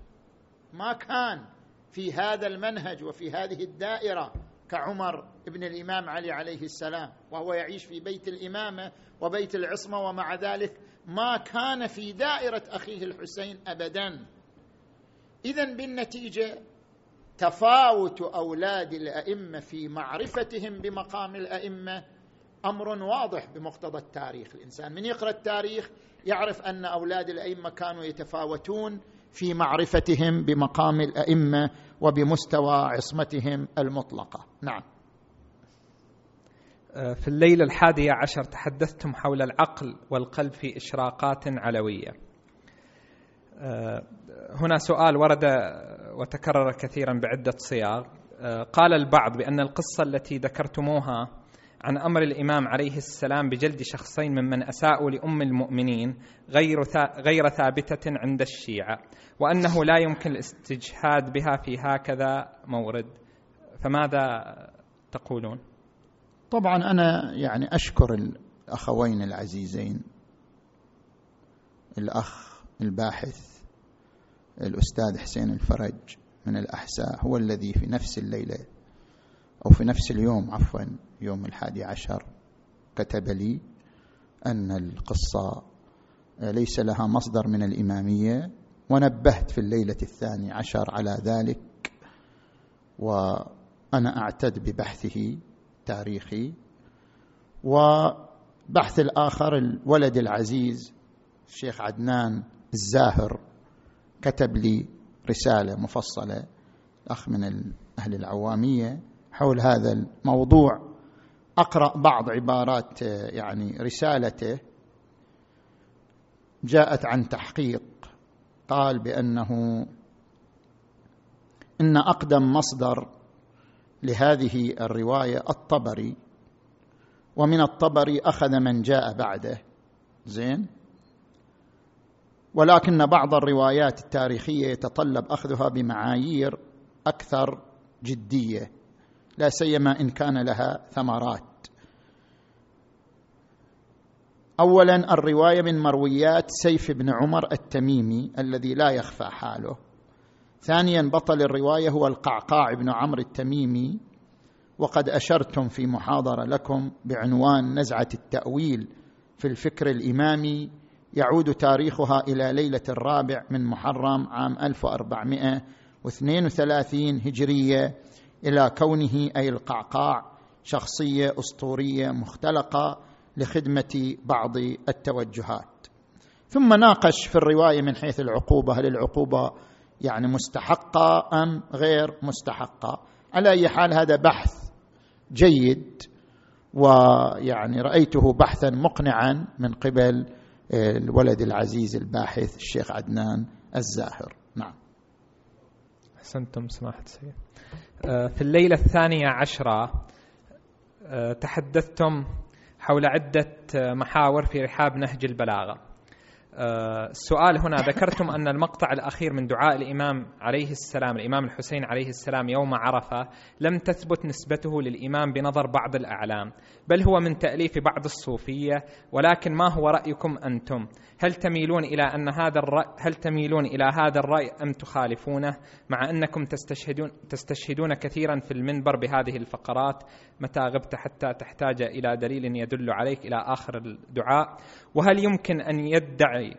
ما كان في هذا المنهج وفي هذه الدائرة كعمر بن الإمام علي عليه السلام وهو يعيش في بيت الإمامة وبيت العصمة ومع ذلك ما كان في دائرة أخيه الحسين ابدا. اذا بالنتيجة تفاوت أولاد الأئمة في معرفتهم بمقام الأئمة أمر واضح بمقتضى التاريخ. الإنسان من يقرأ التاريخ يعرف أن أولاد الأئمة كانوا يتفاوتون في معرفتهم بمقام الأئمة وبمستوى عصمتهم المطلقة. نعم. في الليلة الحادية عشر تحدثتم حول العقل والقلب في إشراقات علوية. آه، هنا سؤال ورد وتكرر كثيرا بعدة صياغ. آه، قال البعض بأن القصة التي ذكرتموها عن أمر الإمام عليه السلام بجلد شخصين ممن أساءوا لأم المؤمنين غير غير ثابتة عند الشيعة وأنه لا يمكن الاستجهاد بها في هكذا مورد. فماذا تقولون؟ طبعا أنا يعني أشكر الأخوين العزيزين الأخ الباحث الأستاذ حسين الفرج من الأحساء هو الذي في نفس الليلة أو في نفس اليوم عفوا يوم الحادي عشر كتب لي أن القصة ليس لها مصدر من الإمامية ونبهت في الليلة الثاني عشر على ذلك وأنا أعتد ببحثه التاريخي وبحث الآخر الولد العزيز الشيخ عدنان الزاهر كتب لي رسالة مفصلة أخ من أهل العوامية. حول هذا الموضوع أقرأ بعض عبارات يعني رسالته. جاءت عن تحقيق. قال بأنه إن أقدم مصدر لهذه الرواية الطبري. ومن الطبري أخذ من جاء بعده. زين؟ ولكن بعض الروايات التاريخية يتطلب أخذها بمعايير أكثر جدية. لا سيما إن كان لها ثمرات. اولا الرواية من مرويات سيف بن عمر التميمي الذي لا يخفى حاله. ثانيا بطل الرواية هو القعقاع بن عمرو التميمي وقد أشرتم في محاضرة لكم بعنوان نزعة التأويل في الفكر الإمامي يعود تاريخها إلى ليلة الرابع من محرم عام 1432 هجرية إلى كونه أي القعقاع شخصية أسطورية مختلقة لخدمة بعض التوجهات. ثم ناقش في الرواية من حيث العقوبة هل العقوبة يعني مستحقة أم غير مستحقة. على أي حال هذا بحث جيد ويعني رأيته بحثا مقنعا من قبل الولد العزيز الباحث الشيخ عدنان الزاهر. نعم. أحسنتم سماحة السيد. آه، في الليلة الثانية عشرة آه، تحدثتم حول عدة محاور في رحاب نهج البلاغة. السؤال هنا. ذكرتم أن المقطع الأخير من دعاء الإمام عليه السلام الإمام الحسين عليه السلام يوم عرفة لم تثبت نسبته للإمام بنظر بعض الأعلام. بل هو من تأليف بعض الصوفية ولكن ما هو رأيكم أنتم؟ هل تميلون إلى أن هذا الرأي هل تميلون إلى هذا الرأي أم تخالفونه؟ مع أنكم تستشهدون تستشهدون كثيرا في المنبر بهذه الفقرات متى غبت حتى تحتاج إلى دليل يدل عليك إلى آخر الدعاء؟ وهل يمكن أن يدعي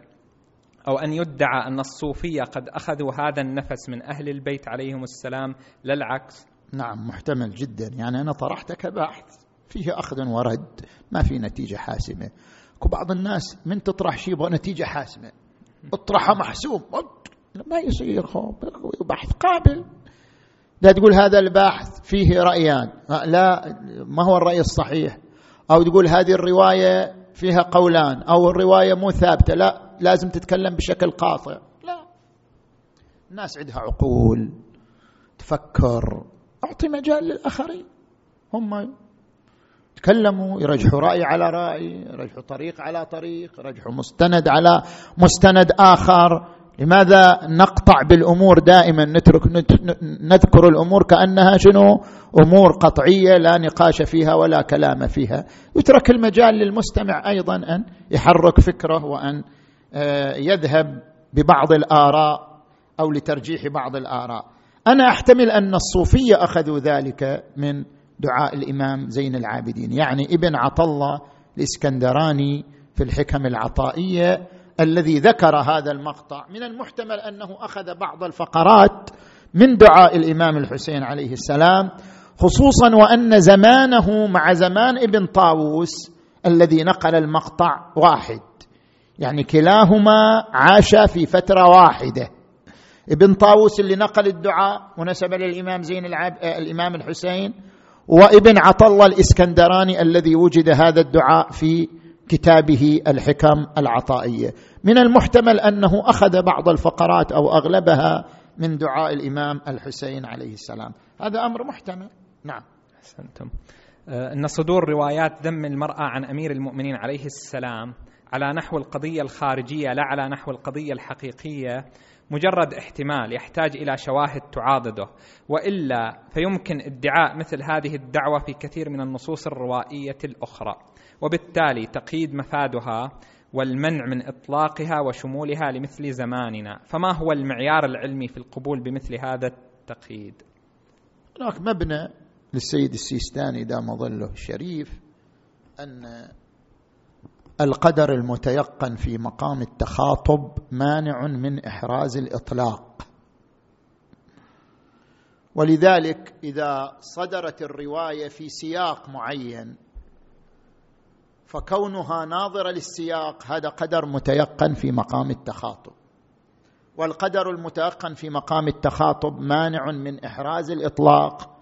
أو أن يدعى أن الصوفية قد أخذوا هذا النفس من أهل البيت عليهم السلام لا العكس نعم محتمل جدا. يعني أنا طرحت كبحث فيه أخذ ورد ما في نتيجة حاسمة. بعض الناس من تطرح شيء يبغى نتيجة حاسمة. اطرحها محسوم ما يصير بحث قابل. لا تقول هذا البحث فيه رأيان. لا ما هو الرأي الصحيح. أو تقول هذه الرواية فيها قولان أو الرواية مو ثابتة. لا لازم تتكلم بشكل قاطع. لا. الناس عندها عقول تفكر أعطي مجال للآخرين. هم تكلموا يرجحوا رأي على رأي يرجحوا طريق على طريق يرجحوا مستند على مستند آخر. لماذا نقطع بالأمور دائما؟ نترك نذكر الأمور كأنها شنو؟ أمور قطعية لا نقاش فيها ولا كلام فيها. يترك المجال للمستمع أيضا أن يحرك فكره وأن آه، يذهب ببعض الآراء أو لترجيح بعض الآراء. أنا أحتمل أن الصوفية أخذوا ذلك من دعاء الإمام زين العابدين. يعني ابن عطله الإسكندراني في الحكم العطائية الذي ذكر هذا المقطع من المحتمل أنه أخذ بعض الفقرات من دعاء الإمام الحسين عليه السلام خصوصا وأن زمانه مع زمان ابن طاووس الذي نقل المقطع واحد. يعني كلاهما عاش في فترة واحدة. ابن طاووس اللي نقل الدعاء ونسب للإمام زين العب الإمام الحسين وابن عطلة الإسكندراني الذي وجد هذا الدعاء في كتابه الحكم العطائيه من المحتمل أنه أخذ بعض الفقرات أو أغلبها من دعاء الإمام الحسين عليه السلام. هذا أمر محتمل. نعم. أحسنتم. آه، إن صدور روايات ذم المرأة عن أمير المؤمنين عليه السلام على نحو القضية الخارجية لا على نحو القضية الحقيقية مجرد احتمال يحتاج إلى شواهد تعاضده وإلا فيمكن ادعاء مثل هذه الدعوة في كثير من النصوص الروائية الأخرى. وبالتالي تقييد مفادها والمنع من إطلاقها وشمولها لمثل زماننا. فما هو المعيار العلمي في القبول بمثل هذا التقييد؟ هناك مبنى للسيد السيستاني دام ظله الشريف أن القدر المتيقن في مقام التخاطب مانع من إحراز الإطلاق. ولذلك إذا صدرت الرواية في سياق معين فكونها ناظرة للسياق هذا قدر متيقن في مقام التخاطب. والقدر المتيقن في مقام التخاطب مانع من إحراز الإطلاق.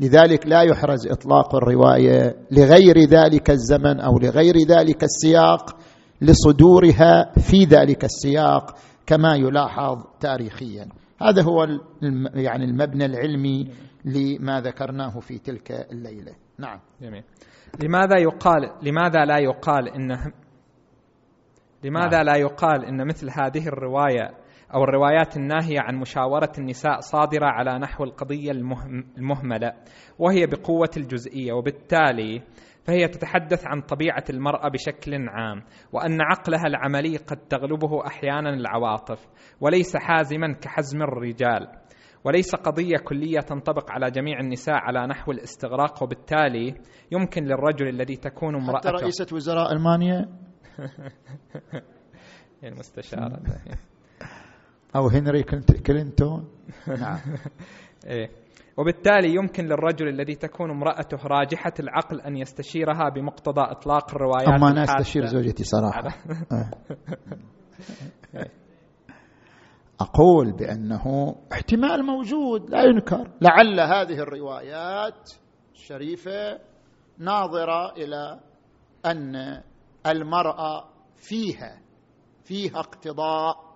لذلك لا يحرز إطلاق الرواية لغير ذلك الزمن أو لغير ذلك السياق لصدورها في ذلك السياق كما يلاحظ تاريخيا. هذا هو يعني المبنى العلمي لما ذكرناه في تلك الليلة. نعم. جميل. لماذا يقال لماذا لا يقال ان لماذا نعم. لا يقال إن مثل هذه الرواية أو الروايات الناهية عن مشاورة النساء صادرة على نحو القضية المهملة وهي بقوة الجزئية وبالتالي فهي تتحدث عن طبيعة المرأة بشكل عام وأن عقلها العملي قد تغلبه أحيانا العواطف وليس حازما كحزم الرجال وليس قضية كلية تنطبق على جميع النساء على نحو الاستغراق وبالتالي يمكن للرجل الذي تكون امرأته. حتى رئيسة وزراء ألمانيا؟ المستشارة أو هنري كلينتون؟ نعم. إيه. وبالتالي يمكن للرجل الذي تكون امرأته راجحة العقل أن يستشيرها بمقتضى إطلاق الروايات أما أنا أستشير زوجتي صراحة. آه. أقول بأنه احتمال موجود لا ينكر. لعل هذه الروايات الشريفة ناظرة إلى أن المرأة فيها فيها اقتضاء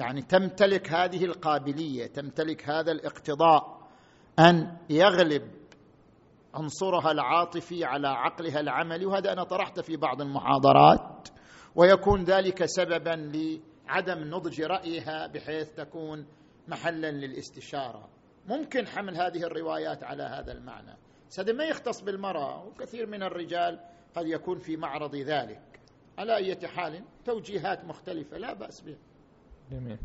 يعني تمتلك هذه القابلية تمتلك هذا الاقتضاء أن يغلب عنصرها العاطفي على عقلها العملي وهذا أنا طرحته في بعض المحاضرات ويكون ذلك سببا لعدم نضج رأيها بحيث تكون محلا للاستشارة. ممكن حمل هذه الروايات على هذا المعنى. هذا ما يختص بالمرأة؟ وكثير من الرجال قد يكون في معرض ذلك. على أي حال توجيهات مختلفة لا بأس بها. جميل.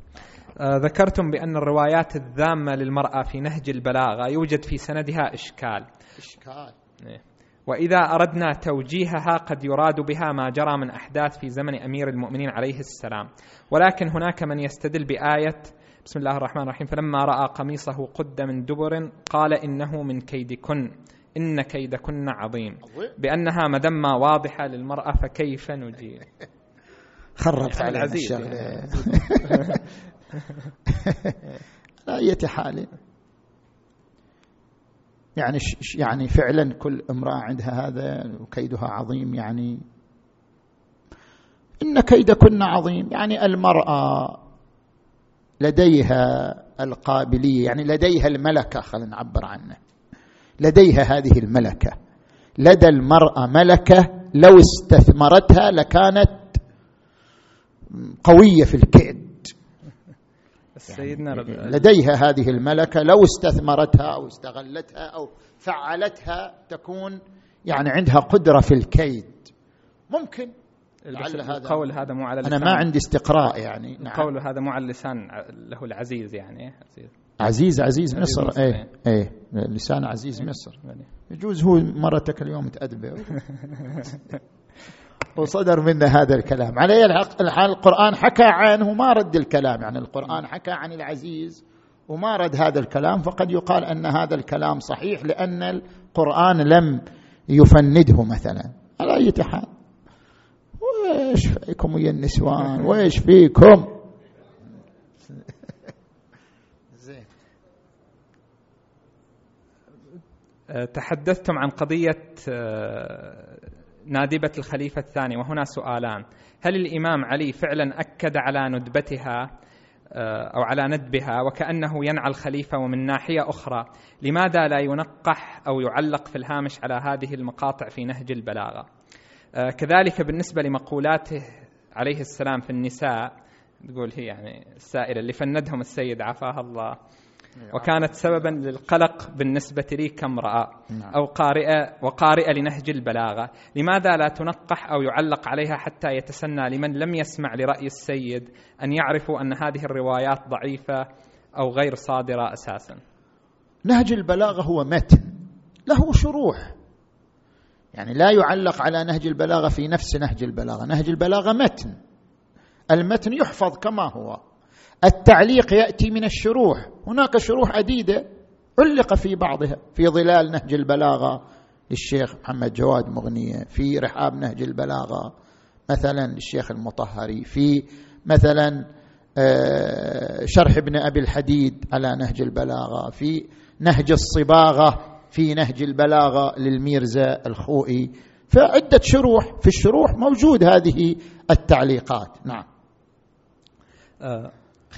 آه ذكرتم بأن الروايات الذامة للمرأة في نهج البلاغة يوجد في سندها إشكال. إشكال. إيه. وإذا أردنا توجيهها قد يراد بها ما جرى من أحداث في زمن أمير المؤمنين عليه السلام. ولكن هناك من يستدل بآية بسم الله الرحمن الرحيم فلما رأى قميصه قد من دبر قال إنه من كيدكن إن كيدكن عظيم. بأنها مذمة واضحة للمرأة فكيف نجيب؟ خربت على الشغلة. على أي حال يعني يعني فعلا كل امرأة عندها هذا وكيدها عظيم يعني إن كيدكن عظيم. يعني المرأة لديها القابلية يعني لديها الملكة خلينا نعبر عنه. لديها هذه الملكة. لدى المرأة ملكة لو استثمرتها لكانت قوية في الكيد. سيدنا يعني لديها هذه الملكة لو استثمرتها أو استغلتها أو فعلتها تكون يعني عندها قدرة في الكيد. ممكن. لعل هذا القول هذا مو على أنا ما عندي استقراء يعني. نعم. القول هذا مو على اللسان له العزيز يعني. عزيز. عزيز, عزيز مصر, مصر إيه إيه. لسان عزيز مصر. يجوز هو مرتك اليوم تأدبه. وصدر منا هذا الكلام. علي الحال القرآن حكى عنه ما رد الكلام. يعني القرآن حكى عن العزيز وما رد هذا الكلام. فقد يقال أن هذا الكلام صحيح لأن القرآن لم يفنده مثلا. على أي حال. ويش فيكم ويا النسوان؟ ويش فيكم؟ زين. تحدثتم عن قضية نادبة الخليفة الثاني. وهنا سؤالان. هل الإمام علي فعلا أكد على ندبتها آه، أو على ندبها وكأنه ينعى الخليفة ومن ناحية أخرى؟ لماذا لا ينقح أو يعلق في الهامش على هذه المقاطع في نهج البلاغة؟ آه، كذلك بالنسبة لمقولاته عليه السلام في النساء تقول هي يعني السائلة اللي فندهم السيد عافاها الله. وكانت سببا للقلق بالنسبة لي كامرأة نعم. أو قارئة وقارئة لنهج البلاغة. لماذا لا تنقح أو يعلق عليها حتى يتسنى لمن لم يسمع لرأي السيد أن يعرفوا أن هذه الروايات ضعيفة أو غير صادرة أساسا؟ نهج البلاغة هو متن له شروح. يعني لا يعلق على نهج البلاغة في نفس نهج البلاغة. نهج البلاغة متن. المتن يحفظ كما هو. التعليق يأتي من الشروح. هناك شروح عديدة علق في بعضها. في ظلال نهج البلاغة للشيخ محمد جواد مغنية في رحاب نهج البلاغة مثلا للشيخ المطهري في مثلا آه، شرح ابن أبي الحديد على نهج البلاغة في نهج الصباغة في نهج البلاغة للميرزا الخوئي. فعدة شروح في الشروح موجود هذه التعليقات. نعم. آه،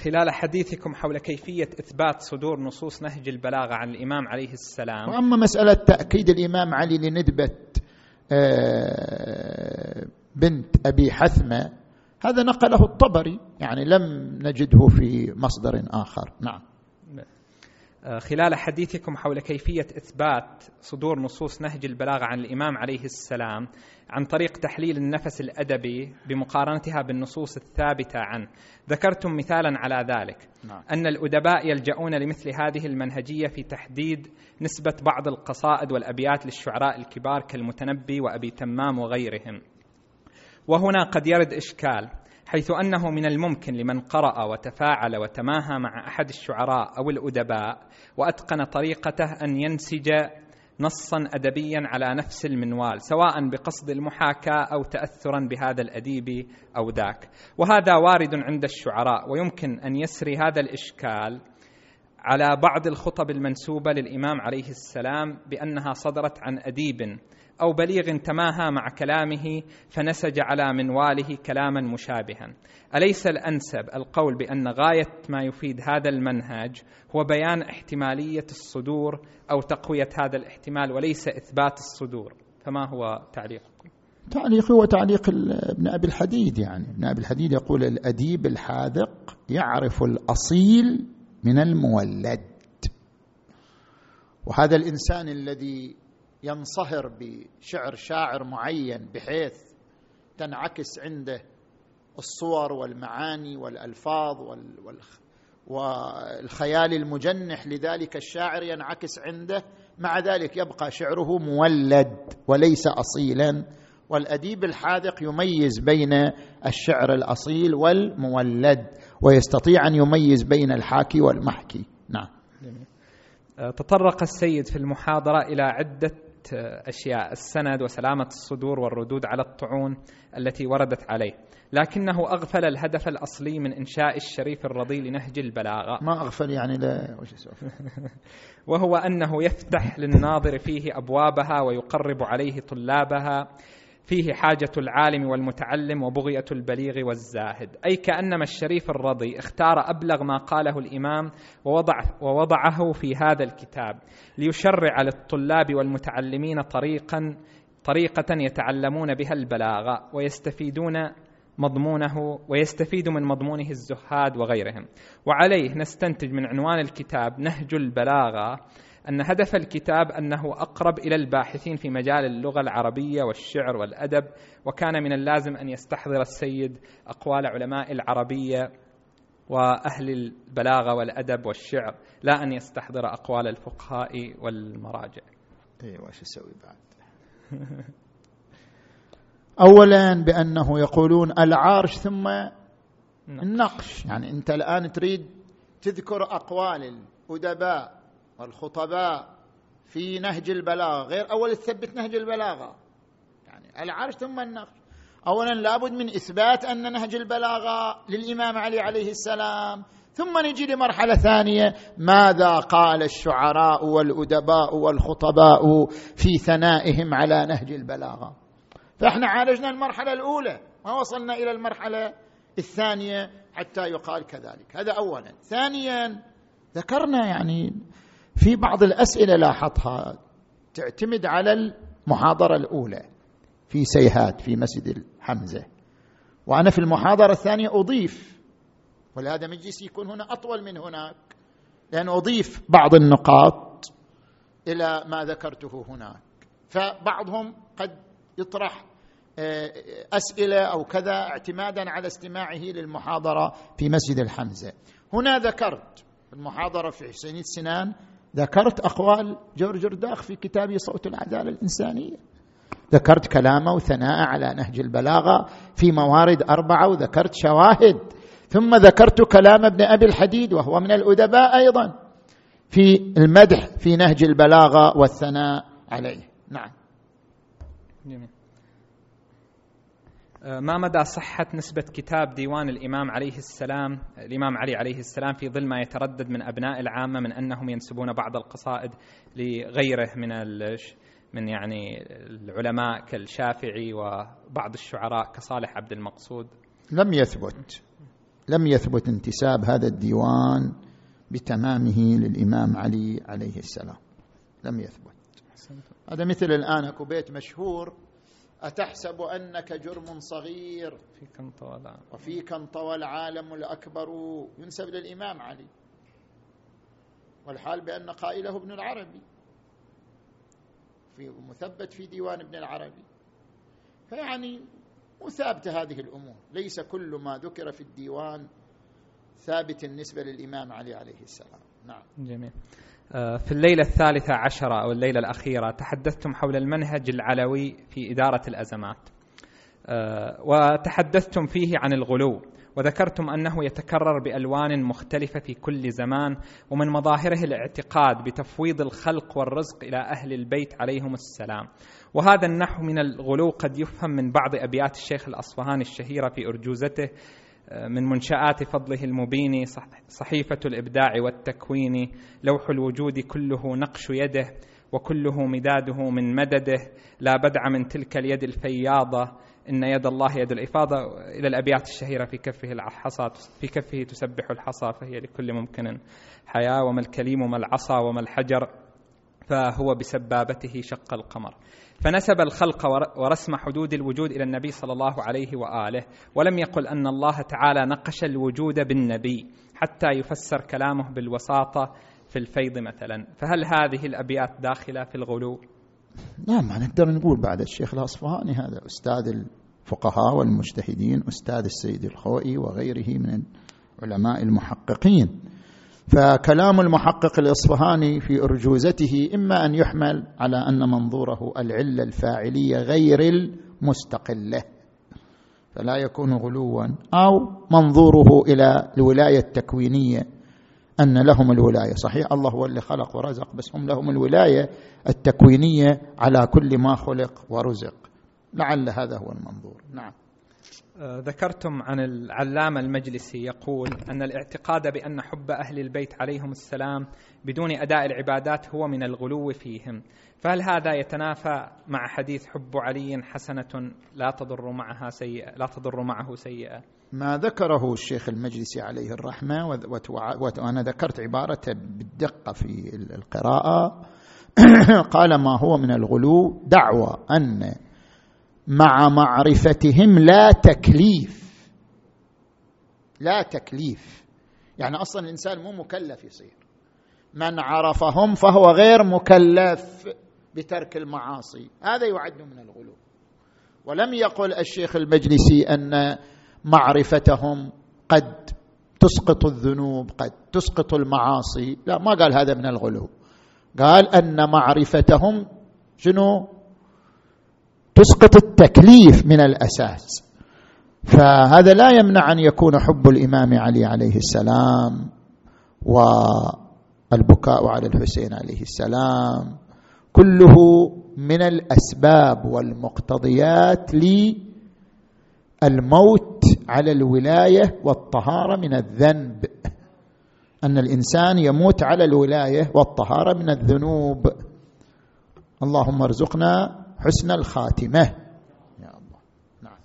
خلال حديثكم حول كيفية إثبات صدور نصوص نهج البلاغة عن الإمام عليه السلام. وأما مسألة تأكيد الإمام علي لندبة آه، بنت أبي حثمة هذا نقله الطبري يعني لم نجده في مصدر آخر. نعم. خلال حديثكم حول كيفية إثبات صدور نصوص نهج البلاغة عن الإمام عليه السلام عن طريق تحليل النفس الأدبي بمقارنتها بالنصوص الثابتة عنه ذكرتم مثالا على ذلك نعم. أن الأدباء يلجؤون لمثل هذه المنهجية في تحديد نسبة بعض القصائد والأبيات للشعراء الكبار كالمتنبي وأبي تمام وغيرهم وهنا قد يرد إشكال حيث أنه من الممكن لمن قرأ وتفاعل وتماهى مع أحد الشعراء أو الأدباء وأتقن طريقته أن ينسج نصا ادبيا على نفس المنوال سواء بقصد المحاكاة أو تاثرا بهذا الأديب أو ذاك. وهذا وارد عند الشعراء ويمكن أن يسري هذا الإشكال على بعض الخطب المنسوبة للإمام عليه السلام بأنها صدرت عن أديب أو بليغ تماهى مع كلامه فنسج على منواله كلاما مشابها. أليس الأنسب القول بأن غاية ما يفيد هذا المنهج هو بيان احتمالية الصدور أو تقوية هذا الاحتمال وليس إثبات الصدور؟ فما هو تعليقكم؟ تعليقي هو تعليق ابن أبي الحديد يعني. ابن أبي الحديد يقول الأديب الحاذق يعرف الأصيل من المولد. وهذا الإنسان الذي ينصهر بشعر شاعر معين بحيث تنعكس عنده الصور والمعاني والألفاظ والخيال المجنح لذلك الشاعر ينعكس عنده. مع ذلك يبقى شعره مولد وليس أصيلا. والأديب الحاذق يميز بين الشعر الأصيل والمولد ويستطيع أن يميز بين الحاكي والمحكي. نعم. تطرق السيد في المحاضرة إلى عدة أشياء السند وسلامة الصدور والردود على الطعون التي وردت عليه. لكنه أغفل الهدف الأصلي من إنشاء الشريف الرضي لنهج البلاغة. ما أغفل يعني لا وهو أنه يفتح للناظر فيه أبوابها ويقرب عليه طلابها فيه حاجة العالم والمتعلم وبغية البليغ والزاهد. أي كأنما الشريف الرضي اختار أبلغ ما قاله الإمام ووضع ووضعه في هذا الكتاب ليشرع للطلاب والمتعلمين طريقا طريقة يتعلمون بها البلاغة ويستفيدون مضمونه ويستفيد من مضمونه الزهاد وغيرهم. وعليه نستنتج من عنوان الكتاب نهج البلاغة أن هدف الكتاب أنه أقرب إلى الباحثين في مجال اللغة العربية والشعر والأدب وكان من اللازم أن يستحضر السيد أقوال علماء العربية وأهل البلاغة والأدب والشعر لا أن يستحضر أقوال الفقهاء والمراجع. أيوه وش أسوي بعد؟ اولا بأنه يقولون العرش ثم النقش يعني أنت الآن تريد تذكر أقوال الأدباء والخطباء في نهج البلاغة غير أول تثبت نهج البلاغة. يعني العرش ثم النقش. اولا لابد من إثبات أن نهج البلاغة للإمام علي عليه السلام. ثم نجي لمرحلة ثانية ماذا قال الشعراء والأدباء والخطباء في ثنائهم على نهج البلاغة؟ فإحنا عالجنا المرحلة الأولى ما وصلنا إلى المرحلة الثانية حتى يقال كذلك. هذا اولا. ثانيا ذكرنا يعني في بعض الأسئلة لاحظها تعتمد على المحاضرة الأولى في سيهات في مسجد الحمزة. وأنا في المحاضرة الثانية أضيف ولهذا مجلسي يكون هنا أطول من هناك لأن أضيف بعض النقاط إلى ما ذكرته هناك. فبعضهم قد يطرح آه، أسئلة أو كذا اعتمادا على استماعه للمحاضرة في مسجد الحمزة. هنا ذكرت المحاضرة في حسينيه سنان ذكرت أقوال جورج رداخ في كتابه صوت العدالة الإنسانية ذكرت كلامه وثناء على نهج البلاغة في موارد أربعة وذكرت شواهد. ثم ذكرت كلام ابن أبي الحديد وهو من الأدباء أيضا في المدح في نهج البلاغة والثناء عليه. نعم. ما مدى صحة نسبة كتاب ديوان الإمام عليه السلام الإمام علي عليه السلام في ظل ما يتردد من أبناء العامة من أنهم ينسبون بعض القصائد لغيره من من يعني العلماء كالشافعي وبعض الشعراء كصالح عبد المقصود. لم يثبت لم يثبت انتساب هذا الديوان بتمامه للإمام علي عليه السلام. لم يثبت. هذا مثل الآن أكو بيت مشهور أتحسب أنك جرم صغير؟ فيك انطوى وفيك انطوى العالم الأكبر. ينسب للإمام علي. والحال بأن قائله ابن العربي. في مثبت في ديوان ابن العربي. فيعني وثابتة هذه الأمور. ليس كل ما ذكر في الديوان ثابت النسبة للإمام علي عليه السلام. نعم. جميل. في الليلة الثالثة عشرة أو الليلة الأخيرة تحدثتم حول المنهج العلوي في إدارة الأزمات. آه، وتحدثتم فيه عن الغلو وذكرتم أنه يتكرر بألوان مختلفة في كل زمان ومن مظاهره الاعتقاد بتفويض الخلق والرزق إلى أهل البيت عليهم السلام. وهذا النحو من الغلو قد يفهم من بعض أبيات الشيخ الأصفهاني الشهيرة في أرجوزته من منشآت فضله المبين صحيفة الإبداع والتكوين لوح الوجود كله نقش يده وكله مداده من مدده. لا بدع من تلك اليد الفياضة. إن يد الله يد الإفاضة. إلى الأبيات الشهيرة في كفه الحصى في كفه تسبح الحصى فهي لكل ممكن حياة. وما الكليم وما العصا وما الحجر فهو بسبابته شق القمر. فنسب الخلق ورسم حدود الوجود إلى النبي صلى الله عليه وآله ولم يقل أن الله تعالى نقش الوجود بالنبي حتى يفسر كلامه بالوساطة في الفيض مثلا. فهل هذه الأبيات داخلة في الغلو؟ نعم نقدر نقول بعد الشيخ الأصفهاني هذا أستاذ الفقهاء والمجتهدين أستاذ السيد الخوئي وغيره من علماء المحققين. فكلام المحقق الإصفهاني في أرجوزته إما أن يحمل على أن منظوره العلة الفاعلية غير المستقلة فلا يكون غلوا أو منظوره إلى الولاية التكوينية أن لهم الولاية. صحيح الله هو اللي خلق ورزق بس هم لهم الولاية التكوينية على كل ما خلق ورزق. لعل هذا هو المنظور. نعم. ذكرتم عن العلامة المجلسي يقول أن الاعتقاد بأن حب أهل البيت عليهم السلام بدون أداء العبادات هو من الغلو فيهم. فهل هذا يتنافى مع حديث حب علي حسنة لا تضر معها سيئة لا تضر معه سيئة؟ ما ذكره الشيخ المجلسي عليه الرحمة وأنا ذكرت عبارته بالدقة في القراءة. قال ما هو من الغلو؟ دعوى أن مع معرفتهم لا تكليف. لا تكليف. يعني أصلا الإنسان مو مكلف يصير. من عرفهم فهو غير مكلف بترك المعاصي. هذا يعد من الغلو. ولم يقل الشيخ المجلسي أن معرفتهم قد تسقط الذنوب قد تسقط المعاصي. لا ما قال هذا من الغلو. قال أن معرفتهم شنو؟ تسقط التكليف من الأساس. فهذا لا يمنع أن يكون حب الإمام علي عليه السلام والبكاء على الحسين عليه السلام كله من الأسباب والمقتضيات للموت على الولاية والطهارة من الذنب. أن الإنسان يموت على الولاية والطهارة من الذنوب. اللهم ارزقنا حسن الخاتمة. يا الله. نعم.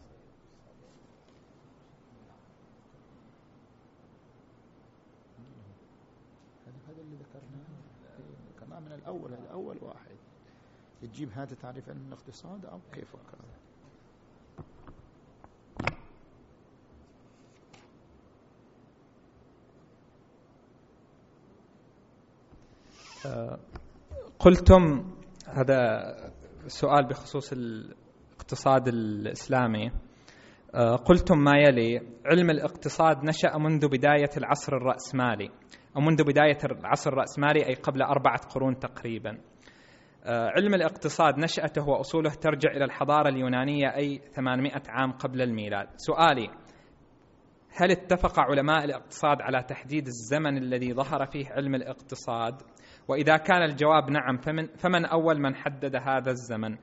هذا اللي ذكرناه. كمان من الأول الأول واحد. تجيب هذا تعريف علم الاقتصاد أو كيف آه، قلتم هذا سؤال بخصوص الاقتصاد الإسلامي. آه، قلتم ما يلي علم الاقتصاد نشأ منذ بداية العصر الرأسمالي. أو منذ بداية العصر الرأسمالي أي قبل أربعة قرون تقريبا. آه، علم الاقتصاد نشأته وأصوله ترجع إلى الحضارة اليونانية أي 800 عام قبل الميلاد. سؤالي هل اتفق علماء الاقتصاد على تحديد الزمن الذي ظهر فيه علم الاقتصاد؟ وإذا كان الجواب نعم فمن فمن أول من حدد هذا الزمن؟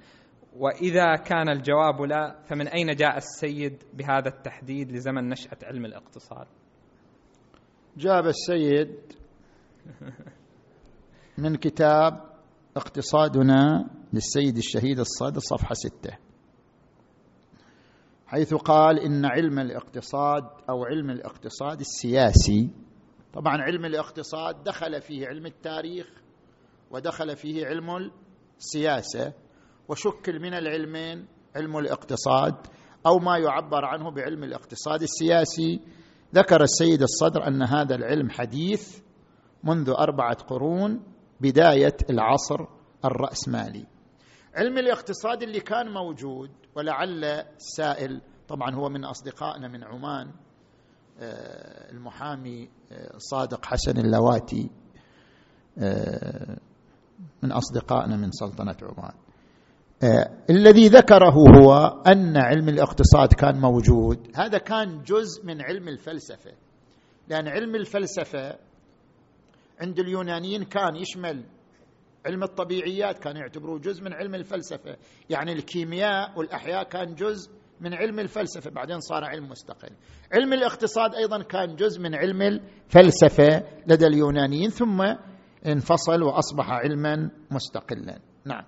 وإذا كان الجواب لا فمن أين جاء السيد بهذا التحديد لزمن نشأة علم الاقتصاد؟ جاب السيد من كتاب اقتصادنا للسيد الشهيد الصادق صفحة ستة حيث قال إن علم الاقتصاد أو علم الاقتصاد السياسي طبعا علم الاقتصاد دخل فيه علم التاريخ ودخل فيه علم السياسة وشكل من العلمين علم الاقتصاد أو ما يعبر عنه بعلم الاقتصاد السياسي. ذكر السيد الصدر أن هذا العلم حديث منذ أربعة قرون بداية العصر الرأسمالي. علم الاقتصاد اللي كان موجود ولعل السائل طبعا هو من أصدقائنا من عمان المحامي آه، صادق حسن اللواتي آه، من أصدقائنا من سلطنة عمان. الذي ذكره هو أن علم الاقتصاد كان موجود. هذا كان جزء من علم الفلسفة. لأن علم الفلسفة عند اليونانيين كان يشمل علم الطبيعيات كانوا يعتبروه جزء من علم الفلسفة. يعني الكيمياء والأحياء كان جزء من علم الفلسفة بعدين صار علم مستقل. علم الاقتصاد أيضا كان جزء من علم الفلسفة لدى اليونانيين ثم انفصل وأصبح علما مستقلا. نعم.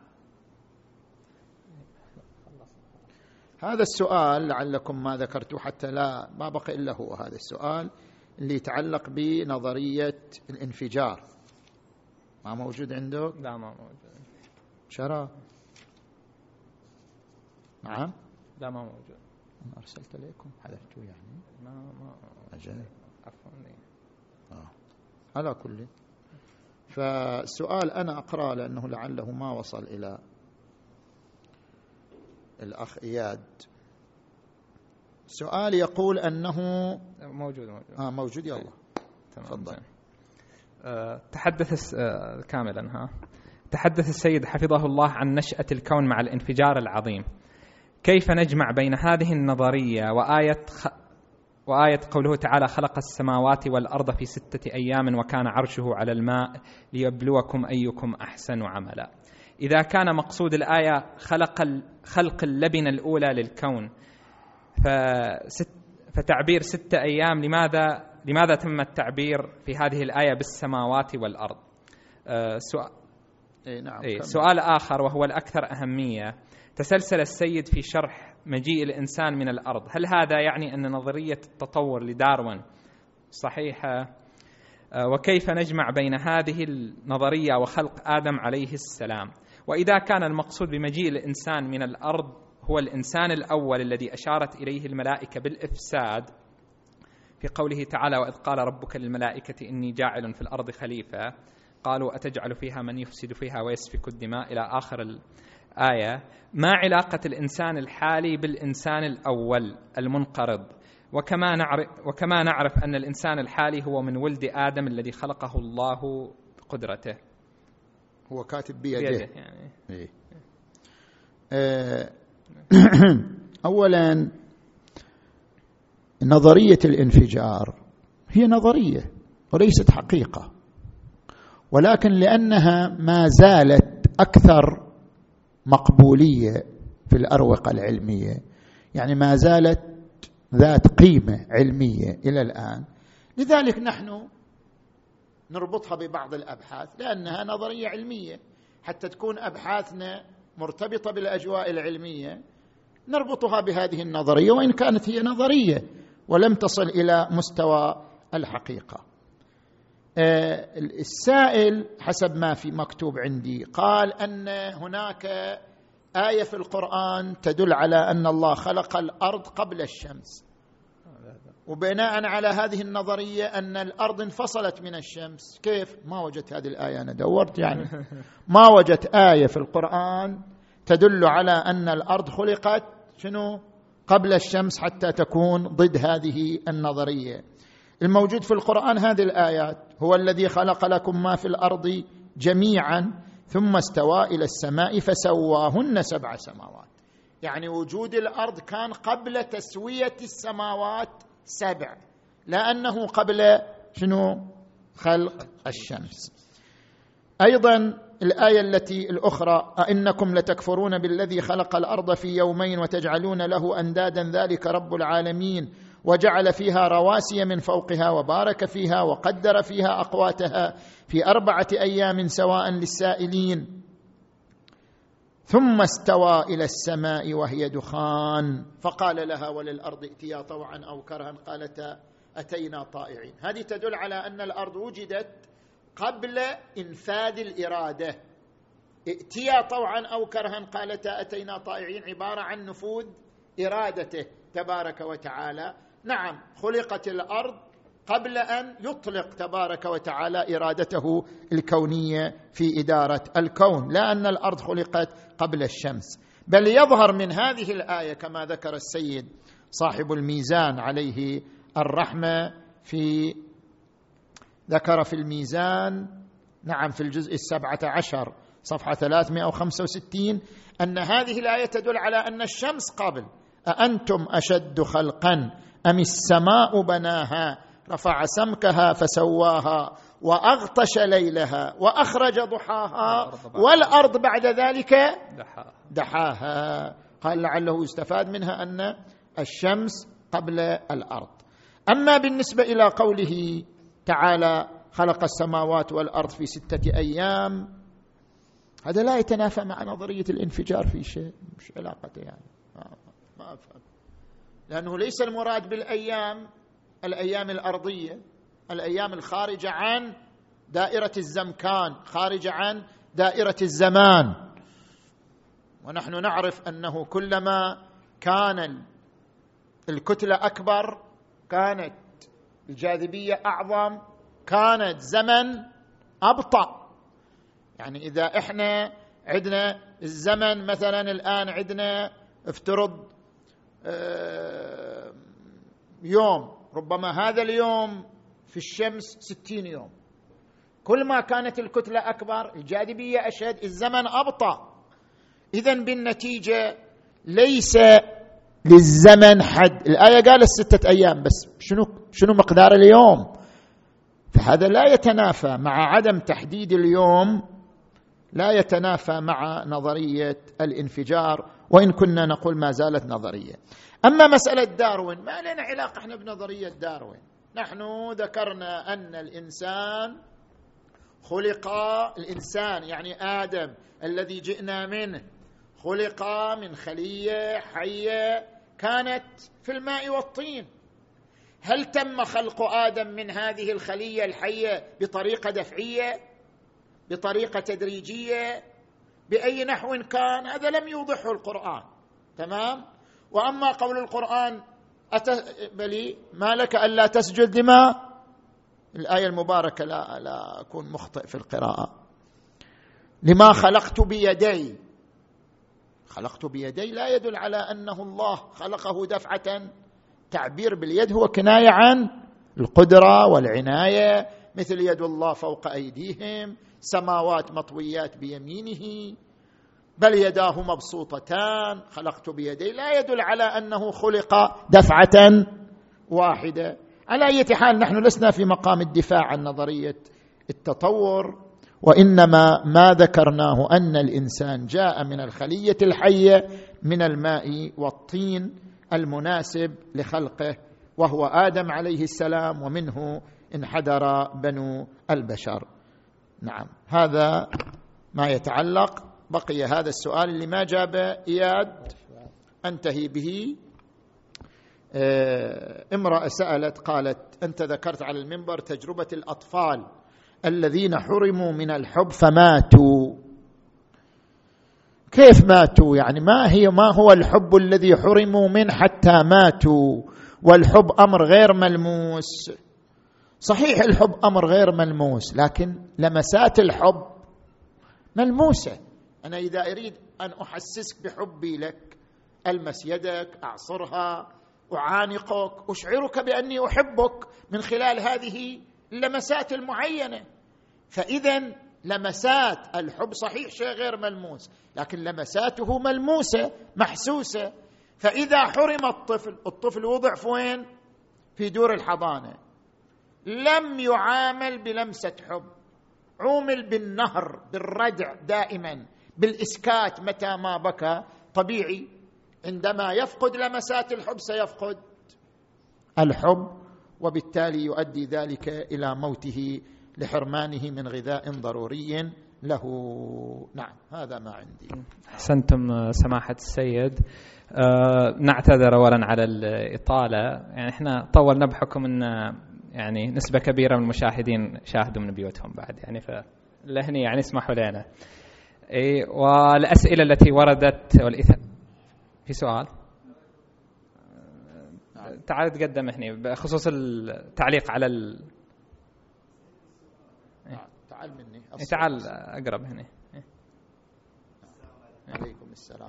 هذا السؤال لعلكم ما ذكرتوا حتى لا ما بقي إلا هو هذا السؤال اللي يتعلق بنظرية الانفجار. ما موجود عندك؟ لا ما موجود. شرى نعم. لا ما موجود. أنا أرسلت لكم حذفتوا يعني. ما ما أجل. عفوا آه. على كل. فالسؤال أنا أقرأ لأنه لعله ما وصل إلى الأخ إياد. سؤال يقول أنه موجود موجود. آه موجود. يلا. تمام تفضل. أه، تحدث أه، كاملا ها. تحدث السيد حفظه الله عن نشأة الكون مع الانفجار العظيم. كيف نجمع بين هذه النظرية وآية خ... وآية قوله تعالى خلق السماوات والأرض في ستة أيام وكان عرشه على الماء ليبلوكم أيكم أحسن عملا. إذا كان مقصود الآية خلق خلق اللبنة الأولى للكون فست فتعبير ستة أيام لماذا لماذا تم التعبير في هذه الآية بالسماوات والأرض؟ أه، سؤال إيه نعم إيه. سؤال آخر وهو الأكثر أهمية. تسلسل السيد في شرح مجيء الإنسان من الأرض. هل هذا يعني أن نظرية التطور لداروين صحيحة؟ آه، وكيف نجمع بين هذه النظرية وخلق آدم عليه السلام؟ وإذا كان المقصود بمجيء الإنسان من الأرض هو الإنسان الأول الذي أشارت إليه الملائكة بالإفساد في قوله تعالى وإذ قال ربك للملائكة إني جاعل في الأرض خليفة قالوا أتجعل فيها من يفسد فيها ويسفك الدماء إلى آخر الآية ما علاقة الإنسان الحالي بالإنسان الأول المنقرض. وكما نعرف, وكما نعرف أن الإنسان الحالي هو من ولد آدم الذي خلقه الله بقدرته هو كاتب بيده, بيده يعني. إيه. آه، اولا نظرية الانفجار هي نظرية وليست حقيقة ولكن لأنها ما زالت أكثر مقبولية في الأروقة العلمية. يعني ما زالت ذات قيمة علمية إلى الآن. لذلك نحن نربطها ببعض الأبحاث لأنها نظرية علمية. حتى تكون أبحاثنا مرتبطة بالأجواء العلمية نربطها بهذه النظرية وإن كانت هي نظرية ولم تصل إلى مستوى الحقيقة. السائل حسب ما في مكتوب عندي قال أن هناك آية في القرآن تدل على أن الله خلق الأرض قبل الشمس. وبناء على هذه النظرية أن الأرض انفصلت من الشمس. كيف؟ ما وجدت هذه الآية أنا دورت يعني. ما وجدت آية في القرآن تدل على أن الأرض خلقت شنو؟ قبل الشمس حتى تكون ضد هذه النظرية. الموجود في القرآن هذه الآيات. هو الذي خلق لكم ما في الأرض جميعا ثم استوى إلى السماء فسواهن سبع سماوات. يعني وجود الأرض كان قبل تسوية السماوات سبع لأنه قبل شنو؟ خلق الشمس. أيضا الآية التي الأخرى أئنكم لتكفرون بالذي خلق الأرض في يومين وتجعلون له اندادا ذلك رب العالمين. وجعل فيها رواسي من فوقها وبارك فيها وقدر فيها أقواتها في أربعة أيام سواء للسائلين. ثم استوى إلى السماء وهي دخان. فقال لها وللأرض ائتيا طوعا أو كرها. قالتا أتينا طائعين. هذه تدل على أن الأرض وجدت قبل إنفاذ الإرادة. ائتيا طوعا أو كرها. قالتا أتينا طائعين. عبارة عن نفوذ إرادته تبارك وتعالى. نعم. خلقت الأرض قبل أن يطلق تبارك وتعالى إرادته الكونية في إدارة الكون لا أن الأرض خلقت قبل الشمس. بل يظهر من هذه الآية كما ذكر السيد صاحب الميزان عليه الرحمة في ذكر في الميزان نعم في الجزء السبعه عشر صفحة 365 أن هذه الآية تدل على أن الشمس قبل أأنتم أشد خلقا؟ أم السماء بناها؟ رفع سمكها فسواها وأغطش ليلها وأخرج ضحاها والأرض بعد ذلك دحاها. قال لعله يستفاد منها أن الشمس قبل الأرض؟ أما بالنسبة إلى قوله تعالى خلق السماوات والأرض في ستة أيام هذا لا يتنافى مع نظرية الانفجار في شيء مش علاقته يعني. ما, ما لأنه ليس المراد بالأيام الأيام الأرضية الأيام الخارجة عن دائرة الزمكان خارجة عن دائرة الزمان. ونحن نعرف أنه كلما كان الكتلة أكبر كانت الجاذبية أعظم كانت زمن أبطأ. يعني إذا إحنا عندنا الزمن مثلا الآن عندنا افترض يوم. ربما هذا اليوم في الشمس ستين يوم. كل ما كانت الكتلة أكبر الجاذبية أشد الزمن أبطأ. إذا بالنتيجة ليس للزمن حد. الآية قالت ستة أيام بس. شنو شنو مقدار اليوم؟ فهذا لا يتنافى مع عدم تحديد اليوم لا يتنافى مع نظرية الانفجار وإن كنا نقول ما زالت نظرية. أما مسألة داروين ما لنا علاقة إحنا بنظرية داروين. نحن ذكرنا أن الإنسان خلق الإنسان يعني آدم الذي جئنا منه خلق من خلية حية كانت في الماء والطين. هل تم خلق آدم من هذه الخلية الحية بطريقة دفعية؟ بطريقة تدريجية بأي نحو كان هذا لم يوضحه القرآن. تمام؟ وأما قول القرآن أت... بلي ما لك ألا تسجد لما؟ الآية المباركة لا لا أكون مخطئ في القراءة. لما خلقت بيدي. خلقت بيدي لا يدل على أنه الله خلقه دفعة. تعبير باليد هو كناية عن القدرة والعناية مثل يد الله فوق أيديهم سماوات مطويات بيمينه بل يداه مبسوطتان خلقت بيدي لا يدل على أنه خلق دفعة واحدة. على أي حال نحن لسنا في مقام الدفاع عن نظرية التطور وإنما ما ذكرناه أن الإنسان جاء من الخلية الحية من الماء والطين المناسب لخلقه وهو آدم عليه السلام ومنه انحدر بنو البشر. نعم. هذا ما يتعلق بقي هذا السؤال اللي ما جاب إياد انتهي به. آه، امرأة سألت قالت أنت ذكرت على المنبر تجربة الأطفال الذين حرموا من الحب فماتوا. كيف ماتوا؟ يعني ما هي ما هو الحب الذي حرموا منه حتى ماتوا؟ والحب أمر غير ملموس. صحيح الحب أمر غير ملموس لكن لمسات الحب ملموسة. أنا إذا أريد أن أحسسك بحبي لك ألمس يدك أعصرها أعانقك أشعرك بأني أحبك من خلال هذه اللمسات المعينة. فإذا لمسات الحب صحيح شيء غير ملموس لكن لمساته ملموسة محسوسة. فإذا حرم الطفل الطفل وضع في وين في دور الحضانة. لم يعامل بلمسة حب. عومل بالنهر بالردع دائما. بالإسكات متى ما بكى. طبيعي عندما يفقد لمسات الحب سيفقد. الحب وبالتالي يؤدي ذلك إلى موته لحرمانه من غذاء ضروري له. نعم هذا ما عندي. أحسنتم سماحة السيد. أه نعتذر اولا على الإطالة. يعني إحنا طولنا بحكم إن يعني نسبة كبيرة من المشاهدين شاهدوا من بيوتهم بعد يعني فلهني يعني اسمحوا لنا. إي والأسئلة التي وردت والإث... في سؤال؟ تعال تقدم هنا بخصوص التعليق على ال... تعال مني. تعال أقرب هنا عليكم. السلام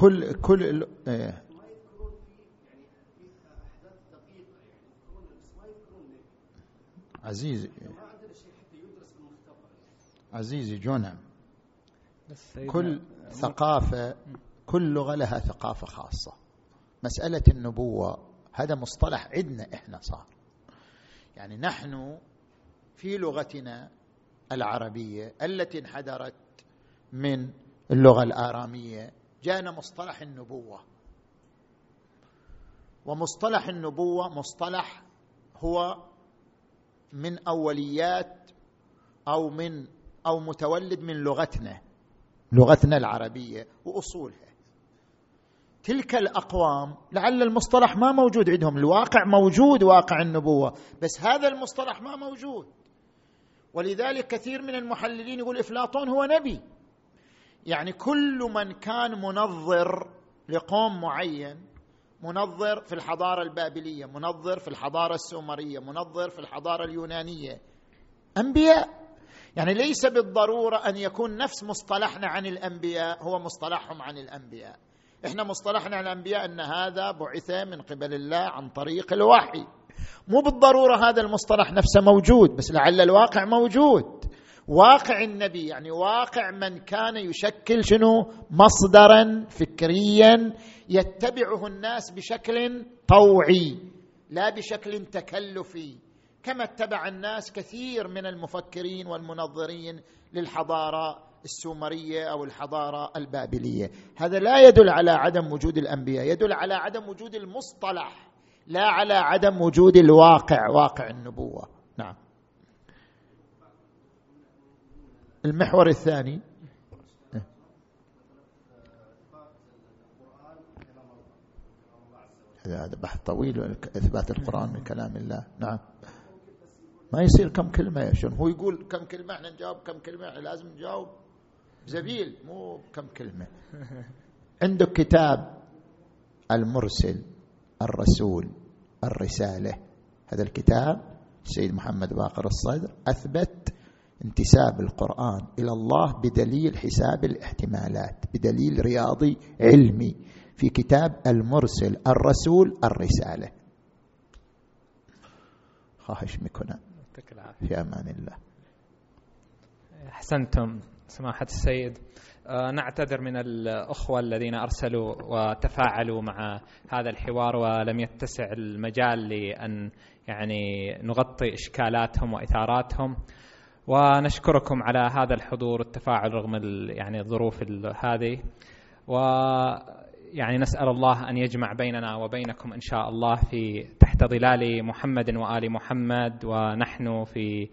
كل كل إيه. عزيزي. عزيزي جونم كل ثقافة كل لغة لها ثقافة خاصة. مسألة النبوة هذا مصطلح عندنا إحنا صار. يعني نحن في لغتنا العربية التي انحدرت من اللغة الآرامية جاءنا مصطلح النبوة. ومصطلح النبوة مصطلح هو من أوليات أو من أو متولد من لغتنا لغتنا العربية وأصولها. تلك الأقوام لعل المصطلح ما موجود عندهم الواقع موجود واقع النبوة بس هذا المصطلح ما موجود. ولذلك كثير من المحللين يقول إفلاطون هو نبي. يعني كل من كان منظر لقوم معين منظر في الحضارة البابلية منظر في الحضارة السومرية منظر في الحضارة اليونانية. أنبياء. يعني ليس بالضرورة أن يكون نفس مصطلحنا عن الأنبياء هو مصطلحهم عن الأنبياء. إحنا مصطلحنا عن الأنبياء أن هذا بعث من قبل الله عن طريق الوحي. مو بالضرورة هذا المصطلح نفسه موجود بس لعل الواقع موجود. واقع النبي يعني واقع من كان يشكل شنو؟ مصدرا فكريا يتبعه الناس بشكل طوعي لا بشكل تكلفي. كما اتبع الناس كثير من المفكرين والمنظرين للحضارة السومرية أو الحضارة البابلية. هذا لا يدل على عدم وجود الأنبياء يدل على عدم وجود المصطلح لا على عدم وجود الواقع واقع النبوة. نعم. المحور الثاني. هذا بحث طويل إثبات القرآن من كلام الله. نعم. ما يصير كم كلمة يا شنو هو يقول كم كلمة إحنا نجاوب كم كلمة إحنا لازم نجاوب. زبيل مو كم كلمة. عندك كتاب المرسل الرسول الرسالة. هذا الكتاب السيد محمد باقر الصدر أثبت انتساب القرآن إلى الله بدليل حساب الاحتمالات بدليل رياضي علمي في كتاب المرسل الرسول الرسالة. خاهش مكنا في أمان الله. أحسنتم سماحة السيد. آه، نعتذر من الأخوة الذين أرسلوا وتفاعلوا مع هذا الحوار ولم يتسع المجال لأن يعني نغطي إشكالاتهم وإثاراتهم. ونشكركم على هذا الحضور والتفاعل رغم يعني الظروف هذه. و يعني نسأل الله أن يجمع بيننا وبينكم إن شاء الله في تحت ظلال محمد وآل محمد ونحن في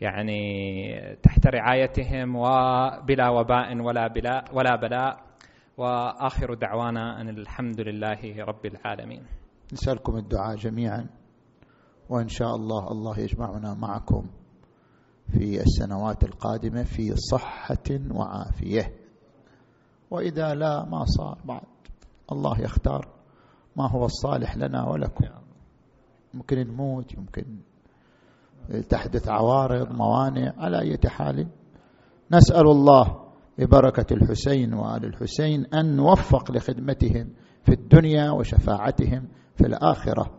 يعني تحت رعايتهم وبلا وباء ولا بلاء ولا بلاء. وآخر دعوانا أن الحمد لله رب العالمين. نسألكم الدعاء جميعا وإن شاء الله الله يجمعنا معكم. في السنوات القادمة في صحة وعافية. وإذا لا ما صار بعد. الله يختار ما هو الصالح لنا ولكم. ممكن نموت يمكن تحدث عوارض موانع. على أي حال نسأل الله ببركة الحسين وآل الحسين أن نوفق لخدمتهم في الدنيا وشفاعتهم في الآخرة.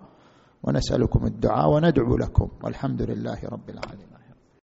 ونسألكم الدعاء وندعو لكم. والحمد لله رب العالمين.